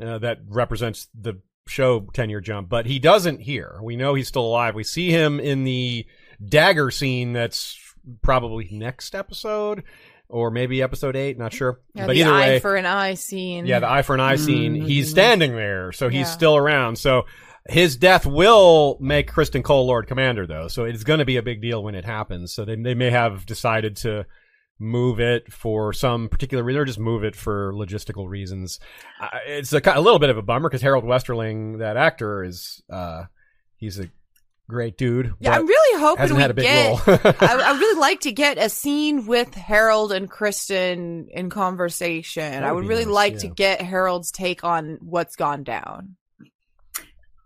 uh, that represents the show ten year jump, but he doesn't here. We know he's still alive. We see him in the dagger scene. That's probably next episode or maybe episode eight. Not sure, Yeah, but the either eye way, for an eye scene. yeah, the eye for an eye scene. He's standing there, so he's Yeah. still around. So his death will make Criston Cole Lord Commander, though. So it's going to be a big deal when it happens. So they they may have decided to move it for some particular reason, or just move it for logistical reasons. Uh, it's a, a little bit of a bummer because Harrold Westerling, that actor, is uh, he's a great dude. Yeah, I'm really hoping we had a big get. I, I really like to get a scene with Harrold and Criston in conversation. I would would really nice, like yeah. to get Harrold's take on what's gone down.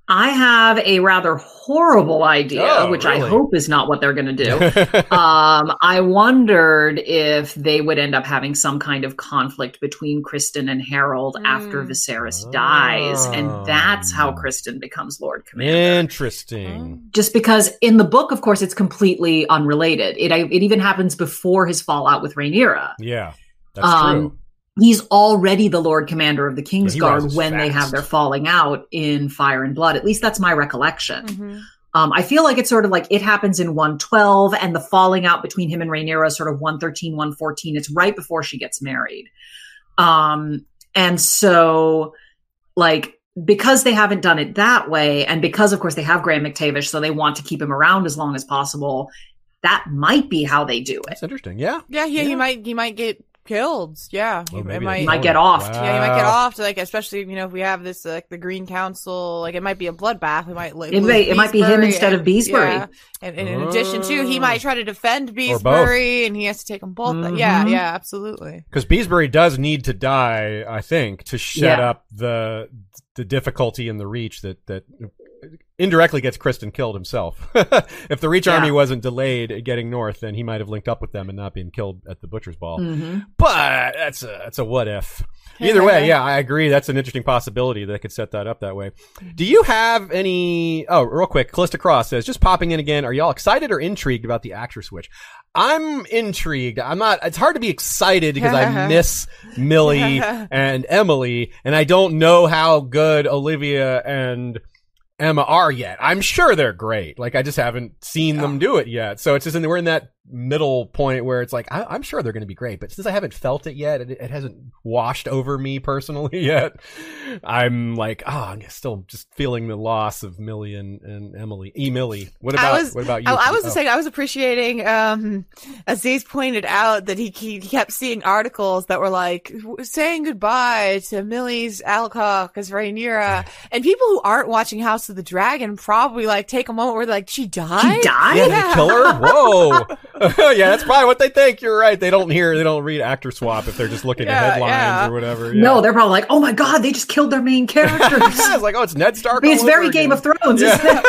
I have a rather horrible idea, Oh, which I hope is not what they're going to do. um, I wondered if they would end up having some kind of conflict between Criston and Harrold after Mm. Viserys dies, and that's how Oh. Criston becomes Lord Commander. Interesting. Just because in the book, of course, it's completely unrelated. It it even happens before his fallout with Rhaenyra. Yeah, that's Um, true. He's already the Lord Commander of the he Kingsguard rises when they have their falling out in Fire and Blood. At least that's my recollection. Mm-hmm. Um, I feel like it's sort of like it happens in 112 and the falling out between him and Rhaenyra is sort of 113, 114. It's right before she gets married. Um, and so like, because they haven't done it that way, and because of course they have Graham McTavish, so they want to keep him around as long as possible, that might be how they do it. That's interesting. Yeah. Yeah, yeah, he might he might get killed. Yeah, he, Well, it maybe might. might get off. yeah, he might get Wow. off. Like especially you know if we have this like the Green Council, like it might be a bloodbath. We might like, It may- it might be him Beesbury instead of Beesbury. Yeah. And, and in addition to, he might try to defend. Beesbury, and he has to take them both. Yeah, Mhm. yeah, absolutely. Because Beesbury does need to die, I think, to shut Yeah. up the the difficulty and the reach that that indirectly gets Criston killed himself. if the Reach Yeah. Army wasn't delayed getting north, then he might have linked up with them and not been killed at the Butcher's Ball. Mhm. But that's a that's a what if. Either way, yeah, I agree. That's an interesting possibility that could set that up that way. Do you have any? Oh, real quick, Callista Cross says, just popping in again. Are y'all excited or intrigued about the actor switch? I'm intrigued. I'm not. It's hard to be excited because I miss Milly and Emily, and I don't know how good Olivia and Emma are yet. I'm sure they're great. Like I just haven't seen them do it yet. So it's just in we're in that middle point where it's like I, I'm sure they're going to be great, but since I haven't felt it yet, it, it hasn't washed over me personally yet. I'm like, oh, I'm still just feeling the loss of Milly and, and Emily. E Milly. What about was, what about you? I, I was just Oh. saying, I was appreciating, um, Aziz pointed out that he, he kept seeing articles that were like saying goodbye to Milly's Alcock as Rhaenyra, and people who aren't watching House of the Dragon probably like take a moment where they're like, she died. She died? Yeah, did they kill her? Whoa. yeah, that's probably what they think. You're right. They don't hear, they don't read actor swap if they're just looking Yeah, at headlines yeah. or whatever. Yeah. No, they're probably like, oh my god, they just killed their main characters. it's like, oh, it's Ned Stark. I mean, it's very over Game of Thrones, Yeah. isn't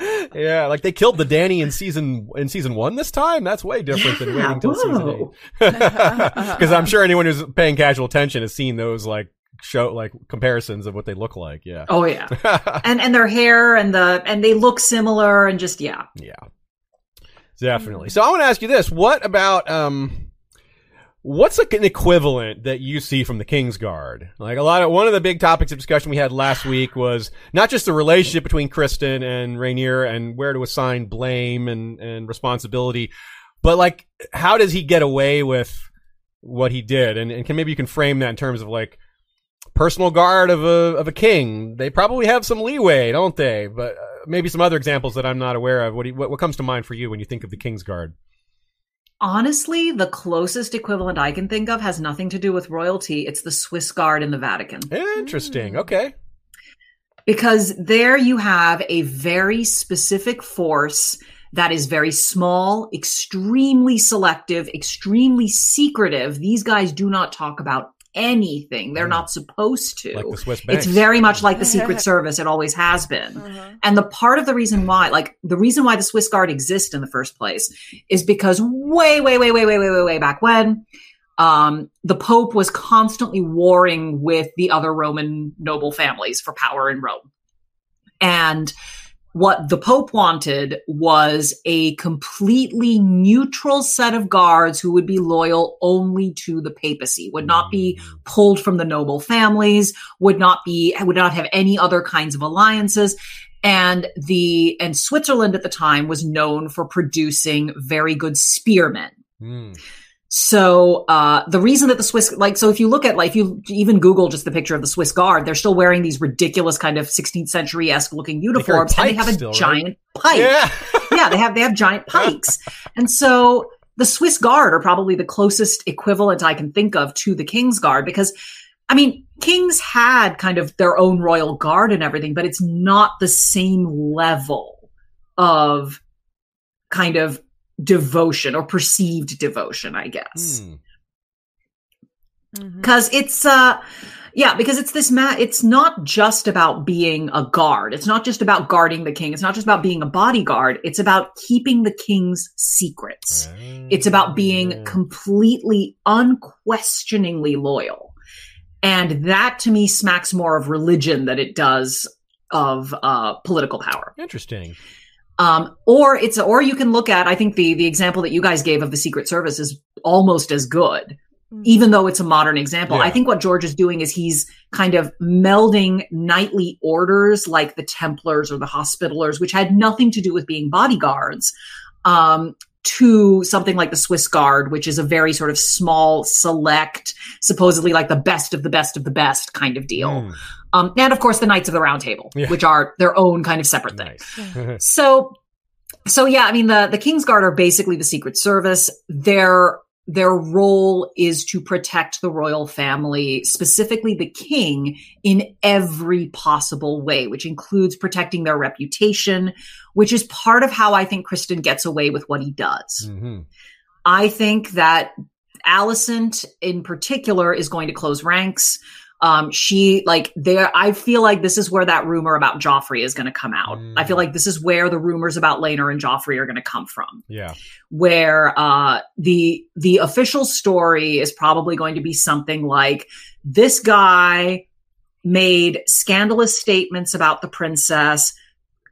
it? yeah, like they killed the Dany in season in season one this time. That's way different than waiting until season eight. Because I'm sure anyone who's paying casual attention has seen those like show like comparisons of what they look like. Yeah. Oh yeah, and and their hair and the and they look similar and just yeah. Yeah. Definitely. So I want to ask you this. What about, um, what's like an equivalent that you see from the King's Guard? Like a lot of, one of the big topics of discussion we had last week was not just the relationship between Criston and Rhaenyra and where to assign blame and, and responsibility, but like, how does he get away with what he did? And, and can maybe you can frame that in terms of like, personal guard of a of a king. They probably have some leeway, don't they? But uh, maybe some other examples that I'm not aware of. What, do you, what what comes to mind for you when you think of the king's guard? Honestly, the closest equivalent I can think of has nothing to do with royalty. It's the Swiss Guard in the Vatican. Interesting. Mm. Okay. Because there you have a very specific force that is very small, extremely selective, extremely secretive. These guys do not talk about anything. They're not supposed to. Mm. Like the Swiss It's very much like the Secret Service. It always has been. And the part of the reason why, like the reason why the Swiss Guard exist in the first place is because way, way, way, way, way, way, way, way back when, um, the Pope was constantly warring with the other Roman noble families for power in Rome. And what the Pope wanted was a completely neutral set of guards who would be loyal only to the papacy, would not be pulled from the noble families, would not be, would not have any other kinds of alliances. And the, and Switzerland at the time was known for producing very good spearmen. Hmm. So uh, the reason that the Swiss, like, so if you look at, like, if you even Google just the picture of the Swiss Guard, they're still wearing these ridiculous kind of 16th century esque looking uniforms, and they have a still, right? giant pike. Yeah. yeah, they have they have giant pikes, and so the Swiss Guard are probably the closest equivalent I can think of to the King's Guard because. I mean, kings had kind of their own royal guard and everything, but it's not the same level of kind of devotion or perceived devotion, I guess. Hmm. Mm-hmm. Because it's, uh, yeah, because it's this ma- it's not just about being a guard. It's not just about guarding the king. It's not just about being a bodyguard. It's about keeping the king's secrets. It's about being completely unquestioningly loyal. And that to me smacks more of religion than it does of uh, political power. Interesting. Um, or it's or you can look at I think the the example that you guys gave of the Secret Service is almost as good, even though it's a modern example. Yeah. I think what George is doing is he's kind of melding knightly orders like the Templars or the Hospitallers, which had nothing to do with being bodyguards, um, to something like the Swiss Guard, which is a very sort of small, select, supposedly like the best of the best of the best kind of deal. Hmm. Um, and of course, the Knights of the Round Table, Yeah. which are their own kind of separate thing. Nice. So, so yeah, I mean, the, the King's Guard are basically the Secret Service. Their, their role is to protect the royal family, specifically the king, in every possible way, which includes protecting their reputation, which is part of how I think Criston gets away with what he does. hmm I think that Alicent in particular is going to close ranks. Um, she like there. I feel like this is where that rumor about Joffrey is going to come out. I feel Mm. like this is where the rumors about Laenor and Joffrey are going to come from Yeah. where uh, the the official story is probably going to be something like this guy made scandalous statements about the princess.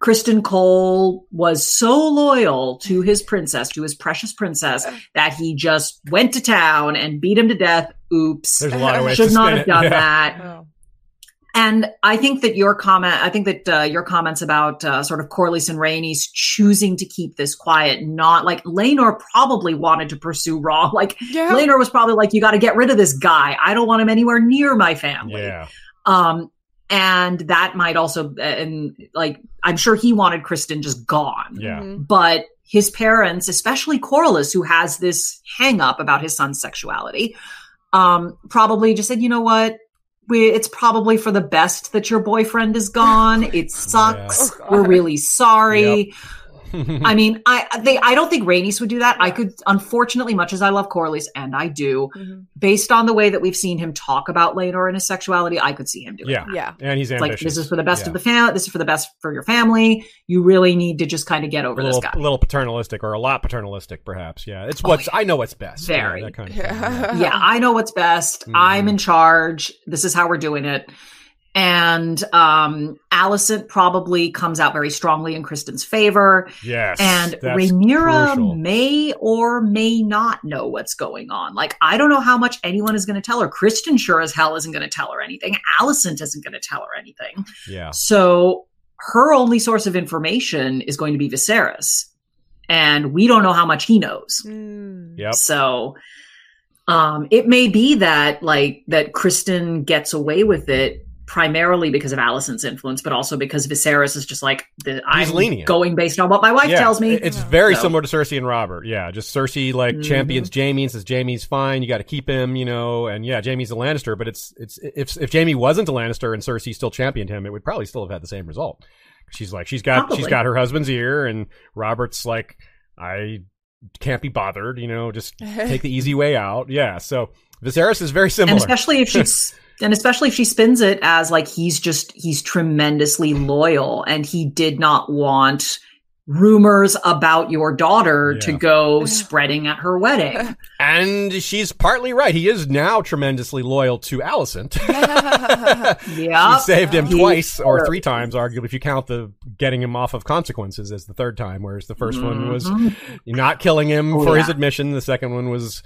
Criston Cole was so loyal to his princess, to his precious princess, that he just went to town and beat him to death. Oops. There's a lot of ways Should to not spin have it. done Yeah. that. Oh. And I think that your comment, I think that uh, your comments about uh, sort of Corlys and Rhaenys choosing to keep this quiet, not like Laenor probably wanted to pursue Raw. Like Yeah. Laenor was probably like, you got to get rid of this guy. I don't want him anywhere near my family. Yeah. Um, and that might also, and like, I'm sure he wanted Criston just gone. Yeah. Mhm. But his parents, especially Corlys, who has this hang up about his son's sexuality, um, probably just said, you know what? We, it's probably for the best that your boyfriend is gone. It sucks. Oh, We're really sorry. I mean, I they I don't think Rhaenys would do that. I could, unfortunately, much as I love Corlys, and I do, Mhm. based on the way that we've seen him talk about Laenor and his sexuality, I could see him doing yeah. that. Yeah. And he's ambitious. like this is for the best Yeah. of the family. This is for the best for your family. You really need to just kind of get a over little, this guy. little paternalistic or a lot paternalistic, perhaps. Yeah, it's what's I know what's best. Yeah, Very. that kind of thing. Yeah. yeah, I know what's best. Mhm. I'm in charge. This is how we're doing it. And um Alicent probably comes out very strongly in Criston's favor. Yes, And that's Rhaenyra crucial. may or may not know what's going on. Like, I don't know how much anyone is going to tell her. Criston sure as hell isn't going to tell her anything. Alicent isn't going to tell her anything. Yeah, So her only source of information is going to be Viserys. And we don't know how much he knows. Mm. yep. So um it may be that like that Criston gets away with it primarily because of Alicent's influence, but also because Viserys is just like the, I'm lenient. going based on what my wife yeah, tells me. It's very So- similar to Cersei and Robert. Yeah, just Cersei like Mhm. champions Jaime and says Jaime's fine. You got to keep him, you know. And yeah, Jaime's a Lannister, but it's it's if if Jaime wasn't a Lannister and Cersei still championed him, it would probably still have had the same result. She's like she's got she's got her husband's ear, and Robert's like I can't be bothered, you know. Just take the easy way out. Yeah, so Viserys is very similar. and especially if she's and especially if she spins it as like he's just he's tremendously loyal and he did not want rumors about your daughter to go spreading at her wedding. And she's partly right. He is now tremendously loyal to Alicent. Yeah. she saved him He- twice or three times, arguably, if you count the getting him off of consequences as the third time, whereas the 1st one was Mhm. not killing him Oh, for his admission. The second one was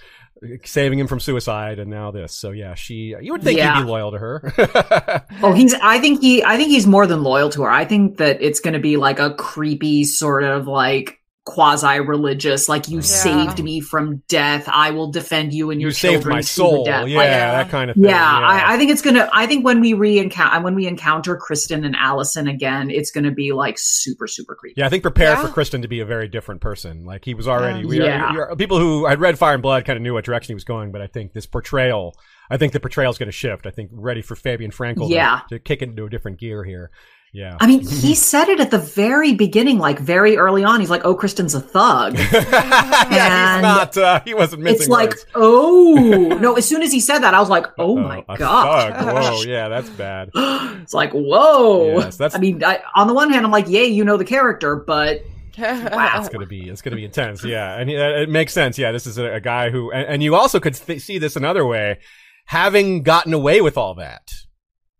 saving him from suicide, and now this. So yeah, she. You would think Yeah. he'd be loyal to her. Oh, he's. I think he. I think he's more than loyal to her. I think that it's going to be like a creepy sort of like quasi-religious. Like you Yeah. saved me from death. I will defend you and you your saved children my to the soul. death. Yeah, Like, that kind of thing. yeah, I, I think it's gonna. I think when we re-encounter when we encounter Criston and Alicent again, it's gonna be like super super creepy. Yeah, I think prepare Yeah. for Criston to be a very different person. Like he was already. Um, yeah. We Yeah. are, are- people who had read Fire and Blood kind of knew what direction he was going, but I think this portrayal. I think the portrayal is going to shift. I think ready for Fabien Frankel Yeah. to, to kick it into a different gear here. Yeah. I mean, he said it at the very beginning, like very early on. He's like, "Oh, Criston's a thug." yeah, he's not. Uh, he wasn't missing. it's like, "Oh no!" As soon as he said that, I was like, "Oh my god!" thug. Whoa, yeah, that's bad. it's like, whoa. Yes, that's- I mean, I, on the one hand, I'm like, yay, you know the character, but wow. It's gonna be. It's gonna be intense. Yeah, and uh, it makes sense. Yeah, this is a, a guy who, and, and you also could th- see this another way, having gotten away with all that.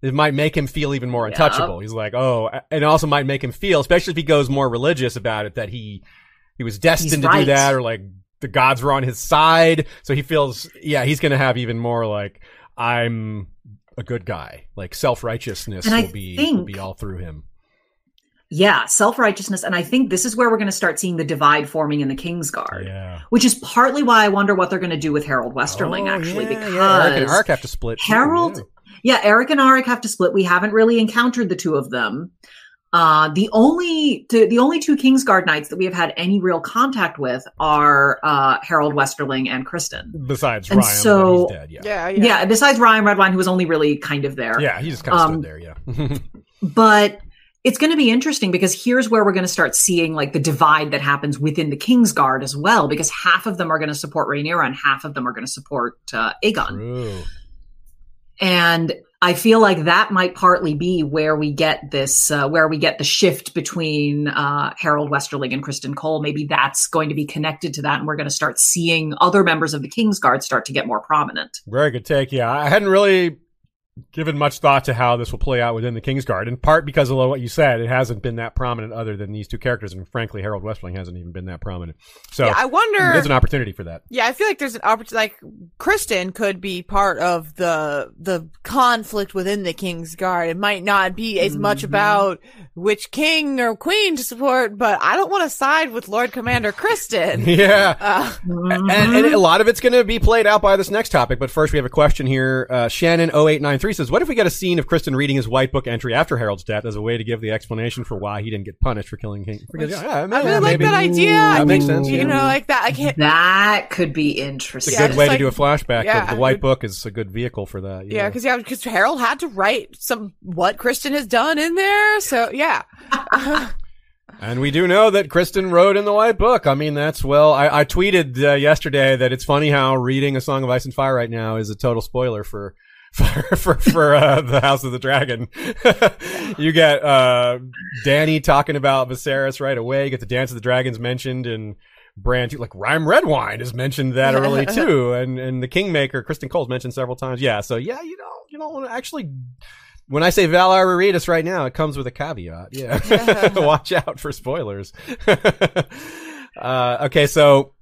It might make him feel even more Yeah. untouchable. He's like, oh, and also might make him feel, especially if he goes more religious about it, that he he was destined He's to do that, or like the gods were on his side. So he feels, yeah, he's gonna have even more like I'm a good guy. Like self righteousness will be will be all through him. Yeah, self righteousness. And I think this is where we're going to start seeing the divide forming in the Kingsguard, Yeah. which is partly why I wonder what they're going to do with Harrold Westerling, Oh, actually, yeah, because yeah. And Ark have to split. too, Harrold, yeah. Yeah, Erryk and Arryk have to split. We haven't really encountered the two of them. Uh, the only the, the only two Kingsguard knights that we have had any real contact with are uh, Harrold Westerling and Criston. Besides And Ryam, so- he's dead. Yeah. yeah, Yeah. yeah. besides Ryam Redwyne, who was only really kind of there. Yeah, he just kind of Um, stood there. Yeah. But it's going to be interesting because here's where we're going to start seeing like the divide that happens within the Kingsguard as well, because half of them are going to support Rhaenyra and half of them are going to support uh, Aegon. True. And I feel like that might partly be where we get this, uh, where we get the shift between uh, Harrold Westerling and Criston Cole. Maybe that's going to be connected to that, and we're going to start seeing other members of the Kingsguard start to get more prominent. Very good take. Yeah, I hadn't really given much thought to how this will play out within the Kingsguard, in part because of what you said. It hasn't been that prominent other than these two characters, and frankly, Harold Westling hasn't even been that prominent. So Yeah, I wonder. there's an opportunity for that. Yeah, I feel like there's an opportunity. Like Criston could be part of the the conflict within the King's Guard. It might not be as much about which king or queen to support, but I don't want to side with Lord Commander Kristen. Yeah. Uh, and, and a lot of it's going to be played out by this next topic. But first, we have a question here. Uh, Shannon 0893 says, What if we get a scene of Criston reading his white book entry after Harrold's death as a way to give the explanation for why he didn't get punished for killing King? Because, yeah, I maybe- really like maybe. that idea. That I makes think, sense. You yeah. know, like that. I can't. That could be it's interesting. a good just way like- to do a flashback. Yeah. the, the white book is a good vehicle for that. Yeah, because yeah, because Harrold had to write some what Criston has done in there. So yeah, And we do know that Criston wrote in the White Book. I mean, that's well. I, I tweeted uh, yesterday that it's funny how reading A Song of Ice and Fire right now is a total spoiler for for for, for uh, the House of the Dragon. you get uh, Dany talking about Viserys right away. You get the Dance of the Dragons mentioned and. Brand like Rhyme Red Wine is mentioned that early too, and and the Kingmaker Criston Cole's mentioned several times. Yeah, so yeah, you know, you don't want to actually when I say Valar Rereadus right now, it comes with a caveat. Yeah. Watch out for spoilers. uh, okay, so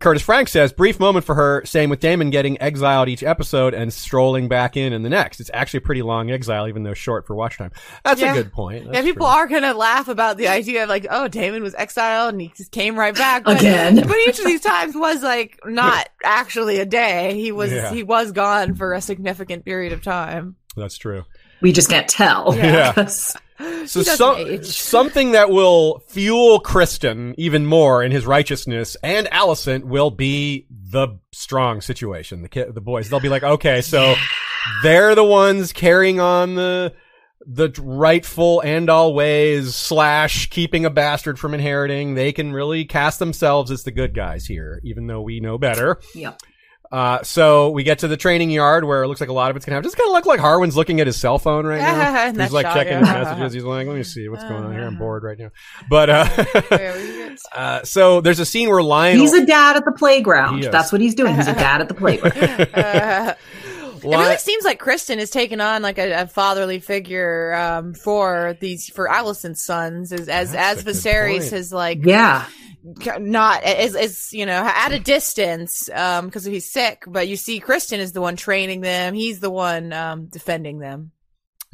Curtis Frank says, brief moment for her, same with Daemon getting exiled each episode and strolling back in in the next. It's actually a pretty long exile, even though short for watch time. That's Yeah. a good point. yeah. People true. are gonna laugh about the idea of like, oh, Daemon was exiled and he just came right back but, Again. But each of these times was like not actually a day. He was Yeah. he was gone for a significant period of time. That's true. We just can't tell. Yeah. Yes. So some, something that will fuel Criston even more in his righteousness and Alicent will be the strong situation. The kid, the boys, they'll be like, okay, so they're the ones carrying on the, the rightful and all ways slash keeping a bastard from inheriting. They can really cast themselves as the good guys here, even though we know better. Yep. Uh, so we get to the training yard where it looks like a lot of it's gonna happen. Just kind of look like Harwin's looking at his cell phone right now. He's like shot, checking his messages. He's like, let me see what's going on here. I'm bored right now. But, uh, Yeah, we get- uh, so there's a scene where Lyonel, He's a dad at the playground. That's what he's doing. He's a dad at the playground. It really seems like Criston is taking on like a, a fatherly figure um, for these for Alicent's sons as as That's as Viserys point. has like yeah. not is is you know at a distance um because he's sick but you see Criston is the one training them he's the one um defending them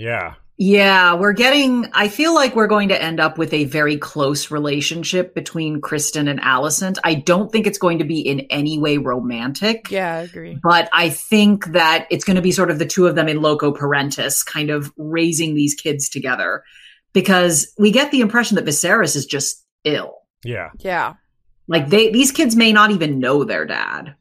yeah. Yeah, we're getting, I feel like we're going to end up with a very close relationship between Criston and Alicent. I don't think it's going to be in any way romantic. yeah I agree But I think that it's going to be sort of the two of them in loco parentis, kind of raising these kids together. Because we get the impression that Viserys is just ill. Yeah. yeah Like they, these kids may not even know their dad.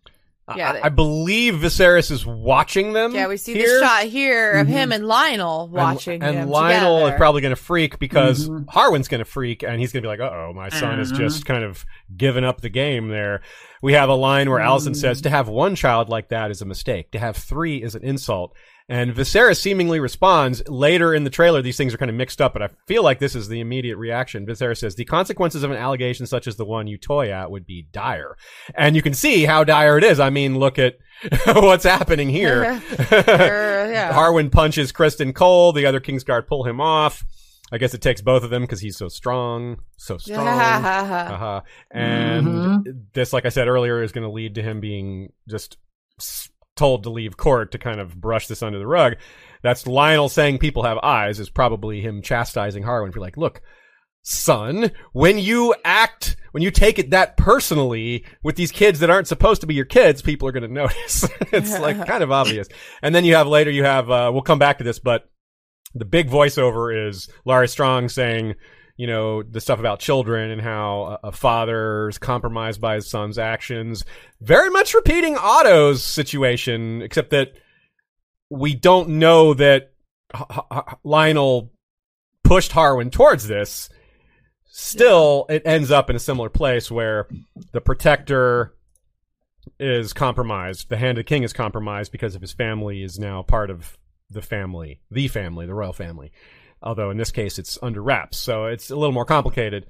Yeah, I, they- I believe Viserys is watching them. yeah we see here. this shot here of Mhm. him and Lyonel watching and, them Lyonel together. is probably going to freak because Mhm. Harwin's going to freak, and he's going to be like, "Uh oh, my son has Uh-huh. just kind of given up the game." There, we have a line where Alicent Mm. says, "To have one child like that is a mistake. To have three is an insult." And Viserys seemingly responds later in the trailer. These things are kind of mixed up, but I feel like this is the immediate reaction. Viserys says, "The consequences of an allegation such as the one you toy at would be dire," and you can see how dire it is. I mean, look at what's happening here. Sure, yeah. Harwin punches Criston Cole. The other Kingsguard pull him off. I guess it takes both of them because he's so strong, so strong. uh-huh. And Mhm. this, like I said earlier, is going to lead to him being just s- told to leave court to kind of brush this under the rug. That's Lyonel saying people have eyes is probably him chastising Harwin for like, look, son, when you act, when you take it that personally with these kids that aren't supposed to be your kids, people are going to notice. it's like kind of obvious. And then you have later, you have, uh, we'll come back to this, but the big voiceover is Larys Strong saying, you know, the stuff about children and how a, father's compromised by his son's actions. Very much repeating Otto's situation, except that we don't know that H- H- Lyonel pushed Harwin towards this. Still, it ends up in a similar place where the protector is compromised. The hand of the king is compromised because of his family is now part of the family, the family, the royal family. Although in this case it's under wraps, so it's a little more complicated.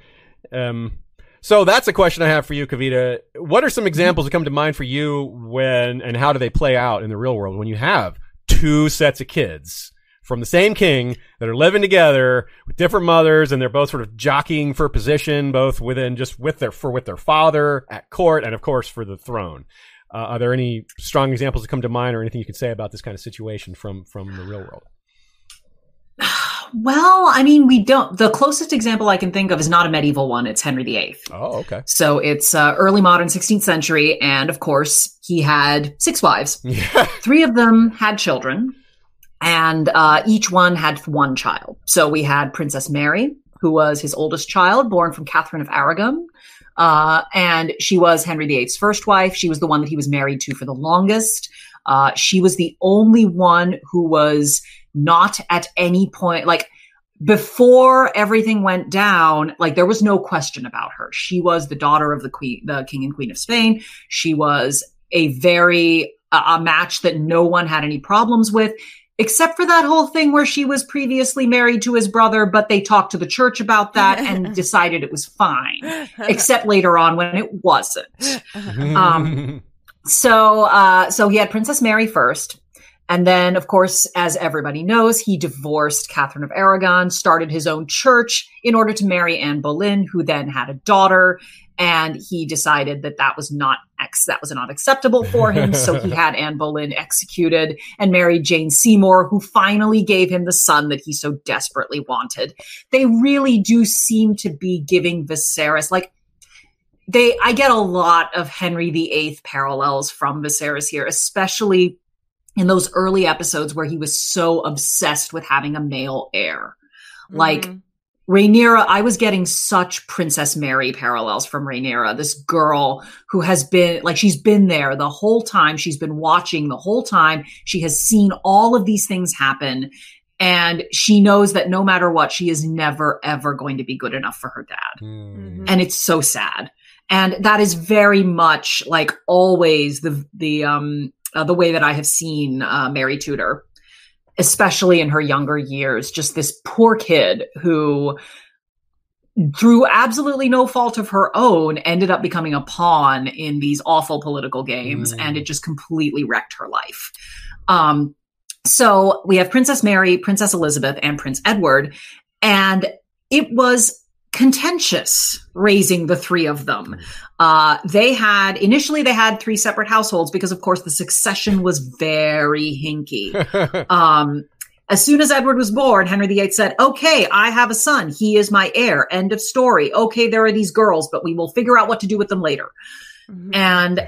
Um, so that's a question I have for you, Kavita. What are some examples that come to mind for you when and how do they play out in the real world when you have two sets of kids from the same king that are living together with different mothers and they're both sort of jockeying for position, both within just with their for with their father at court and of course for the throne. Uh, are there any strong examples that come to mind or anything you can say about this kind of situation from from the real world? Well, I mean, we don't. The closest example I can think of is not a medieval one. It's Henry VIII. Oh, okay. So it's uh, early modern 16th century. And of course, he had six wives. Yeah. Three of them had children, and uh, each one had one child. So we had Princess Mary, who was his oldest child, born from Catherine of Aragon. Uh, and she was Henry VIII's first wife. She was the one that he was married to for the longest. Uh, she was the only one who was not at any point like before everything went down like there was no question about her. She was the daughter of the queen the king and queen of spain. She was a very uh, a match that no one had any problems with except for that whole thing where she was previously married to his brother but they talked to the church about that and decided it was fine except later on when it wasn't. Um, so uh, so he had princess mary first and then, of course, as everybody knows, he divorced Catherine of Aragon, started his own church in order to marry Anne Boleyn, who then had a daughter. And he decided that that was not ex- that was not acceptable for him. so he had Anne Boleyn executed and married Jane Seymour, who finally gave him the son that he so desperately wanted. They really do seem to be giving Viserys like they. I get a lot of Henry VIII parallels from Viserys here, especially in those early episodes where he was so obsessed with having a male heir. Like Mhm. Rhaenyra, I was getting such Princess Mary parallels from Rhaenyra, this girl who has been like she's been there the whole time. She's been watching the whole time. She has seen all of these things happen. And she knows that no matter what, she is never, ever going to be good enough for her dad Hmm. and it's so sad and that is very much like always the the um uh, the way that i have seen uh, mary tudor especially in her younger years just this poor kid who through absolutely no fault of her own ended up becoming a pawn in these awful political games Mm. and it just completely wrecked her life um so we have princess mary princess elizabeth and prince edward and it was contentious raising the three of them. Uh, they had initially they had three separate households because, of course, the succession was very hinky. Um, as soon as Edward was born, Henry VIII said, "Okay, I have a son. He is my heir. End of story. Okay, there are these girls, but we will figure out what to do with them later." Mhm. And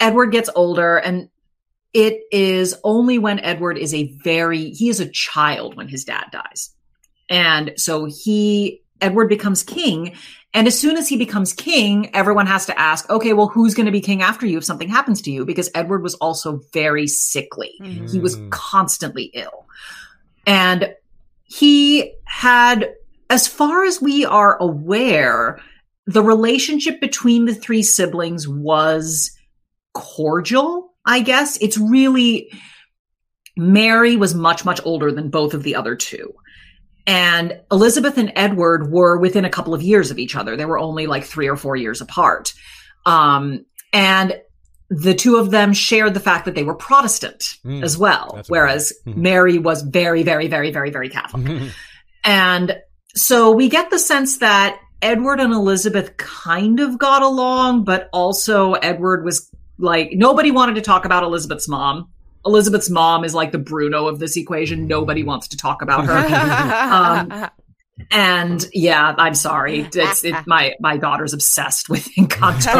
Edward gets older, and it is only when Edward is a very he is a child when his dad dies, and so he Edward becomes king. And as soon as he becomes king, everyone has to ask, okay, well, who's going to be king after you if something happens to you? Because Edward was also very sickly. He was Mm. constantly ill. And he had, as far as we are aware, the relationship between the three siblings was cordial, I guess. It's really, Mary was much, much older than both of the other two. And Elizabeth and Edward were within a couple of years of each other. They were only like three or four years apart. Um, and the two of them shared the fact that they were Protestant Mm. as well, whereas Mhm. Mary was very, very, very, very, very Catholic. And so we get the sense that Edward and Elizabeth kind of got along, but also Edward was like, nobody wanted to talk about Elizabeth's mom. Elizabeth's mom is like the Bruno of this equation. Nobody wants to talk about her. Um, and yeah, I'm sorry. It's it, my my daughter's obsessed with Encanto.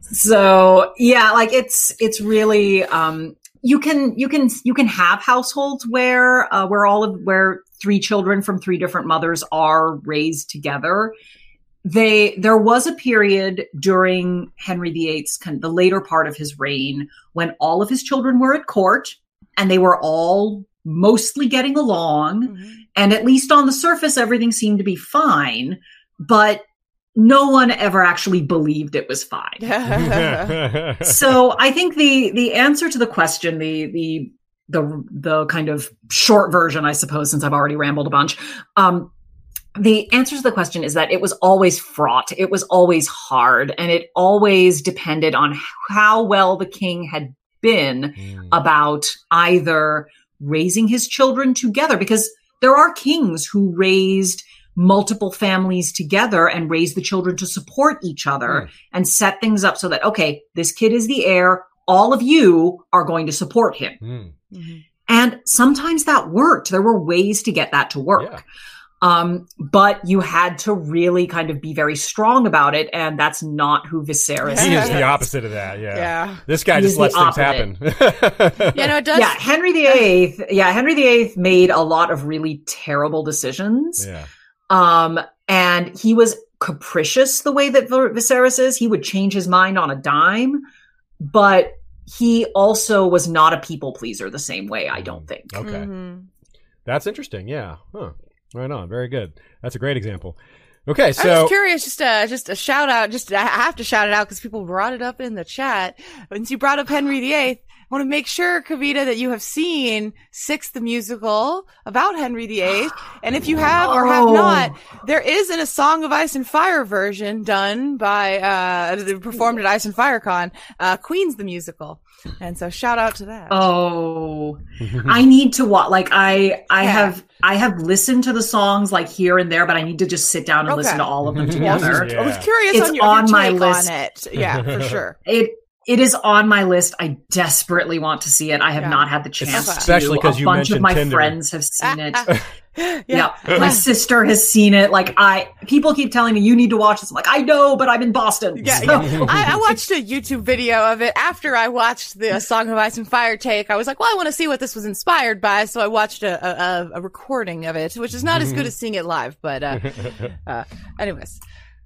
so yeah, like it's it's really um you can you can you can have households where uh, where all of where three children from three different mothers are raised together. They there was a period during Henry VIII's kind of the later part of his reign when all of his children were at court and they were all mostly getting along Mhm. and at least on the surface everything seemed to be fine but no one ever actually believed it was fine. so I think the the answer to the question, the the the the kind of short version, I suppose, since I've already rambled a bunch, um, the answer to the question is that it was always fraught. It was always hard, and it always depended on how well the king had been Mm. about either raising his children together, because there are kings who raised multiple families together and raised the children to support each other and set things up so that, okay, this kid is the heir. All of you are going to support him. Mm. And sometimes that worked. There were ways to get that to work. Yeah. Um, but you had to really kind of be very strong about it, and that's not who Viserys is. He is is. the opposite of that. Yeah. Yeah. This guy He just lets things happen. Yeah, no, it does. Yeah, Henry VIII. Yeah, Henry VIII made a lot of really terrible decisions. yeah. Um, and he was capricious the way that Ver- Viserys is. He would change his mind on a dime, but he also was not a people pleaser the same way, I don't think. Okay. Mhm. That's interesting. Yeah. Huh. Right on. Very good. That's a great example. Okay. So I was just curious, just a just a shout out. Just I have to shout it out because people brought it up in the chat. Once you brought up Henry VIII, I want to make sure, Kavita, that you have seen Six, the musical about Henry VIII, and if you have or have Oh. not, there is in a Song of Ice and Fire version done by uh performed at Ice and Fire Con, uh, Queen's the musical, and so shout out to that. Oh, I need to watch. Like I, I Yeah. have, I have listened to the songs like here and there, but I need to just sit down and Okay. listen to all of them together. Yeah. I was curious It's on your, on your my take list. on it. Yeah, for sure. It, it is on my list. I desperately want to see it. I have Yeah. not had the chance. Especially to. 'cause a you bunch of my Tinder. friends have seen it. yeah. yeah. my sister has seen it. Like I, people keep telling me you need to watch this. I'm like I know, but I'm in Boston. Yeah, So- yeah. I, I watched a YouTube video of it after I watched the Song of Ice and Fire take. I was like, well, I want to see what this was inspired by, so I watched a, a, a recording of it, which is not as good as seeing it live. But, uh, uh, anyways,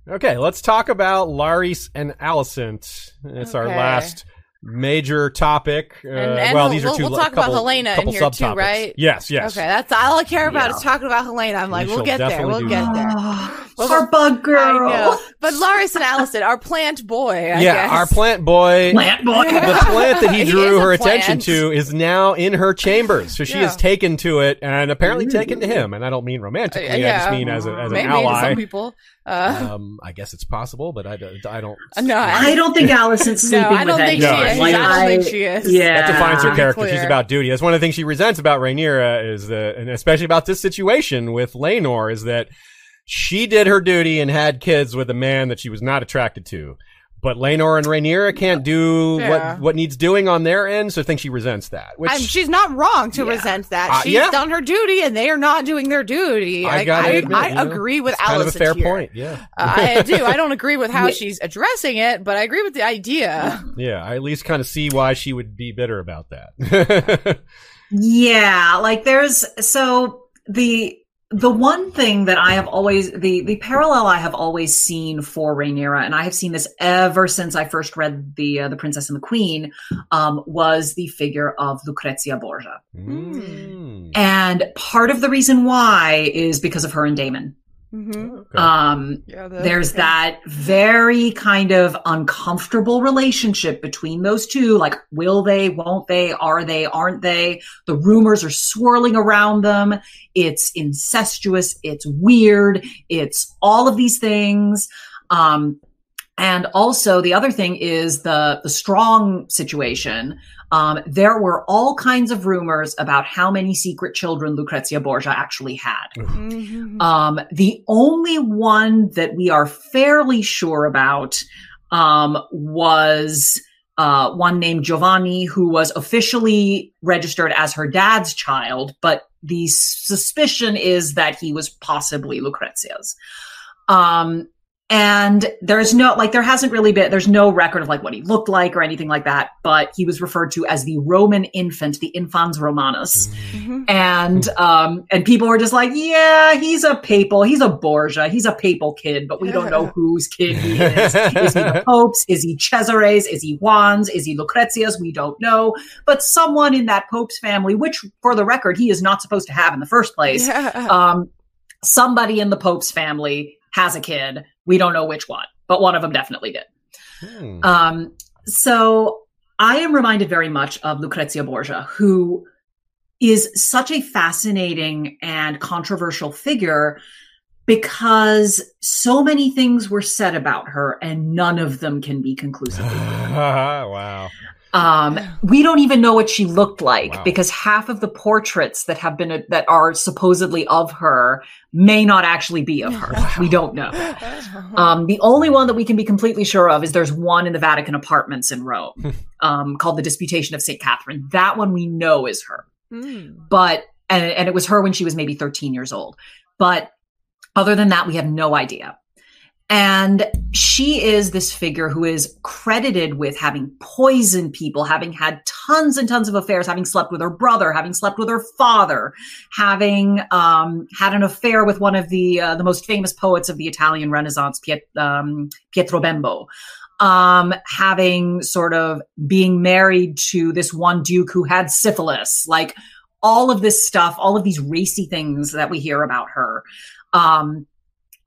Okay, let's talk about Larys and Alicent. It's our last major topic. Uh, And- and well, we'll- these are 2 we'll talk about Helaena in couple here too, right? Yes, yes. okay, that's all I care about Yeah. is talking about Helaena. I'm like, We we'll get there, we'll get that. there. Oh, our bug girl. I know. But Larys and Alicent, our plant boy, I yeah, guess. our plant boy. Plant boy. the plant that he He drew is a her attention to is now in her chambers. So she Yeah. has taken to it and apparently taken to him. And I don't mean romantically. I just mean as, a, as an Maybe to ally. some people. Uh, Um, I guess it's possible, but I don't. I don't no, I don't think Alicent's No, sleeping I don't with think she is. Like, I don't think she is. Yeah, That defines her to be character. She's about duty. That's one of the things she resents about Rhaenyra is that, and especially about this situation with Laenor, is that she did her duty and had kids with a man that she was not attracted to. But Laenor and Rhaenyra can't do Yeah. what what needs doing on their end, so I think she resents that. Which I'm, she's not wrong to resent that. Uh, She's yeah. done her duty, and they are not doing their duty. I Like, gotta I, admit, I you know, agree with it's kind Alicent of a fair here. point. Yeah, Uh, I do. I don't agree with how she's addressing it, but I agree with the idea. yeah. I at least kind of see why she would be bitter about that. Yeah, like there's so the the one thing that I have always the the parallel I have always seen for Rhaenyra, and I have seen this ever since I first read the uh, the Princess and the Queen, um, was the figure of Lucrezia Borgia, Mm. and part of the reason why is because of her and Daemon. Mm-hmm. Okay. Um, Yeah, the- there's that very kind of uncomfortable relationship between those two. Like, will they, won't they, are they, aren't they? The rumors are swirling around them. It's incestuous. It's weird. It's all of these things. Um, and also the other thing is the, the strong situation. Um, there were all kinds of rumors about how many secret children Lucrezia Borgia actually had. Mhm. Um, the only one that we are fairly sure about um, was uh, one named Giovanni, who was officially registered as her dad's child, but the suspicion is that he was possibly Lucrezia's. Um, and there's no, like, there hasn't really been, there's no record of like what he looked like or anything like that, but he was referred to as the Roman infant, the infans Romanus. Mhm. and um and people were just like yeah he's a papal he's a borgia he's a papal kid but we don't know whose kid he is. Is he the pope's? Is he cesare's? Is he juan's? Is he lucrezia's? We don't know. But someone in that pope's family which for the record he is not supposed to have in the first place Yeah. um somebody in the pope's family has a kid We don't know which one, but one of them definitely did. Hmm. Um, so I am reminded very much of Lucrezia Borgia, who is such a fascinating and controversial figure because so many things were said about her and none of them can be conclusively proven. wow. Um, we don't even know what she looked like Wow. because half of the portraits that have been that are supposedly of her may not actually be of her. We don't know. Um, the only one that we can be completely sure of is there's one in the Vatican apartments in Rome um, called the Disputation of St. Catherine. That one we know is her Mm. but and, and it was her when she was maybe 13 years old but other than that we have no idea and she is this figure who is credited with having poisoned people having had tons and tons of affairs having slept with her brother having slept with her father having um, had an affair with one of the uh, the most famous poets of the italian renaissance Piet, um, pietro bembo um, having sort of being married to this one duke who had syphilis, like all of this stuff, all of these racy things that we hear about her. Um,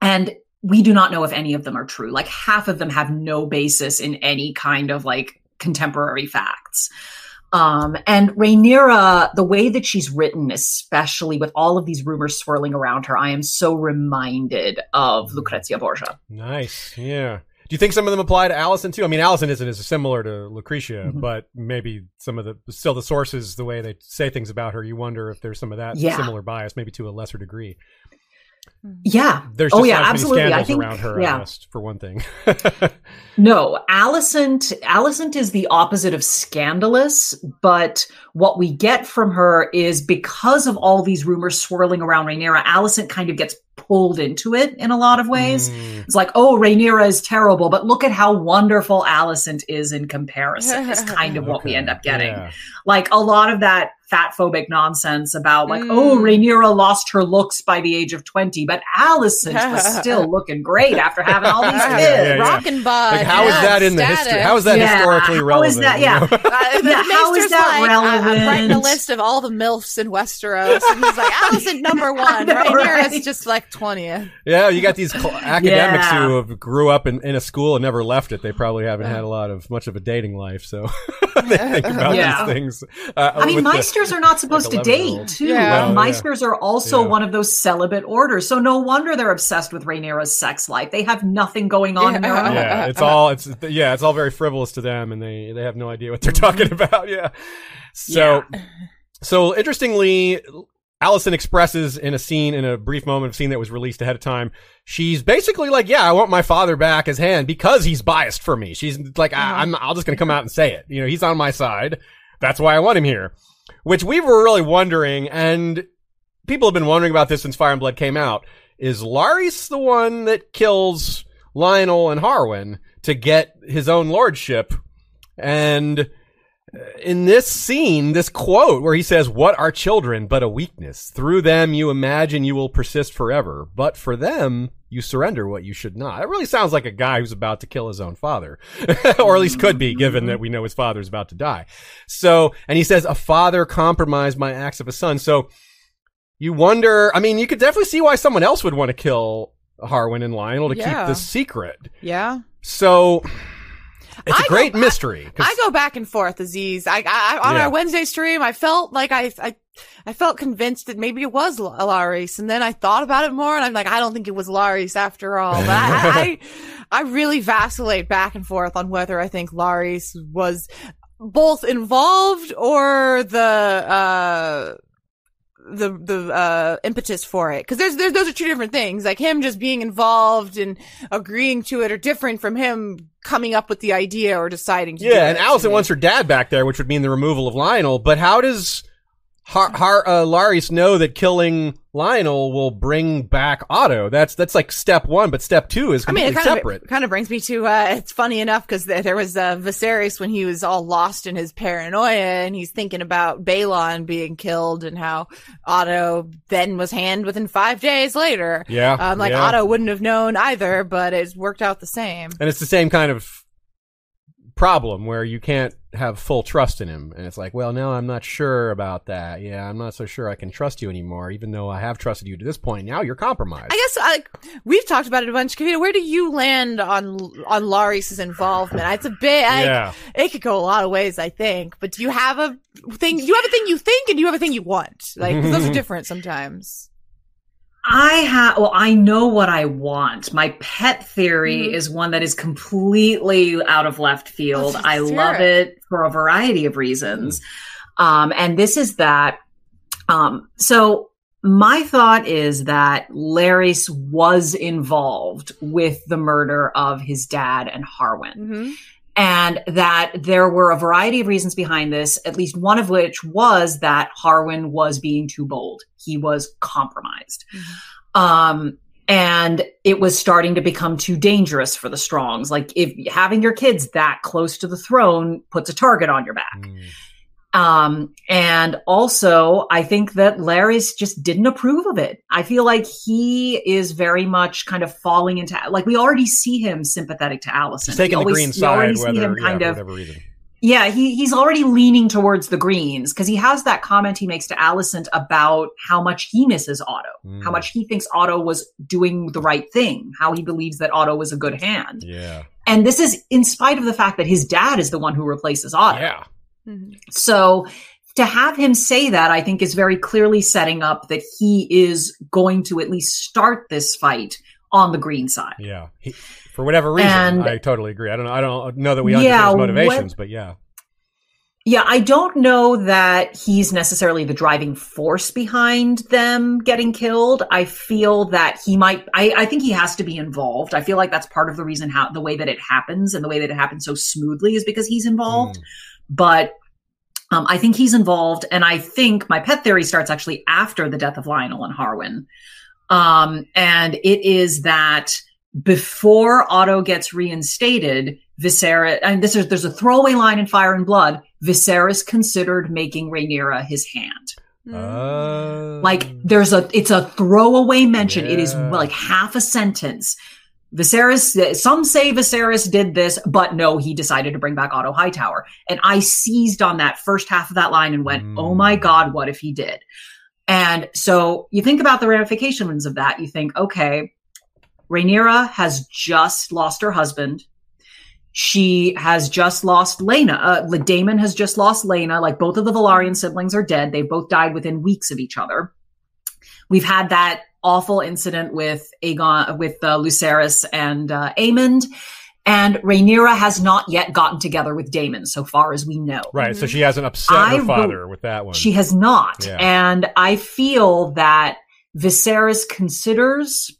and we do not know if any of them are true. Like half of them have no basis in any kind of like contemporary facts. Um, and Rhaenyra, the way that she's written, especially with all of these rumors swirling around her, I am so reminded of Lucrezia Borgia. Nice. Yeah. Do you think some of them apply to Alicent too? I mean, Alicent isn't as similar to Lucretia, Mhm. but maybe some of the still the sources, the way they say things about her, you wonder if there's some of that Yeah. similar bias, maybe to a lesser degree. Yeah. There's oh yeah, absolutely. I think around her, yeah. Guess, for one thing. No, Alicent, Alicent is the opposite of scandalous, but what we get from her is because of all these rumors swirling around Rhaenyra, Alicent kind of gets pulled into it in a lot of ways. Mm. It's like, oh, Rhaenyra is terrible, but look at how wonderful Alicent is in comparison, is kind of what we end up getting. Yeah. Like a lot of that fat phobic nonsense about like, Mm. oh, Rhaenyra lost her looks by the age of 20, but Alicent was still looking great after having all these kids. yeah, yeah. Rockin' bud. Like, how is yeah, that in the history? How is that Yeah, historically how relevant? is that- you yeah. know? Uh, the Yeah, how is Maester's that like, I- I'm writing a list of all the MILFs in Westeros. And he's like, Alicent, number one. know, right here right? is just like 20th. Yeah, you got these academics Yeah. who have grew up in, in a school and never left it. They probably haven't had a lot of much of a dating life, so they think about Yeah. these things. Uh, I mean, with the- Maesters are not supposed like to date, too. Yeah. Like, Oh, yeah. Maesters are also Yeah. one of those celibate orders. So no wonder they're obsessed with Rhaenyra's sex life. They have nothing going on in their own. yeah, it's all it's yeah, it's all very frivolous to them, and they they have no idea what they're talking about. Yeah. So, so interestingly, Alicent expresses in a scene, in a brief moment of scene that was released ahead of time, she's basically like, "Yeah, I want my father back as hand because he's biased for me." She's like, I, uh-huh. "I'm, I'm just going to come out and say it. You know, he's on my side. That's why I want him here." Which we were really wondering, and people have been wondering about this since Fire and Blood came out. Is Larys the one that kills Lyonel and Harwin to get his own lordship? And uh, in this scene, this quote where he says, What are children but a weakness? Through them you imagine you will persist forever, but for them you surrender what you should not. It really sounds like a guy who's about to kill his own father, or at least could be, given that we know his father's about to die. So, and he says, A father compromised my acts of a son. So, you wonder, I mean, you could definitely see why someone else would want to kill Harwin and Lyonel to Yeah. keep this secret. Yeah. So, it's a I great go- mystery. 'cause- I go back and forth, Aziz. I, I, I on Yeah. our Wednesday stream, I felt like I, I, I felt convinced that maybe it was Larys, and then I thought about it more, and I'm like, I don't think it was Larys after all. But I, I, I really vacillate back and forth on whether I think Larys was both involved or the, uh, the the uh impetus for it because there's there's those are two different things like him just being involved and agreeing to it are different from him coming up with the idea or deciding to do Yeah, and it. Alicent wants her dad back there, which would mean the removal of Lyonel. But how does Har, Har, uh, Larys know that killing Lyonel will bring back Otto? That's that's like step one, but step two is I mean, it kind separate. of kind of brings me to uh, it's funny enough because th- there was uh, Viserys when he was all lost in his paranoia and he's thinking about Balon being killed and how Otto then was hand within five days later. Yeah, um, like yeah. Otto wouldn't have known either, but it's worked out the same. and it's the same kind of problem where you can't have full trust in him, and it's like, well, now I'm not sure about that. Yeah, I'm not so sure I can trust you anymore, even though I have trusted you to this point. Now you're compromised. I guess like we've talked about it a bunch. Kavita, where do you land on on Larys's involvement? It's a bit. I, Yeah. It could go a lot of ways, I think. But do you have a thing? Do you have a thing you think, and do you have a thing you want? Like those are different sometimes. I have, well, I know what I want. My pet theory Mhm. is one that is completely out of left field. I love it. it for a variety of reasons. Um, and this is that, um, so my thought is that Larys was involved with the murder of his dad and Harwin Mm-hmm. And that there were a variety of reasons behind this, at least one of which was that Harwin was being too bold. He was compromised. Um, and it was starting to become too dangerous for the Strongs. Like if having your kids that close to the throne puts a target on your back. Mm. Um, and also I think that Larys just didn't approve of it. I feel like he is very much kind of falling into, like we already see him sympathetic to Alicent. He's taking We the always- green side, whether yeah, kind of whatever reason. yeah, he he's already leaning towards the greens because he has that comment he makes to Alicent about how much he misses Otto, Mm. how much he thinks Otto was doing the right thing, how he believes that Otto was a good hand. Yeah, And this is in spite of the fact that his dad is the one who replaces Otto. yeah. So to have him say that, I think is very clearly setting up that he is going to at least start this fight on the green side. Yeah. He, for whatever reason, And- I totally agree. I don't know. I don't know that we Yeah, understand his what- motivations, but yeah. Yeah, I don't know that he's necessarily the driving force behind them getting killed. I feel that he might, I, I think he has to be involved. I feel like that's part of the reason how the way that it happens and the way that it happens so smoothly is because he's involved. Mm. But um, I think he's involved. And I think my pet theory starts actually after the death of Lyonel and Harwin. Um, and it is that before Otto gets reinstated, Viserys, and this is, there's a throwaway line in Fire and Blood, Viserys considered making Rhaenyra his hand. Uh, Like there's a, it's a throwaway mention. It is like half a sentence. Viserys, some say Viserys did this, but no, he decided to bring back Otto Hightower. And I seized on that first half of that line and went, Mm. oh my God, what if he did? And so you think about the ramifications of that. You think, okay, Rhaenyra has just lost her husband. She has just lost Laena. Uh, Daemon has just lost Laena. Like both of the Velaryon siblings are dead. They both died within weeks of each other. We've had that awful incident with Aegon, with uh, Lucerys and uh, Aemond. And Rhaenyra has not yet gotten together with Daemon, so far as we know. right. So she hasn't upset I her wrote- father with that one. She has not. Yeah. And I feel that Viserys considers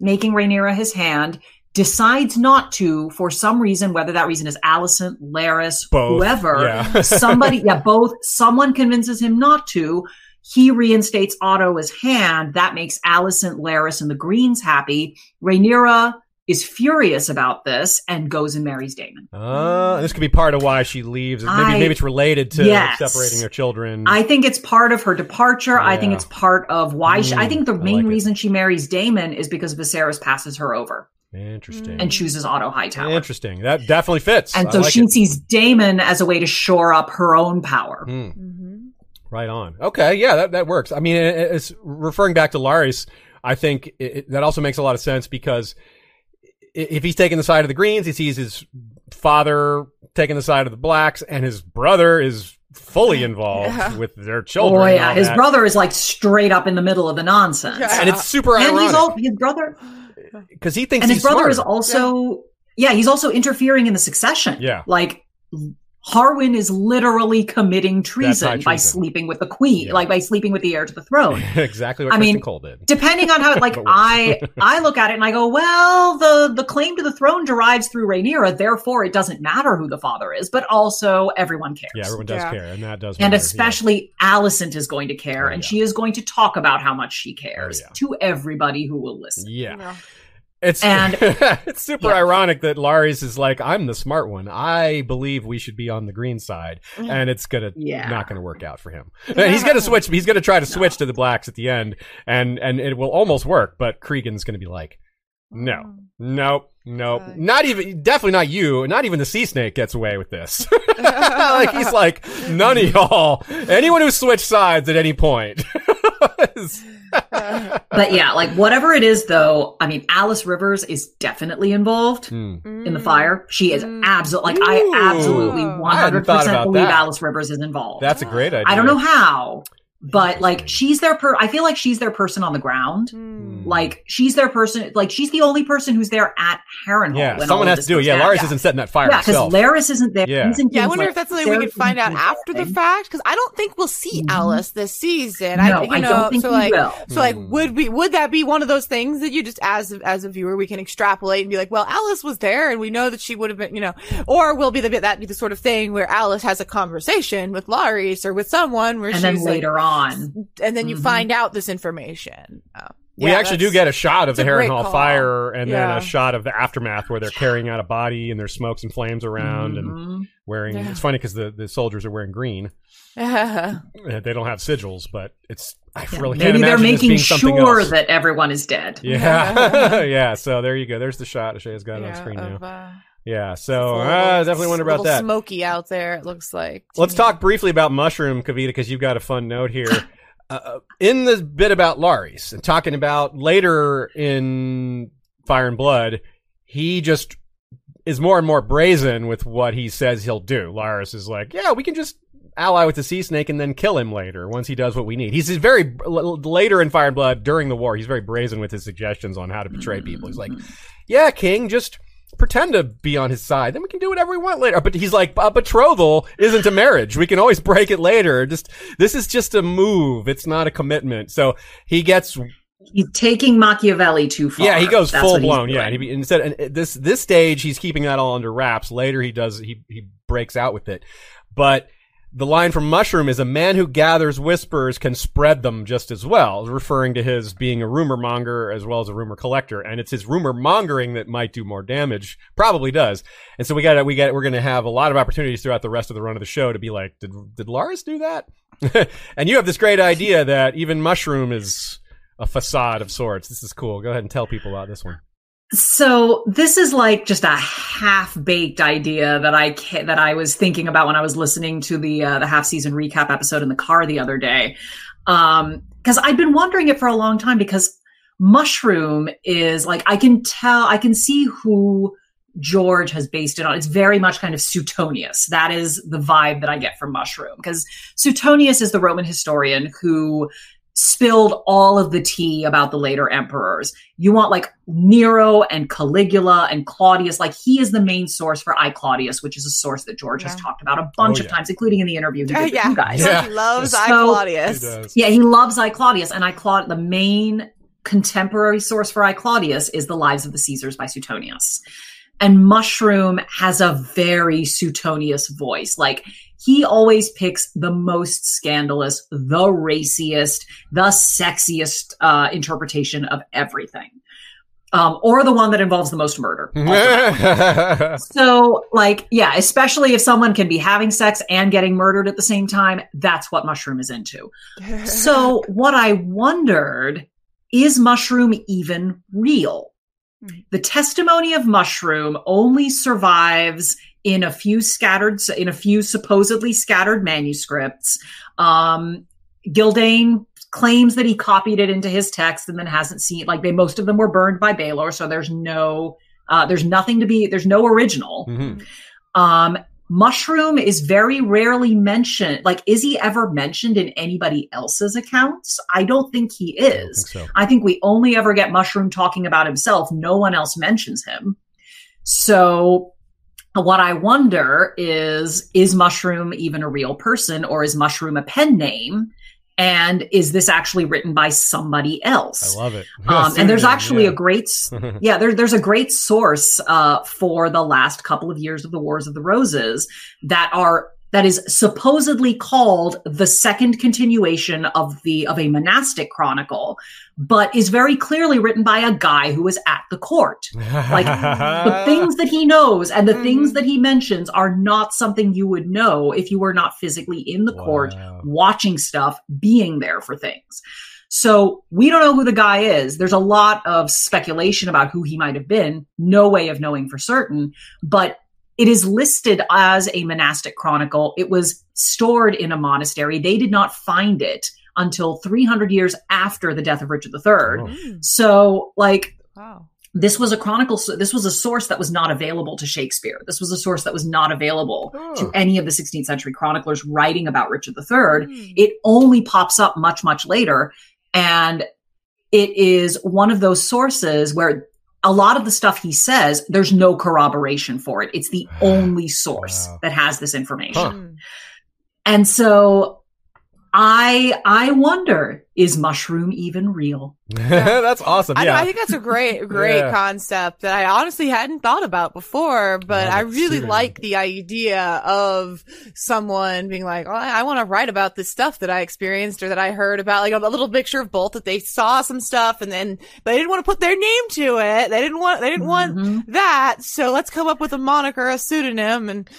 making Rhaenyra his hand, decides not to for some reason, whether that reason is Alicent, Larys, Both. whoever. Yeah. somebody, yeah, both. Someone convinces him not to. He reinstates Otto as hand. That makes Alicent, Larys, and the Greens happy. Rhaenyra is furious about this and goes and marries Daemon. Uh, this could be part of why she leaves. Maybe I- maybe it's related to Yes. separating their children. I think it's part of her departure. I think it's part of why she, I Mm, think the I main like it. reason she marries Daemon is because Viserys passes her over Interesting. and chooses Otto Hightower. Interesting. That definitely fits. And so like she it. sees Daemon as a way to shore up her own power. Hmm. Right on. Okay, yeah, that, that works. I mean, it's referring back to Larys. I think it, it- that also makes a lot of sense because if he's taking the side of the Greens, he sees his father taking the side of the Blacks, and his brother is fully involved Yeah. with their children. Oh yeah, his that. brother is like straight up in the middle of the nonsense. Yeah. and it's super And he's all, his brother because he thinks and his he's brother is smarter. also yeah. he's also interfering in the succession. Yeah. Like Harwin is literally committing treason, high by sleeping with the queen, Yeah. like by sleeping with the heir to the throne. exactly what I Criston mean, Cole did. depending on how like I I look at it and I go, well, the the claim to the throne derives through Rhaenyra, therefore it doesn't matter who the father is, but also everyone cares. Yeah, everyone does Yeah. care, and that does. and matter, yeah. especially Alicent is going to care, Oh, and yeah. she is going to talk about how much she oh, cares Oh, yeah. to everybody who will listen. Yeah. It's And- it's super Yeah. ironic that Larys is like, I'm the smart one. I believe we should be on the green side, and it's gonna Yeah. not gonna work out for him. And he's gonna switch. He's gonna try to switch to the blacks at the end, and and it will almost work. But Cregan's gonna be like, No. Nope. Nope. Uh, not even, definitely not you. Not even the sea snake gets away with this. like, he's like, none of y'all, anyone who switched sides at any point. Is- But yeah, like whatever it is, though, I mean, Alys Rivers is definitely involved Hmm. in the fire. She is absolutely, like, I Ooh. absolutely I hadn't 100% about believe that. Alys Rivers is involved. That's a great idea. I don't know how, but like she's their per. I feel like she's their person on the ground. Hmm. Like she's their person. Like she's the only person who's there at Harrenhal. Yeah, someone has to do it. Yeah, down. Larys isn't setting that fire Yeah, because himself. Larys isn't there. Yeah. He's in Yeah, I wonder like if that's something we Sarah could find out Paulson after the fact because I don't think we'll see Mhm. Alys this season. No, I, you I know, don't think so like, will. so like, Mm. would we? Would that be one of those things that you just as as a viewer we can extrapolate and be like, well, Alys was there and we know that she would have been, you know, or will be the that be the sort of thing where Alys has a conversation with Larys or with someone where And she's then like- later on, and then you Mhm. find out this information. Oh. We Yeah, actually do get a shot of the that's a great Harrenhal call. fire and then a shot of the aftermath where they're carrying out a body and there's smokes and flames around and Mhm. wearing. Yeah. It's funny because the, the soldiers are wearing green. Uh, They don't have sigils, but it's I Yeah, really can't maybe they're making being sure else. that everyone is dead. Yeah, yeah. So there you go. There's the shot. Shay's got it on screen of, now. uh, Yeah. So it's a uh, definitely wonder about that. Smoky out there. It looks like. Let's me. talk briefly about Mushroom, Kavita, because you've got a fun note here. uh, in the bit about Larys and talking about later in Fire and Blood, he just is more and more brazen with what he says he'll do. Larys is like, yeah, we can just ally with the sea snake and then kill him later once he does what we need. He's he's very later in Fire and Blood during the war. He's very brazen with his suggestions on how to betray people. He's like, yeah, King, just pretend to be on his side. Then we can do whatever we want later. But he's like, a betrothal isn't a marriage. We can always break it later. Just, this is just a move. It's not a commitment. So he gets, He's taking Machiavelli too far. yeah, he goes That's full blown. Yeah. And he, instead, and this, this stage, he's keeping that all under wraps. Later, he does, he, he breaks out with it. But, the line from Mushroom is a man who gathers whispers can spread them just as well, referring to his being a rumor monger as well as a rumor collector. And it's his rumor mongering that might do more damage. Probably does. And so we got we got we're going to have a lot of opportunities throughout the rest of the run of the show to be like, did did Larys do that? and you have this great idea that even Mushroom is a facade of sorts. This is cool. Go ahead and tell people about this one. So this is like just a half baked idea that I ca- that I was thinking about when I was listening to the uh, the half season recap episode in the car the other day. Um, because I'd been wondering it for a long time because mushroom is like I can tell I can see who George has based it on. It's very much kind of Suetonius. That is the vibe that I get from mushroom because Suetonius is the Roman historian who spilled all of the tea about the later emperors. You want like Nero and Caligula and Claudius. Like he is the main source for I Claudius, which is a source that George has talked about a bunch Oh, of yeah. times, including in the interview he Uh, with yeah, you guys. Yeah. He loves I Claudius. He. Yeah, he loves I Claudius, and I Claud the main contemporary source for I Claudius is the Lives of the Caesars by Suetonius. And Mushroom has a very Suetonius voice. Like he always picks the most scandalous, the raciest, the sexiest uh, interpretation of everything. Um, or the one that involves the most murder. So, like, yeah, especially if someone can be having sex and getting murdered at the same time, that's what Mushroom is into. So, what I wondered is Mushroom even real? The testimony of Mushroom only survives in a few scattered, in a few supposedly scattered manuscripts. Um, Gyldayn claims that he copied it into his text and then hasn't seen, like, they, most of them were burned by Baelor. So there's no, uh, there's nothing to be, there's no original. Mhm. Um, Mushroom is very rarely mentioned. Like, is he ever mentioned in anybody else's accounts? I don't think he I is. think so. I think we only ever get Mushroom talking about himself. No one else mentions him. So, what I wonder is is Mushroom even a real person or is Mushroom a pen name? And is this actually written by somebody else? I love it. Um, and there's actually yeah. a great, yeah, there, there's a great source uh, for the last couple of years of the Wars of the Roses that are that is supposedly called the second continuation of the of a monastic chronicle, but is very clearly written by a guy who was at the court. Like the things that he knows and the things Mhm. that he mentions are not something you would know if you were not physically in the court watching stuff, being there for things. So we don't know who the guy is. There's a lot of speculation about who he might have been. No way of knowing for certain, but it is listed as a monastic chronicle. It was stored in a monastery. They did not find it until 300 years after the death of Richard III. Oh. Hmm. So, like, Wow. this was a chronicle this was a source that was not available to shakespeare this was a source that was not available to oh. any of the 16th century chroniclers writing about richard iii hmm. it only pops up much much later and it is one of those sources where a lot of the stuff he says there's no corroboration for it it's the only source Wow. that has this information Huh. Mm. and so i i wonder is mushroom even real That's awesome. I, Yeah. I think that's a great, great Yeah. concept that I honestly hadn't thought about before, but Yeah, I really seriously. like the idea of someone being like, oh, I want to write about this stuff that I experienced or that I heard about, like a little picture of both that they saw some stuff and then they didn't want to put their name to it. They didn't want, they didn't want Mhm. that. So let's come up with a moniker, a pseudonym and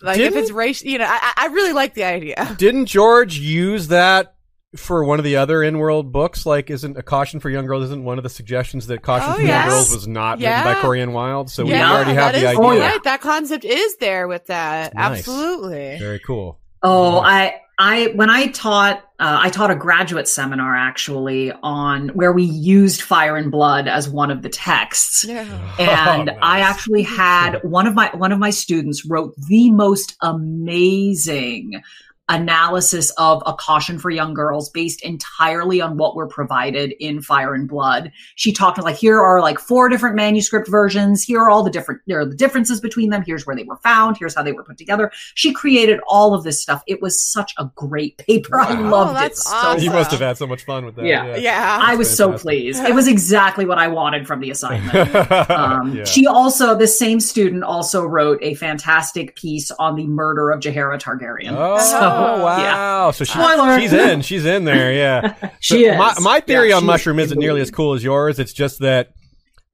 like if Didn't- it's racial, you know, I, I I really like the idea. Didn't George use that for one of the other in-world books? Like, isn't a caution for young girls? Isn't one of the suggestions that caution Oh, for young girls was not Yeah. written by Corian Wilde? So we already have the idea. Oh, yeah. Right, that concept is there with that. Nice. Absolutely. Very cool. Oh, I, I, when I taught, uh, I taught a graduate seminar actually on where we used Fire and Blood as one of the texts. Yeah. And Oh, nice. I actually had one of my, one of my students wrote the most amazing analysis of a caution for young girls based entirely on what were provided in Fire and Blood. She talked like here are like four different manuscript versions. Here are all the different there are the differences between them. Here's where they were found. Here's how they were put together. She created all of this stuff. It was such a great paper. I Wow. loved Oh, it that's so awesome. You must have had so much fun with that. Yeah. Yeah. I was so pleased. It was exactly what I wanted from the assignment. Um, Yeah. She also, this same student also wrote a fantastic piece on the murder of Jaehaera Targaryen. Oh So, Oh, wow! yeah. So she, Spoiler. she's in. She's in there. Yeah. She So is. My, my theory Yeah, on mushroom isn't nearly as cool as yours. It's just that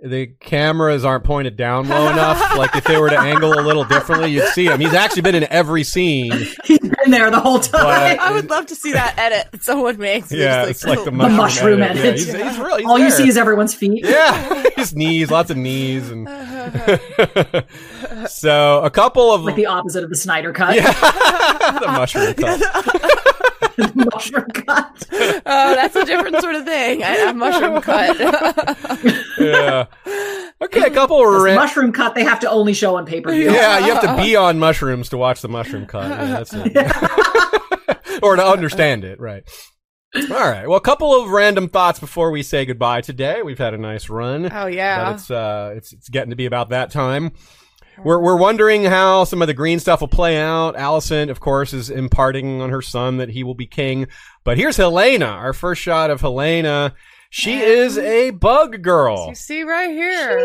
the cameras aren't pointed down low enough. like if they were to angle a little differently, you'd see him. He's actually been in every scene. He's been there the whole time. But- I would love to see that edit someone makes. Yeah, Just it's like the the mushroom, mushroom edit. edit. Yeah, he's, he's real. He's All you see is everyone's feet. yeah, his knees, lots of knees, and so a couple of Like the opposite of the Snyder cut. yeah, the mushroom cut. The mushroom cut. Oh, that's a different sort of thing. I, a mushroom cut. Yeah. Okay, a couple of The ran- mushroom cut they have to only show on pay per view. Yeah, you have to be on mushrooms to watch the mushroom cut. Yeah, that's it. or to understand it, right? All right. Well, a couple of random thoughts before we say goodbye today. We've had a nice run. Oh yeah. But it's uh it's it's getting to be about that time. We're we're wondering how some of the green stuff will play out. Alicent, of course, is imparting on her son that he will be king. But here's Helaena, our first shot of Helaena. She is a bug girl. You see right here.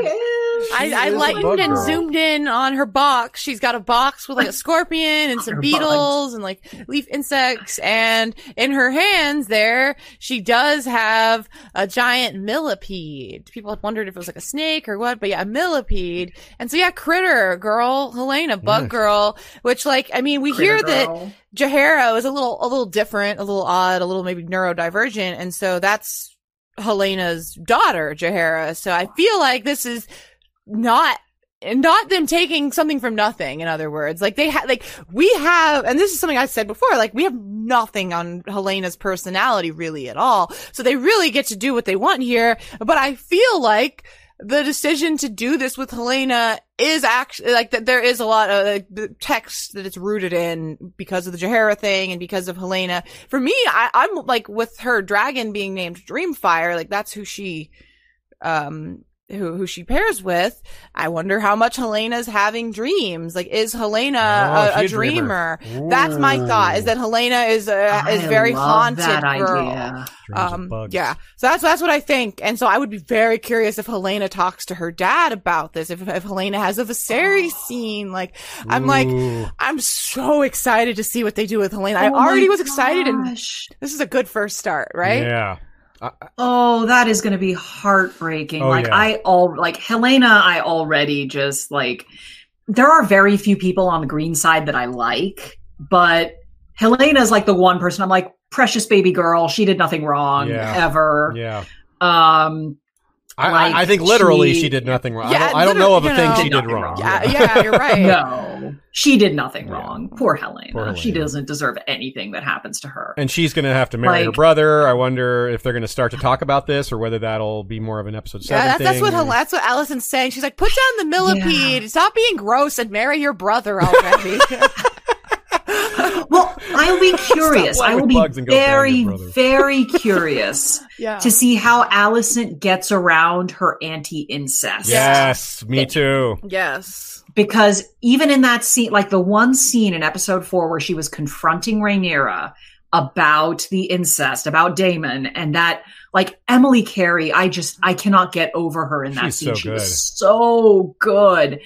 I, I is a lightened and girl. zoomed in on her box. She's got a box with like a scorpion and some beetles and like leaf insects. And in her hands there, she does have a giant millipede. People had wondered if it was like a snake or what, but yeah, a millipede. And so yeah, critter girl, Helaena, bug Yes. girl, which like, I mean, we hear that Girl. Jaehaera is a little a little different, a little odd, a little maybe neurodivergent, and so that's Helaena's daughter, Jaehaera. So I feel like this is not not them taking something from nothing. In other words, like they have, like we have, and this is something I said before. Like we have nothing on Helaena's personality really at all. So they really get to do what they want here. But I feel like the decision to do this with Helaena is actually like that. There is a lot of like, text that it's rooted in because of the Jaehaera thing and because of Helaena. For me, I, I'm like with her dragon being named Dreamfyre. Like that's who she, um, who who she pairs with. I wonder how much Helaena's having dreams. Like, is Helaena Oh, a, a dreamer. dreamer? That's my thought. Is that Helaena is a, is I very love haunted that girl. idea. Um, yeah. So that's that's what I think, and so I would be very curious if Helaena talks to her dad about this. If if Helaena has a Viserys scene, like I'm like I'm so excited to see what they do with Helaena. I Oh my already was excited, and this is a good first start, right? Yeah. I- I- Oh, that is going to be heartbreaking. Oh, like yeah. I all like Helaena, I already just like there are very few people on the green side that I like, but Helaena is like the one person I'm like, precious baby girl. She did nothing wrong Yeah. ever. Yeah. Um, I, Like, I, I think literally she, she- did nothing wrong. Yeah, I don't, I don't know of a thing you she did wrong. Yeah, yeah, you're right. no, she did nothing Yeah. wrong. Poor Helaena. Poor She doesn't deserve anything that happens to her. And she's going to have to marry her brother. I wonder if they're going to start to talk about this or whether that'll be more of an episode seven Yeah, that's, that's thing. what Hel- that's what Alicent's saying. She's like, put down the millipede, stop being gross, and marry your brother already. Well, I will be curious. I will be bugs and go bang very, very curious yeah. to see how Alicent gets around her anti-incest. Yes, me too. yes. because even in that scene, like the one scene in episode four where she was confronting Rhaenyra about the incest, about Daemon, and that, like Emily Carey, I just I cannot get over her in that She's scene. so she good. was so good.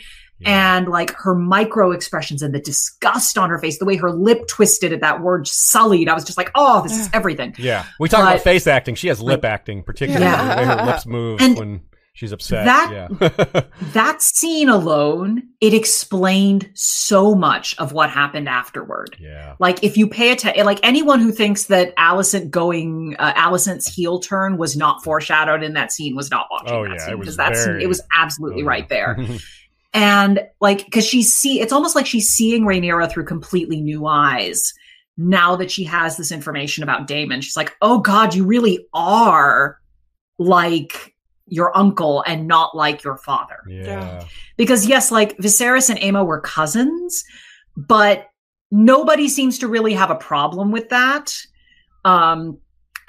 Yeah. And like her micro expressions and the disgust on her face, the way her lip twisted at that word sullied, I was just like, oh, this is everything. Yeah. We talk But- about face acting. She has lip acting, particularly Yeah. the way her lips move And when she's upset. that- yeah. That scene alone, it explained so much of what happened afterward. yeah. Like if you pay attention, like anyone who thinks that Alicent going, uh, Alicent's heel turn was not foreshadowed in that scene was not watching Oh, that yeah, scene because that's very- it was absolutely Oh, right yeah. there. and like because she's see, it's almost like she's seeing Rhaenyra through completely new eyes now that she has this information about Daemon. She's like, oh God, you really are like your uncle and not like your father yeah. because yes, like Viserys and Aemma were cousins, but nobody seems to really have a problem with that. Um,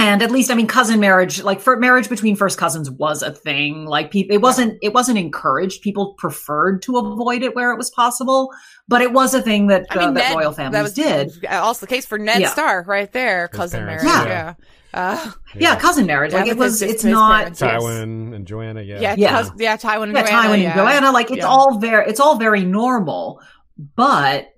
and at least, I mean, cousin marriage, like for marriage between first cousins was a thing. Like people, it wasn't, it wasn't encouraged. People preferred to avoid it where it was possible, but it was a thing that, I mean, uh, that Ned, royal that families was did. also the case for Ned Yeah. Stark right there, His cousin parents, marriage. yeah. Yeah. Uh, Yeah, cousin marriage. Yeah, Like it was, his- it's his not, parents, yes. Tywin and Joanna. Yeah. yeah, Yeah. cous- yeah, Tywin and yeah, Joanna. Tywin yeah. and Joanna, like it's Yeah. all very, it's all very normal, but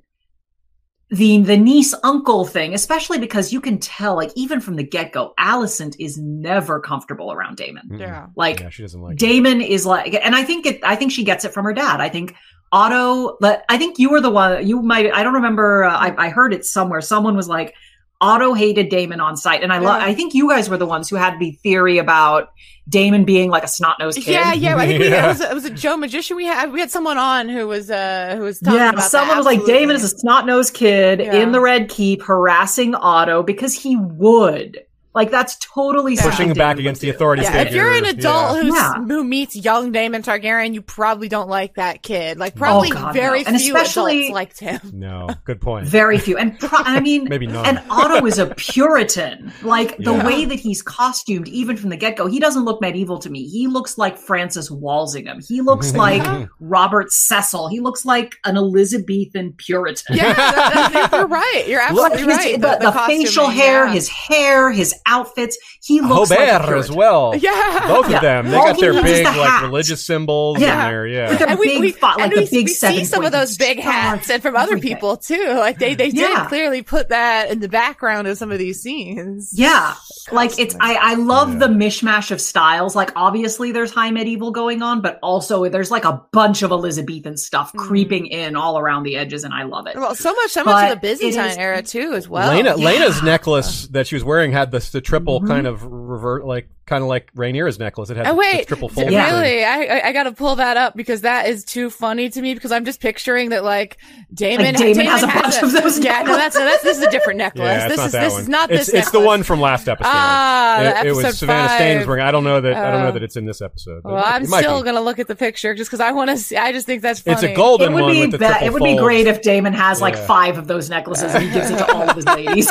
the the niece uncle thing, especially because you can tell, like even from the get go, Alicent is never comfortable around Daemon. Yeah. Like yeah, she doesn't like. Daemon is like, and I think it, I think she gets it from her dad. I think Otto, but I think you were the one. You might, I don't remember. Uh, I, I heard it somewhere. Someone was like, Otto hated Daemon on site, and I love. Yeah. I think you guys were the ones who had the theory about Daemon being like a snot nosed kid. Yeah, yeah. I think we, Yeah. it was it was a Joe Magician. We had we had someone on who was uh who was talking Yeah, about someone that. was like, Daemon is a snot nosed kid Yeah. in the Red Keep harassing Otto because he would. Like, that's totally Yeah. Pushing Daemon back against the do. authority Yeah, figure. if you're an adult Yeah. who's, Yeah. who meets young Daemon Targaryen, you probably don't like that kid. Like probably Oh, God, very no. And few especially- adults liked him. No, good point. Very few. And pro- I mean, Maybe none. and Otto is a Puritan. Like, the Yeah. way that he's costumed, even from the get go, he doesn't look medieval to me. He looks like Francis Walsingham. He looks like uh-huh. Robert Cecil. He looks like an Elizabethan Puritan. Yeah, that, that, you're right. You're Look, absolutely his- right. the, the facial hair, yeah. his hair, his outfits. He looks Robert like a as well. Yeah. Both Yeah. of them. They All got their big the like religious symbols Yeah. in there. Yeah. With their and we, big we, font, like and the we, big we see some of those big hats and from other people too. Like they, they did clearly put that in the background of some of these scenes. Yeah. Like it's I, I love Yeah. the mishmash of styles. Like obviously there's high medieval going on, but also there's like a bunch of Elizabethan stuff Mm. creeping in all around the edges, and I love it. Well, so much, so much But of the Byzantine is- era too, as well. Laena, yeah. Laena's necklace that she was wearing had this the triple Mhm. kind of revert, like kind of like Rhaenyra's necklace. It had Oh the, wait, the triple fold. Yeah. really? I, I I gotta pull that up because that is too funny to me because I'm just picturing that like Daemon, Like, Daemon has a bunch of those Yeah, no, that's that's this is a different necklace. Yeah, it's this is this one. is not it's, this. It's the one from last episode. Ah, it, the it was episode Savannah Steyn's wearing. I don't know that. I don't know Oh. that it's in this episode. but Well, it I'm might still be. gonna look at the picture just because I want to see. I just think that's funny. It's a golden It would one be with the be- triple it would be folds. great if Daemon has like five of those necklaces and he gives it to all of his ladies.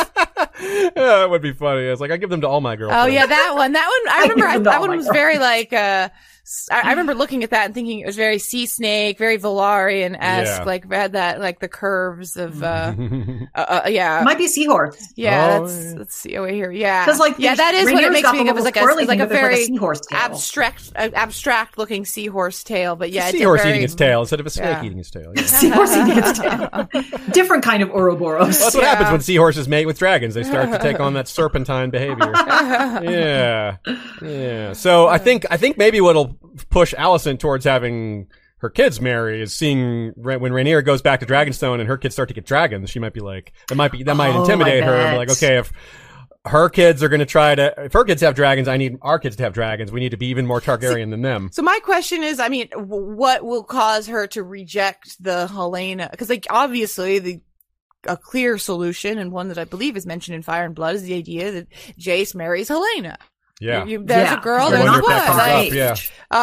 yeah, that would be funny. It's like I give them to all my girls. Oh yeah, that one. That one. I remember. I, that one was very like. uh I, I remember looking at that and thinking it was very sea snake, very Velaryon esque. Yeah. Like had that like the curves of. uh uh, uh Yeah, It might be seahorse. yeah. Oh, that's yeah. let's see over here. Yeah, 'Cause, like, yeah, that is what it makes me think of as like a, swirly like a but there's, like, a very seahorse tail. abstract, uh, abstract looking seahorse tail. But yeah, it did seahorse very- eating its tail instead of a snake Yeah. eating its tail. Yeah. Seahorse eating its tail. Different kind of Ouroboros. That's what Yeah. happens when seahorses mate with dragons. They start to take on that serpentine behavior. yeah, yeah. So I think I think maybe what'll push Alicent towards having her kids marry is seeing when Rhaenyra goes back to Dragonstone and her kids start to get dragons. She might be like that might be that might Oh, intimidate her. Like okay, if her kids are going to try to. If her kids have dragons, I need our kids to have dragons. We need to be even more Targaryen than them. So my question is, I mean, what will cause her to reject the Helaena? Because like obviously the a clear solution and one that I believe is mentioned in Fire and Blood is the idea that Jace marries Helaena. Yeah. You- there's Yeah. a girl, I there's a that comes boy. up. Yeah,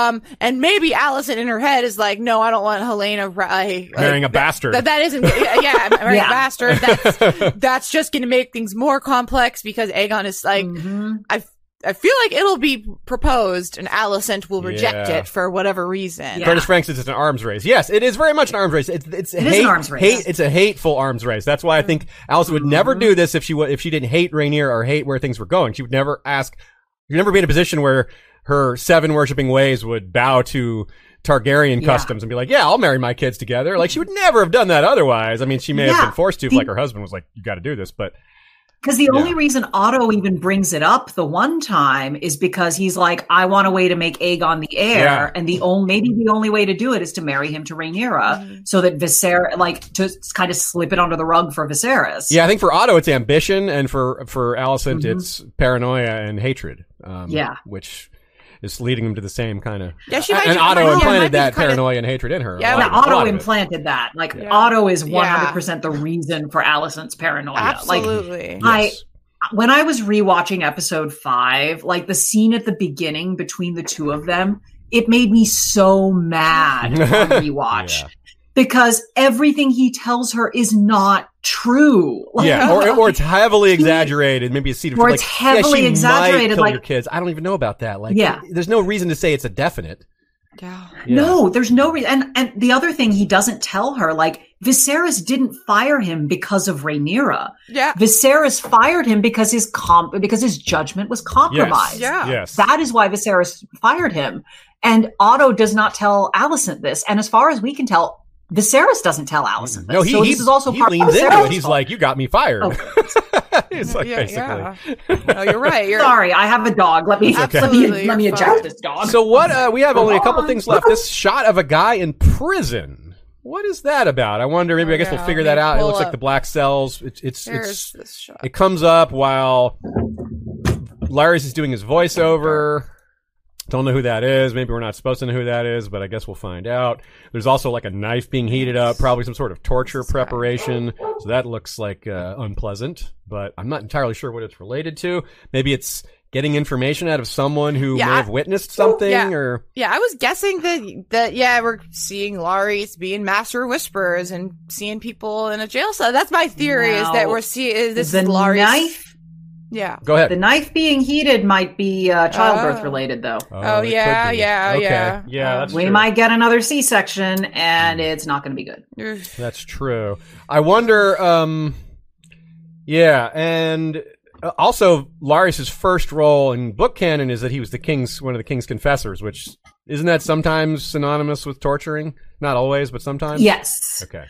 Um, and maybe Alicent in her head is like, no, I don't want Helaena ri- like, marrying a bastard. That, that isn't, yeah, marrying Yeah. a bastard. That's, that's just going to make things more complex because Aegon is like, Mhm. I, I feel like it'll be proposed and Alicent will reject Yeah. it for whatever reason. Yeah. Curtis Frank says it's an arms race. Yes, it is very much an arms race. It's it's It hate, is an arms race. hate. It's a hateful arms race. That's why I think Alicent would never do this if she wa- if she didn't hate Rhaenyra or hate where things were going. She would never ask. You'd never be in a position where her seven worshipping ways would bow to Targaryen Yeah. customs and be like, "Yeah, I'll marry my kids together." Like she would never have done that otherwise. I mean, she may have been forced to, if The- like her husband was like, "You got to do this," but Because the Yeah. only reason Otto even brings it up the one time is because he's like, I want a way to make Aegon the heir, Yeah. and the only maybe the only way to do it is to marry him to Rhaenyra, so that Viserys, like, to kind of slip it under the rug for Viserys. yeah, I think for Otto it's ambition, and for for Alicent it's paranoia and hatred. Um, Mm-hmm. Yeah. which is leading them to the same kind of. Yeah, she might- and she Otto might- yeah, implanted might be that kinda- paranoia and hatred in her. Yeah, lot Yeah, of it- a lot Otto of it. implanted that. Like Yeah. Otto is one hundred percent the reason for Alicent's paranoia. Like Absolutely. I Yes. when I was rewatching episode five, like the scene at the beginning between the two of them, it made me so mad on rewatch Yeah. Because everything he tells her is not true. Like, yeah, or, or it's heavily exaggerated. Maybe a seed of Or like, it's heavily yeah, she exaggerated, Might kill like- your kids. I don't even know about that. Like, Yeah. there's no reason to say it's a definite. yeah. Yeah. No, there's no reason. And and the other thing he doesn't tell her, like Viserys didn't fire him because of Rhaenyra. Yeah. Viserys fired him because his comp because his judgment was compromised. Yeah. Yes. That is why Viserys fired him. And Otto does not tell Alicent this. And as far as we can tell, Viserys doesn't tell Alicent. this. no, he, so he, this is also he part leans of into it. He's fault. like, "You got me fired." Oh. He's like, yeah, basically. yeah. No, you're right. You're Sorry, I have a dog. Let me let Absolutely, me let me you're eject this dog. So what? Uh, we have only a couple things left. This shot of a guy in prison. What is that about? I wonder. Maybe I guess we'll figure that out. It pull looks like the black cells. It's it's There's it's this shot. it comes up while Larys is doing his voiceover. Don't know who that is. Maybe we're not supposed to know who that is, but I guess we'll find out. There's also like a knife being heated up, probably some sort of torture preparation. So that looks like uh, unpleasant, but I'm not entirely sure what it's related to. Maybe it's getting information out of someone who Yeah, may have witnessed something Yeah. or Yeah, I was guessing that that yeah, we're seeing Larys being master whisperers and seeing people in a jail cell. That's my theory is that we're seeing this the is Larys knife Yeah. go ahead. the knife being heated might be uh, childbirth Oh. related though. Oh, it could yeah, yeah, okay. yeah. Yeah, Um, that's We true. might get another C-section and it's not going to be good. That's true. I wonder. Um, yeah, and uh, also Larys's first role in book canon is that he was the king's one of the king's confessors, which isn't that sometimes synonymous with torturing? Not always, but sometimes. Yes. Okay.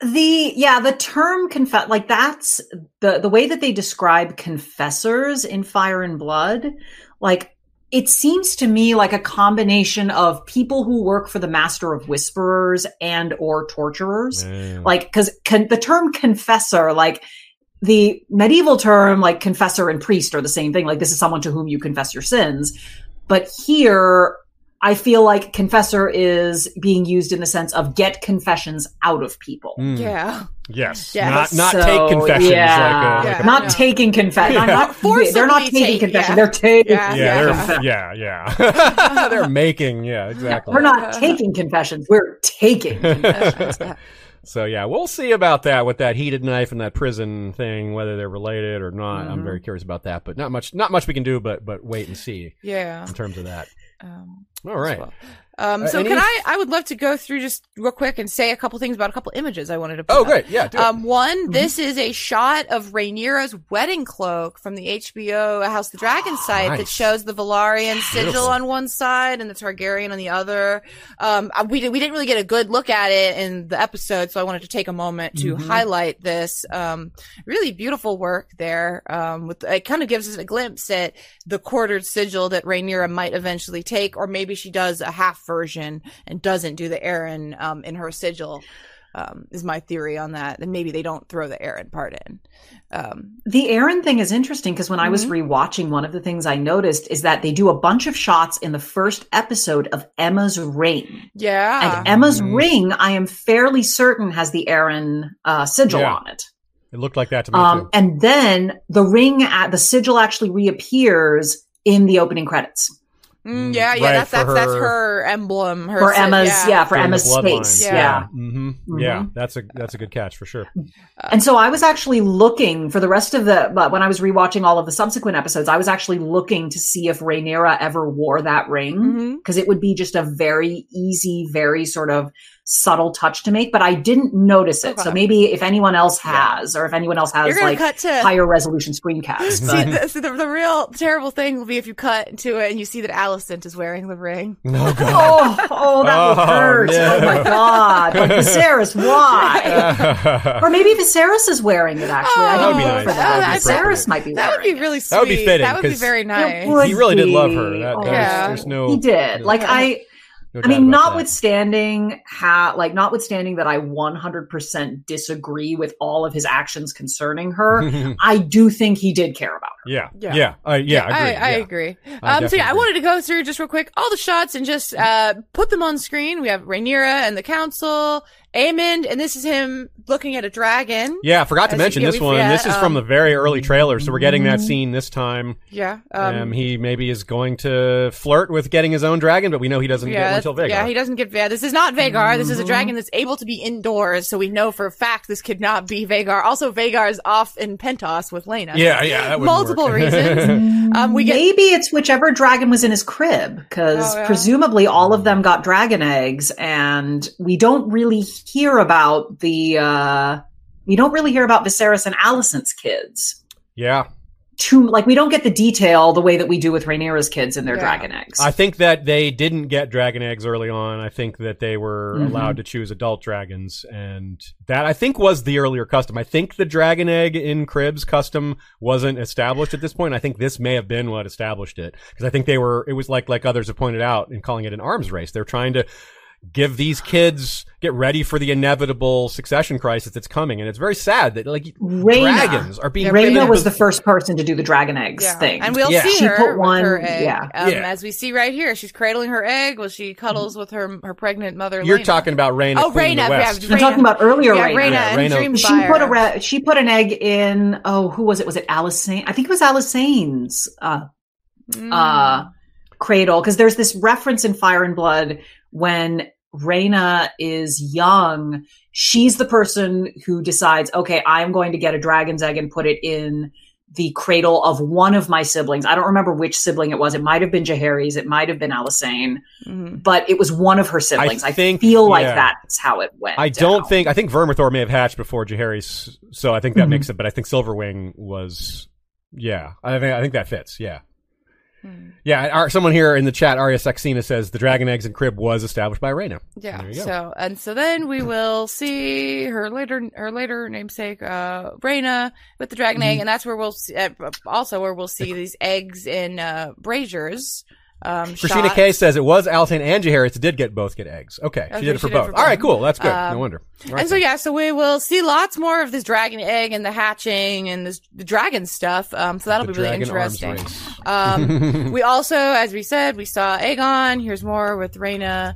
The yeah, the term confess like that's the the way that they describe confessors in Fire and Blood, like it seems to me like a combination of people who work for the Master of Whisperers and or torturers. Yeah. Like cuz con- the term confessor like the medieval term like confessor and priest are the same thing like this is someone to whom you confess your sins. But here I feel like confessor is being used in the sense of get confessions out of people. Mm. Yeah. Yes. Yeah. Not not So, take confessions yeah. like a, like Yeah. a Not Yeah. taking confession. Yeah. Not, Forcibly they're not taking take, confession. yeah. They're taking. Yeah. yeah, they're yeah, yeah. they're making yeah, exactly. We're not taking confessions. We're taking. confessions. So yeah, we'll see about that with that heated knife and that prison thing, whether they're related or not. I'm Mhm. very curious about that, but not much, not much we can do, but but wait and see Yeah. in terms of that. Um, All right. well. Um, Uh, so any- can I? I would love to go through just real quick and say a couple things about a couple images I wanted to. Put Oh, up. great. Yeah. Um, one, Mm-hmm. this is a shot of Rhaenyra's wedding cloak from the HBO House of the Dragon site that Nice. shows the Velaryon sigil Beautiful. on one side and the Targaryen on the other. Um, uh, we, we didn't really get a good look at it in the episode, so I wanted to take a moment to Mm-hmm. highlight this. Um, really beautiful work there. Um, with, it kind of gives us a glimpse at the quartered sigil that Rhaenyra might eventually take, or maybe she does a half version and doesn't do the Arryn, um, in her sigil. Um, is my theory on that, and maybe they don't throw the Arryn part in. Um, The Arryn thing is interesting because when I Mm-hmm. was rewatching, one of the things I noticed is that they do a bunch of shots in the first episode of Aemma's ring. yeah, And Aemma's Mhm. ring, I am fairly certain, has the Arryn uh, sigil Yeah. on it. It looked like that to me Um, too. and then the ring, at, the sigil actually reappears in the opening credits Mm, yeah, yeah. Right, that's for that's that's her- her emblem. Her for Aemma's, yeah, for During Aemma's bloodline. space. Yeah. yeah. hmm Mhm. Yeah, that's a that's a good catch for sure. And so I was actually looking for the rest of the, but when I was rewatching all of the subsequent episodes, I was actually looking to see if Rhaenyra ever wore that ring because it would be just a very easy, very sort of subtle touch to make, but I didn't notice it. So maybe if anyone else has, or if anyone else has like cut to higher resolution screencasts. See, the, see, the, the real terrible thing will be if you cut to it and you see that Alicent is wearing the ring. No oh, God. Oh, oh, that Oh, would hurt. no. Oh my God. Like, Viserys, why? or maybe Viserys is wearing it, actually. I Oh, don't That'd be know nice. for That that. would be Viserys might be That would be really sweet. That would be fitting, That would be 'cause very nice. He really did love her. That, Oh, there's, Yeah. there's no. he did. no- Like, I. no I mean, about that. notwithstanding how, like, notwithstanding that I 100% disagree with all of his actions concerning her, I do think he did care about her. Yeah, Yeah. yeah, uh, yeah. I agree. I, I yeah. agree. I um, so yeah, definitely I wanted to go through just real quick all the shots and just uh, put them on screen. We have Rhaenyra and the council, Aemond, and this is him looking at a dragon. Yeah, I forgot to mention yeah, this one. this is from um, the very early trailer, so we're getting that scene this time. Yeah. Um, Um, he maybe is going to flirt with getting his own dragon, but we know he doesn't get one yeah, until Vhagar. yeah, he doesn't get Vhagar. This is not Vhagar. This is Mm-hmm. a dragon that's able to be indoors, so we know for a fact this could not be Vhagar. Also, Vhagar is off in Pentos with Laena. yeah, yeah, that wouldn't multiple work. reasons. Um, we get Maybe it's whichever dragon was in his crib, because Oh, yeah. presumably all of them got dragon eggs, and we don't really hear about the. uh We don't really hear about Viserys and Alicent's kids. yeah, Too like we don't get the detail the way that we do with Rhaenyra's kids and their Yeah. dragon eggs. I think that they didn't get dragon eggs early on. I think that they were Mhm. allowed to choose adult dragons, and that I think was the earlier custom. I think the dragon egg in cribs custom wasn't established at this point. I think this may have been what established it because I think they were. It was like like others have pointed out in calling it an arms race. They're trying to give these kids get ready for the inevitable succession crisis that's coming, and it's very sad that like Rhaena. dragons are being Rhaena given- was the first person to do the dragon eggs Yeah. thing. And we'll Yeah. see She her put one- her egg. yeah. Um, Yeah. As we see right here, she's cradling her egg while she cuddles with her her pregnant mother. You're Laena. talking about Rhaena. Oh, Queen of the Rhaena, West. yeah, I'm talking about earlier yeah, Rhaena. Raina Yeah, and Rhaena- Dreamfyre. She put a re- she put an egg in. Oh, who was it? Was it Alicent? I think it was Alysanne's uh, Mm. uh, cradle because there's this reference in Fire and Blood when Rhaena is young. She's the person who decides, okay, I'm going to get a dragon's egg and put it in the cradle of one of my siblings. I don't remember which sibling it was. It might have been Jaehaerys. It might have been Alicent, Mhm. but it was one of her siblings. I, think- feel like yeah. that's how it went. I don't down. think I think Vermithor may have hatched before Jaehaerys, so I think that Mhm. makes it. But I think Silverwing was, yeah, I think I think that fits. Yeah, Hmm. yeah. Our, someone here in the chat, Arya Saxena says the dragon eggs and crib was established by Rhaena. Yeah. So and so then we will see her later her later namesake uh Rhaena with the dragon Mm-hmm. egg, and that's where we'll see uh, also where we'll see these eggs in uh braziers. Um, Christina shot. K says it was Alicent and that did get both get eggs. Okay, Okay, she did it for she did it both. for All right, cool. That's good. Um, no wonder. Right and so yeah, so we will see lots more of this dragon egg and the hatching and this the dragon stuff. Um, so that'll The be really interesting. Um, we also, as we said, we saw Aegon. Here's more with Rhaena,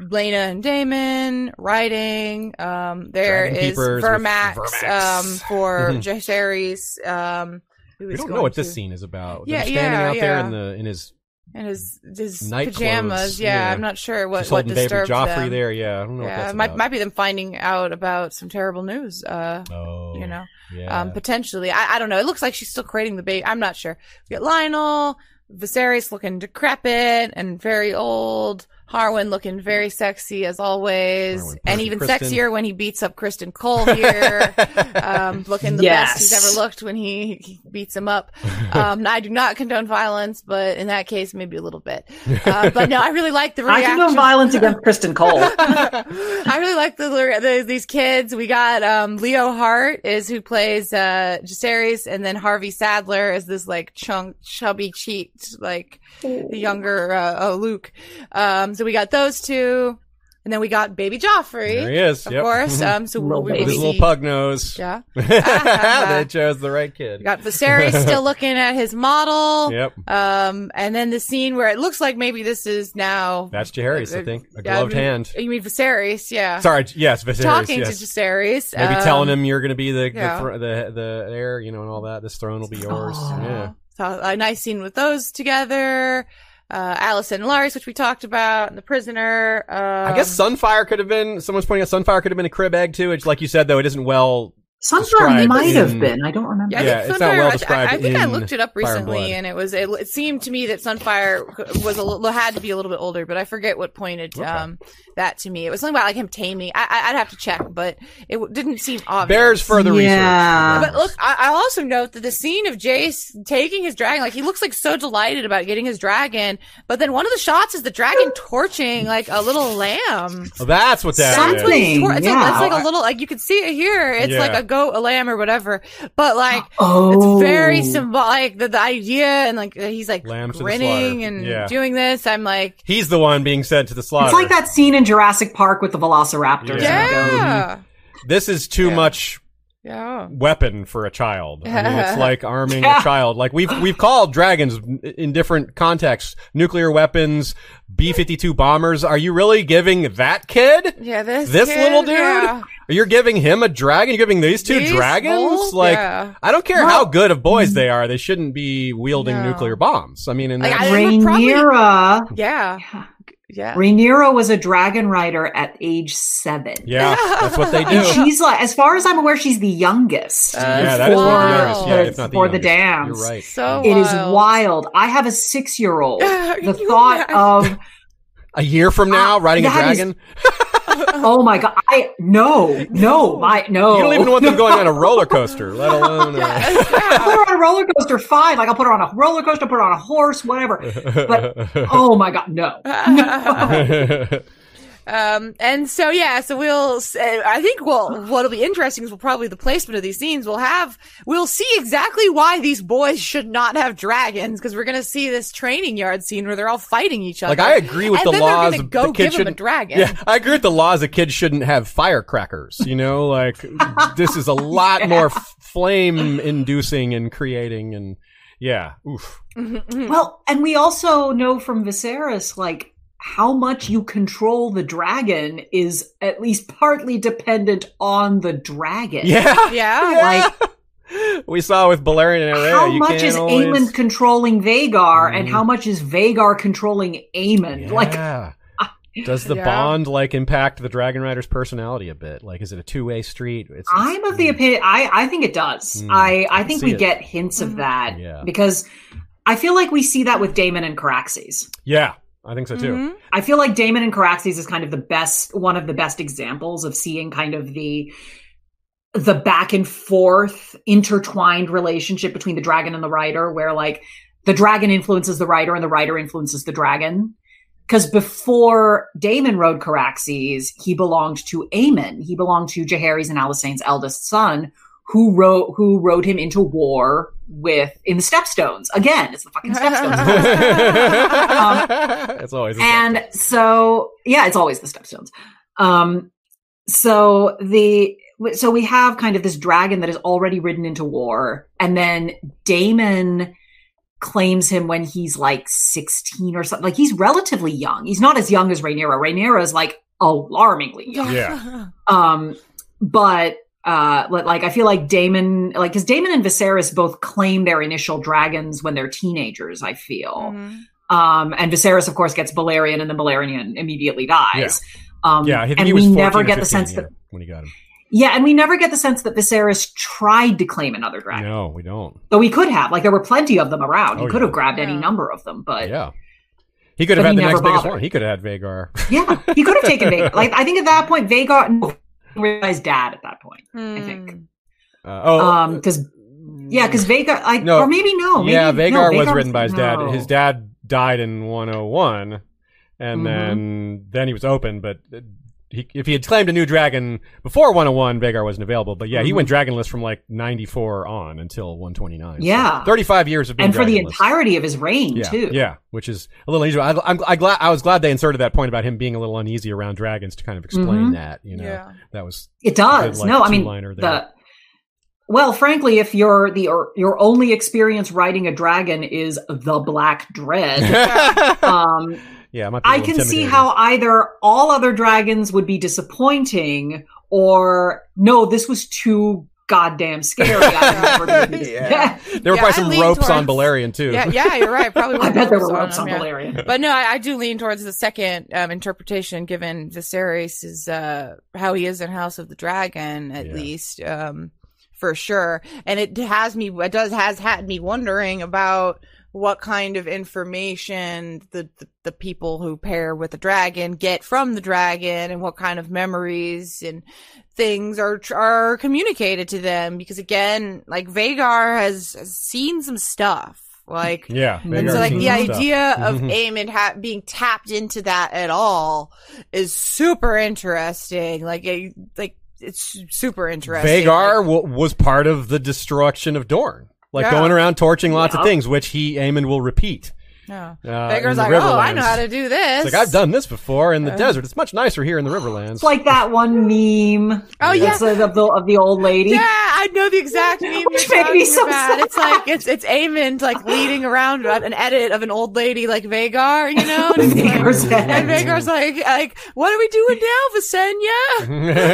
Laena, and Daemon riding. Um, there is Vermax, Vermax. um, for Jaehaerys. Um, we don't know what this to- scene is about. Yeah, Them standing yeah, out there yeah. in the in his and his his Night pajamas. Yeah, yeah. I'm not sure what just what disturbs Joffrey them. there. Yeah, I don't know what Yeah, might about. might be them finding out about some terrible news. Uh, oh, you know. yeah. um, potentially. I, I don't know. It looks like she's still creating the baby. I'm not sure. We got Lyonel, Viserys looking decrepit and very old. Harwin looking very sexy as always, Harwin, and even Criston. sexier when he beats up Criston Cole here. um, looking the best he's ever looked when he, he beats him up. Um, I do not condone violence, but in that case, maybe a little bit. Uh, but no, I really like the I condone violence against Criston Cole. I really like the, the these kids. We got um Leo Hart is who plays uh Jacaerys, and then Harvey Sadler is this like chunk chubby cheeked like the younger uh, oh Luke. Um, so we got those two. And then we got baby Joffrey. There he is, Of yep. course. Um, so Little we With his little pug nose. Yeah. they chose the right kid. We got Viserys still looking at his model. Yep. Um, and then the scene where it looks like maybe this is now. That's Jaehaerys, I think. A Yeah, gloved I mean- hand. You mean Viserys? Yeah. Sorry, yes, Viserys. Talking yes. to Viserys. Maybe um, telling him you're going to be the, yeah. the, the the heir, you know, and all that. This throne will be yours. Yeah. A nice scene with those together. Uh, Alicent and Larys, which we talked about, and the prisoner. Um, I guess Sunfyre could have been. Someone's pointing out Sunfyre could have been a crib egg too. Which, like you said, though, it isn't well. Sunfyre might have in- been. I don't remember. Yeah, I Yeah, think it's not well I- described I, I think I looked it up recently, Blood. and it was it, it seemed to me that Sunfyre was a little had to be a little bit older, but I forget what pointed um that to me. It was something about like him taming. I, I, I'd have to check, but it w- didn't seem obvious. Bears further Yeah. research. But look, I, I'll also note that the scene of Jace taking his dragon, like he looks like so delighted about getting his dragon, but then one of the shots is the dragon torching like a little lamb. Well, that's what that That's is. what Something, tor- it's, a- it's like a little, like you can see it here. It's Yeah. like a goat, a lamb, or whatever. But like, Oh. it's very oh. symbolic. The, the idea and like uh, he's like Lambs to grinning and Yeah. doing this. I'm like, He's the one being sent to the slaughter. It's like that scene in Jurassic Park with the Velociraptors. Yeah. and the goat. yeah, mm-hmm. This is too Yeah. much yeah. weapon for a child. I mean, it's like arming Yeah. a child. Like we've we've called dragons in different contexts, nuclear weapons, B fifty two bombers. Are you really giving that kid? Yeah, this This kid, little dude? yeah. You're giving him a dragon? You're giving these two These dragons? both? Like, Yeah. I don't care how good of boys they are. They shouldn't be wielding No. nuclear bombs. I mean, in Like, that, probably- Rhaenyra. Yeah, yeah. Rhaenyra was a dragon rider at age seven. yeah, that's what they do. And she's like, as far as I'm aware, she's the youngest. yeah, that is for, the youngest. Yeah, if not the for the youngest. dams. You're right. So It is wild. wild. I have a six year old. The thought of, A year from now, Uh, riding a that is- dragon. oh my God. I, no, no, my, no. You don't even want them going on a roller coaster, let alone. Uh, I'll put her on a roller coaster, fine. Like I'll put her on a roller coaster, put her on a horse, whatever. But oh my god, no. Um, and so yeah, so we'll. s- uh, I think well, what'll be interesting is we'll probably the placement of these scenes. We'll have we'll see exactly why these boys should not have dragons because we're gonna see this training yard scene where they're all fighting each other. Like I agree with and the then laws. They're go the kid give him a dragon. Yeah, I agree with the laws. The kids shouldn't have firecrackers. You know, like this is a lot more f- flame inducing and creating, and yeah, oof. Well, and we also know from Viserys, like how much you control the dragon is at least partly dependent on the dragon. Yeah, Yeah. Like we saw with Balerion and Aerea. how you much can't is always... Aemond controlling Vhagar, and Mhm. how much is Vhagar controlling Aemond? Like Does the Yeah. bond like impact the Dragon Rider's personality a bit? Like, is it a two way street? It's, it's- I'm of the opinion. I I think it does. Mm, I I I think see we it. get hints of that Yeah. because I feel like we see that with Daemon and Caraxes. Yeah, I think so too. Mhm. I feel like Daemon and Caraxes is kind of the best, one of the best examples of seeing kind of the the back and forth intertwined relationship between the dragon and the rider, where like the dragon influences the rider and the rider influences the dragon. Because before Daemon rode Caraxes, he belonged to Aemon. He belonged to Jaehaerys and Alysanne's eldest son, who wrote who rode him into war with in the Stepstones. Again, it's the fucking Stepstones. it's always a and so yeah it's always the stepstones um so the so we have kind of this dragon that is already ridden into war and then daemon claims him when he's like 16 or something like he's relatively young he's not as young as Rhaenyra. Rhaenyra is like alarmingly young Yeah. um but uh like i feel like daemon like because daemon and viserys both claim their initial dragons when they're teenagers i feel Mhm. um, and Viserys, of course, gets Balerion, and then Balerion immediately dies. Um, yeah, I think and he was we never or get the sense yeah, that, when he got him. yeah, and we never get the sense that Viserys tried to claim another dragon. No, we don't. Though he could have, like, there were plenty of them around. He Oh, could yeah. have grabbed any number of them, but yeah, yeah, he could have but had the next never biggest bothered. one. He could have had Vhagar. Yeah, he could have taken Vhagar. Like, I think at that point, Vhagar no, realized dad at that point. I think. Mm. Uh, oh, Um, because yeah, because Vhagar, I No. or maybe no, maybe, yeah, no, Vhagar was Vhagar written by his dad. no. His dad died in 101, and Mhm. then then he was open, but he, if he had claimed a new dragon before 101, Vhagar wasn't available. But yeah, he went dragonless from like 94 on until 129. So Yeah. 35 years of being and for the entirety of his reign yeah, too. Yeah, which is a little unusual. I, I'm, I glad I was glad they inserted that point about him being a little uneasy around dragons to kind of explain Mhm. that. You know, Yeah. that was It does. like, no, I mean two-liner there. the. Well, frankly, if your the or, your only experience riding a dragon is the Black Dread, um, yeah. It might be a I can see how either all other dragons would be disappointing, or no, this was too goddamn scary. I never. Yeah. There were Yeah, probably I some lean ropes on towards- Balerion too. Yeah, yeah, you're right. Probably. I bet there were ropes him, on yeah. Balerion. But no, I, I do lean towards the second um, interpretation, given Viserys is uh, how he is in House of the Dragon, at Yeah. least um, for sure. And it has me, it does has had me wondering about what kind of information the, the the people who pair with the dragon get from the dragon, and what kind of memories and things are are communicated to them. Because again, like Vhagar has, has seen some stuff. Like yeah. And and so, like, the some stuff. idea of Mhm. Aemond ha- being tapped into that at all is super interesting. Like, it, like it's super interesting. Vhagar Like, w- was part of the destruction of Dorne. Like Yeah. going around torching lots of things, which he Aemond will repeat. Yeah. Uh, in Vhagar's the like, oh, I know how to do this. It's like I've done this before Uh. in the desert. It's much nicer here in the Riverlands. It's like that one meme. Oh, yeah. Like of the of the old lady. Yeah, I know the exact meme Which you're made me talking so about. sad. It's like it's it's Aemond like leading around an edit of an old lady like Vhagar, you know? And, it's like- Vhagar's head. and Vhagar's like like, what are we doing now, Visenya?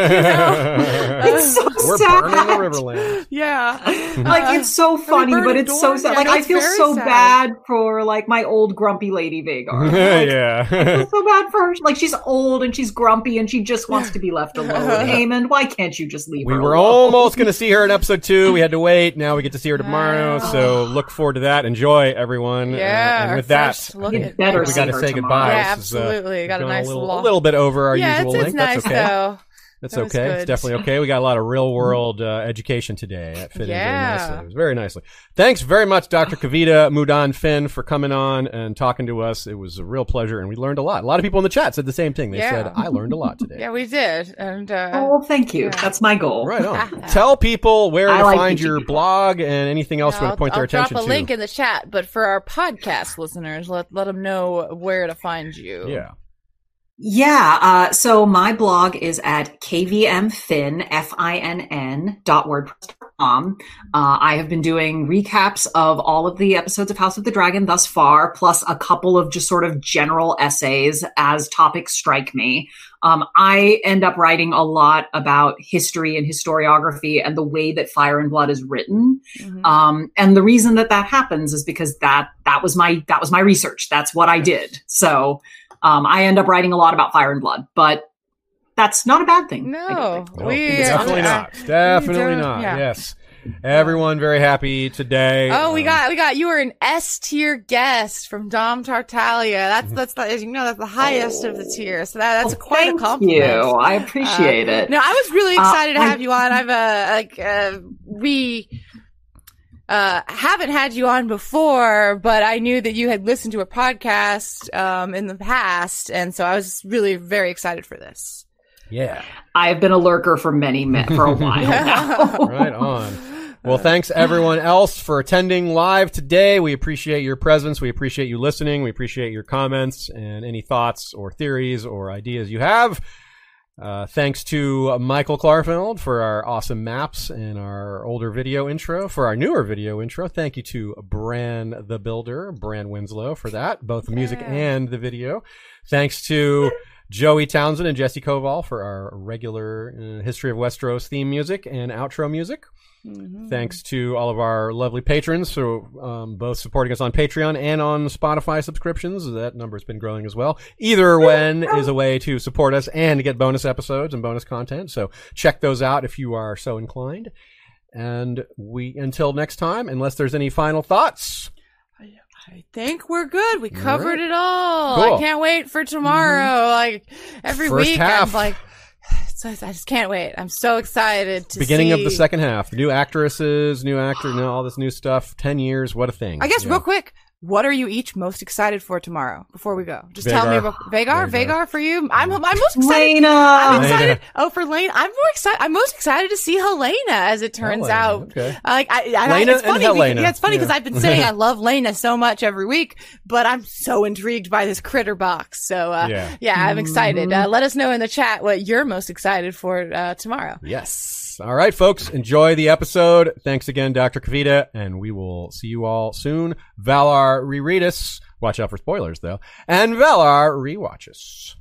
It's so We're sad. burning the Riverlands. Yeah. like it's so funny, but it's so sad. down. Like No, I feel so sad. bad for like my old grumpy lady Vhagar. Like, I yeah. feel so bad for her. Like she's old and she's grumpy and she just wants to be left alone. Aemond, why can't you just leave we her were alone? almost going to see her in episode two. We had to wait. Now we get to see her tomorrow. So look forward to that. Enjoy, everyone. Uh, Yeah. and with that, first look You at- better we got to say tomorrow. goodbye. Yeah, This is, uh, absolutely. Got a going nice little, long- a little bit over our yeah, usual it's, it's length. nice That's okay. though. That's That was okay. It's definitely okay. We got a lot of real world uh, education today. That fit in very Yeah. nicely. It was very nicely. Thanks very much, Dr. Kavita Mudan Finn, for coming on and talking to us. It was a real pleasure, and we learned a lot. A lot of people in the chat said the same thing. They Yeah. said, I learned a lot today. Yeah, we did. And uh, Oh, well, thank you. Yeah. That's my goal. Right on. Tell people where I to like find your people. blog and anything else you I'll, want to point their I'll attention drop a to. link in the chat, but for our podcast listeners, let let them know where to find you. yeah. Yeah. Uh, so my blog is at kvmfinn, F-I-N-N dot wordpress.com. Uh, I have been doing recaps of all of the episodes of House of the Dragon thus far, plus a couple of just sort of general essays as topics strike me. Um, I end up writing a lot about history and historiography and the way that Fire and Blood is written. Mhm. Um, and the reason that that happens is because that that was my that was my research. That's what I did. So um, I end up writing a lot about Fire and Blood, but that's not a bad thing. No, we definitely uh, not. Definitely don't- yeah. Yes. Everyone very happy today. Oh, we Um, got we got you were an S tier guest from Dom Tartaglia. That's that's the, as you know that's the highest of the tiers. So that, that's Oh, quite thank a compliment. Thank you. I appreciate Uh, it. No, I was really Uh, excited to I- have you on. I've uh like uh we uh haven't had you on before, but I knew that you had listened to a podcast um in the past, and so I was really very excited for this. Yeah. I've been a lurker for many men for a while now. Right on. Well, thanks everyone else for attending live today. We appreciate your presence. We appreciate you listening. We appreciate your comments and any thoughts or theories or ideas you have. Uh, thanks to Michael Klarfeld for our awesome maps and our older video intro. For our newer video intro, thank you to Bran the Builder, Bran Winslow, for that, both the music and the video. Thanks to Joey Townsend and Jesse Koval for our regular uh, History of Westeros theme music and outro music. Thanks to all of our lovely patrons for um, both supporting us on Patreon and on Spotify subscriptions. That number's been growing as well. Either one is a way to support us and get bonus episodes and bonus content. So check those out if you are so inclined. And we, until next time, unless there's any final thoughts. I think we're good. We covered right. it all. Cool. I can't wait for tomorrow. Like every First week, half. I'm like, so I just can't wait. I'm so excited to Beginning of the second half. New actresses, new actor, new, all this new stuff. Ten years. What a thing. I guess Yeah. real quick, what are you each most excited for tomorrow? Before we go, just tell me about Vhagar. Vhagar. Vhagar for you. I'm I'm most excited. Laena. I'm excited. Laena. Oh, for Laena, I'm more excited. I'm most excited to see Helaena, as it turns Helaena, out. okay. Uh, Like I, I, Laena it's and funny. Because, yeah, it's funny because Yeah. I've been saying I love Laena so much every week, but I'm so intrigued by this critter box. So uh, Yeah. yeah. I'm excited. Uh, let us know in the chat what you're most excited for uh, tomorrow. All right, folks. Enjoy the episode. Thanks again, Dr. Kavita, and we will see you all soon. Valar reread us. Watch out for spoilers, though. And Valar rewatch us.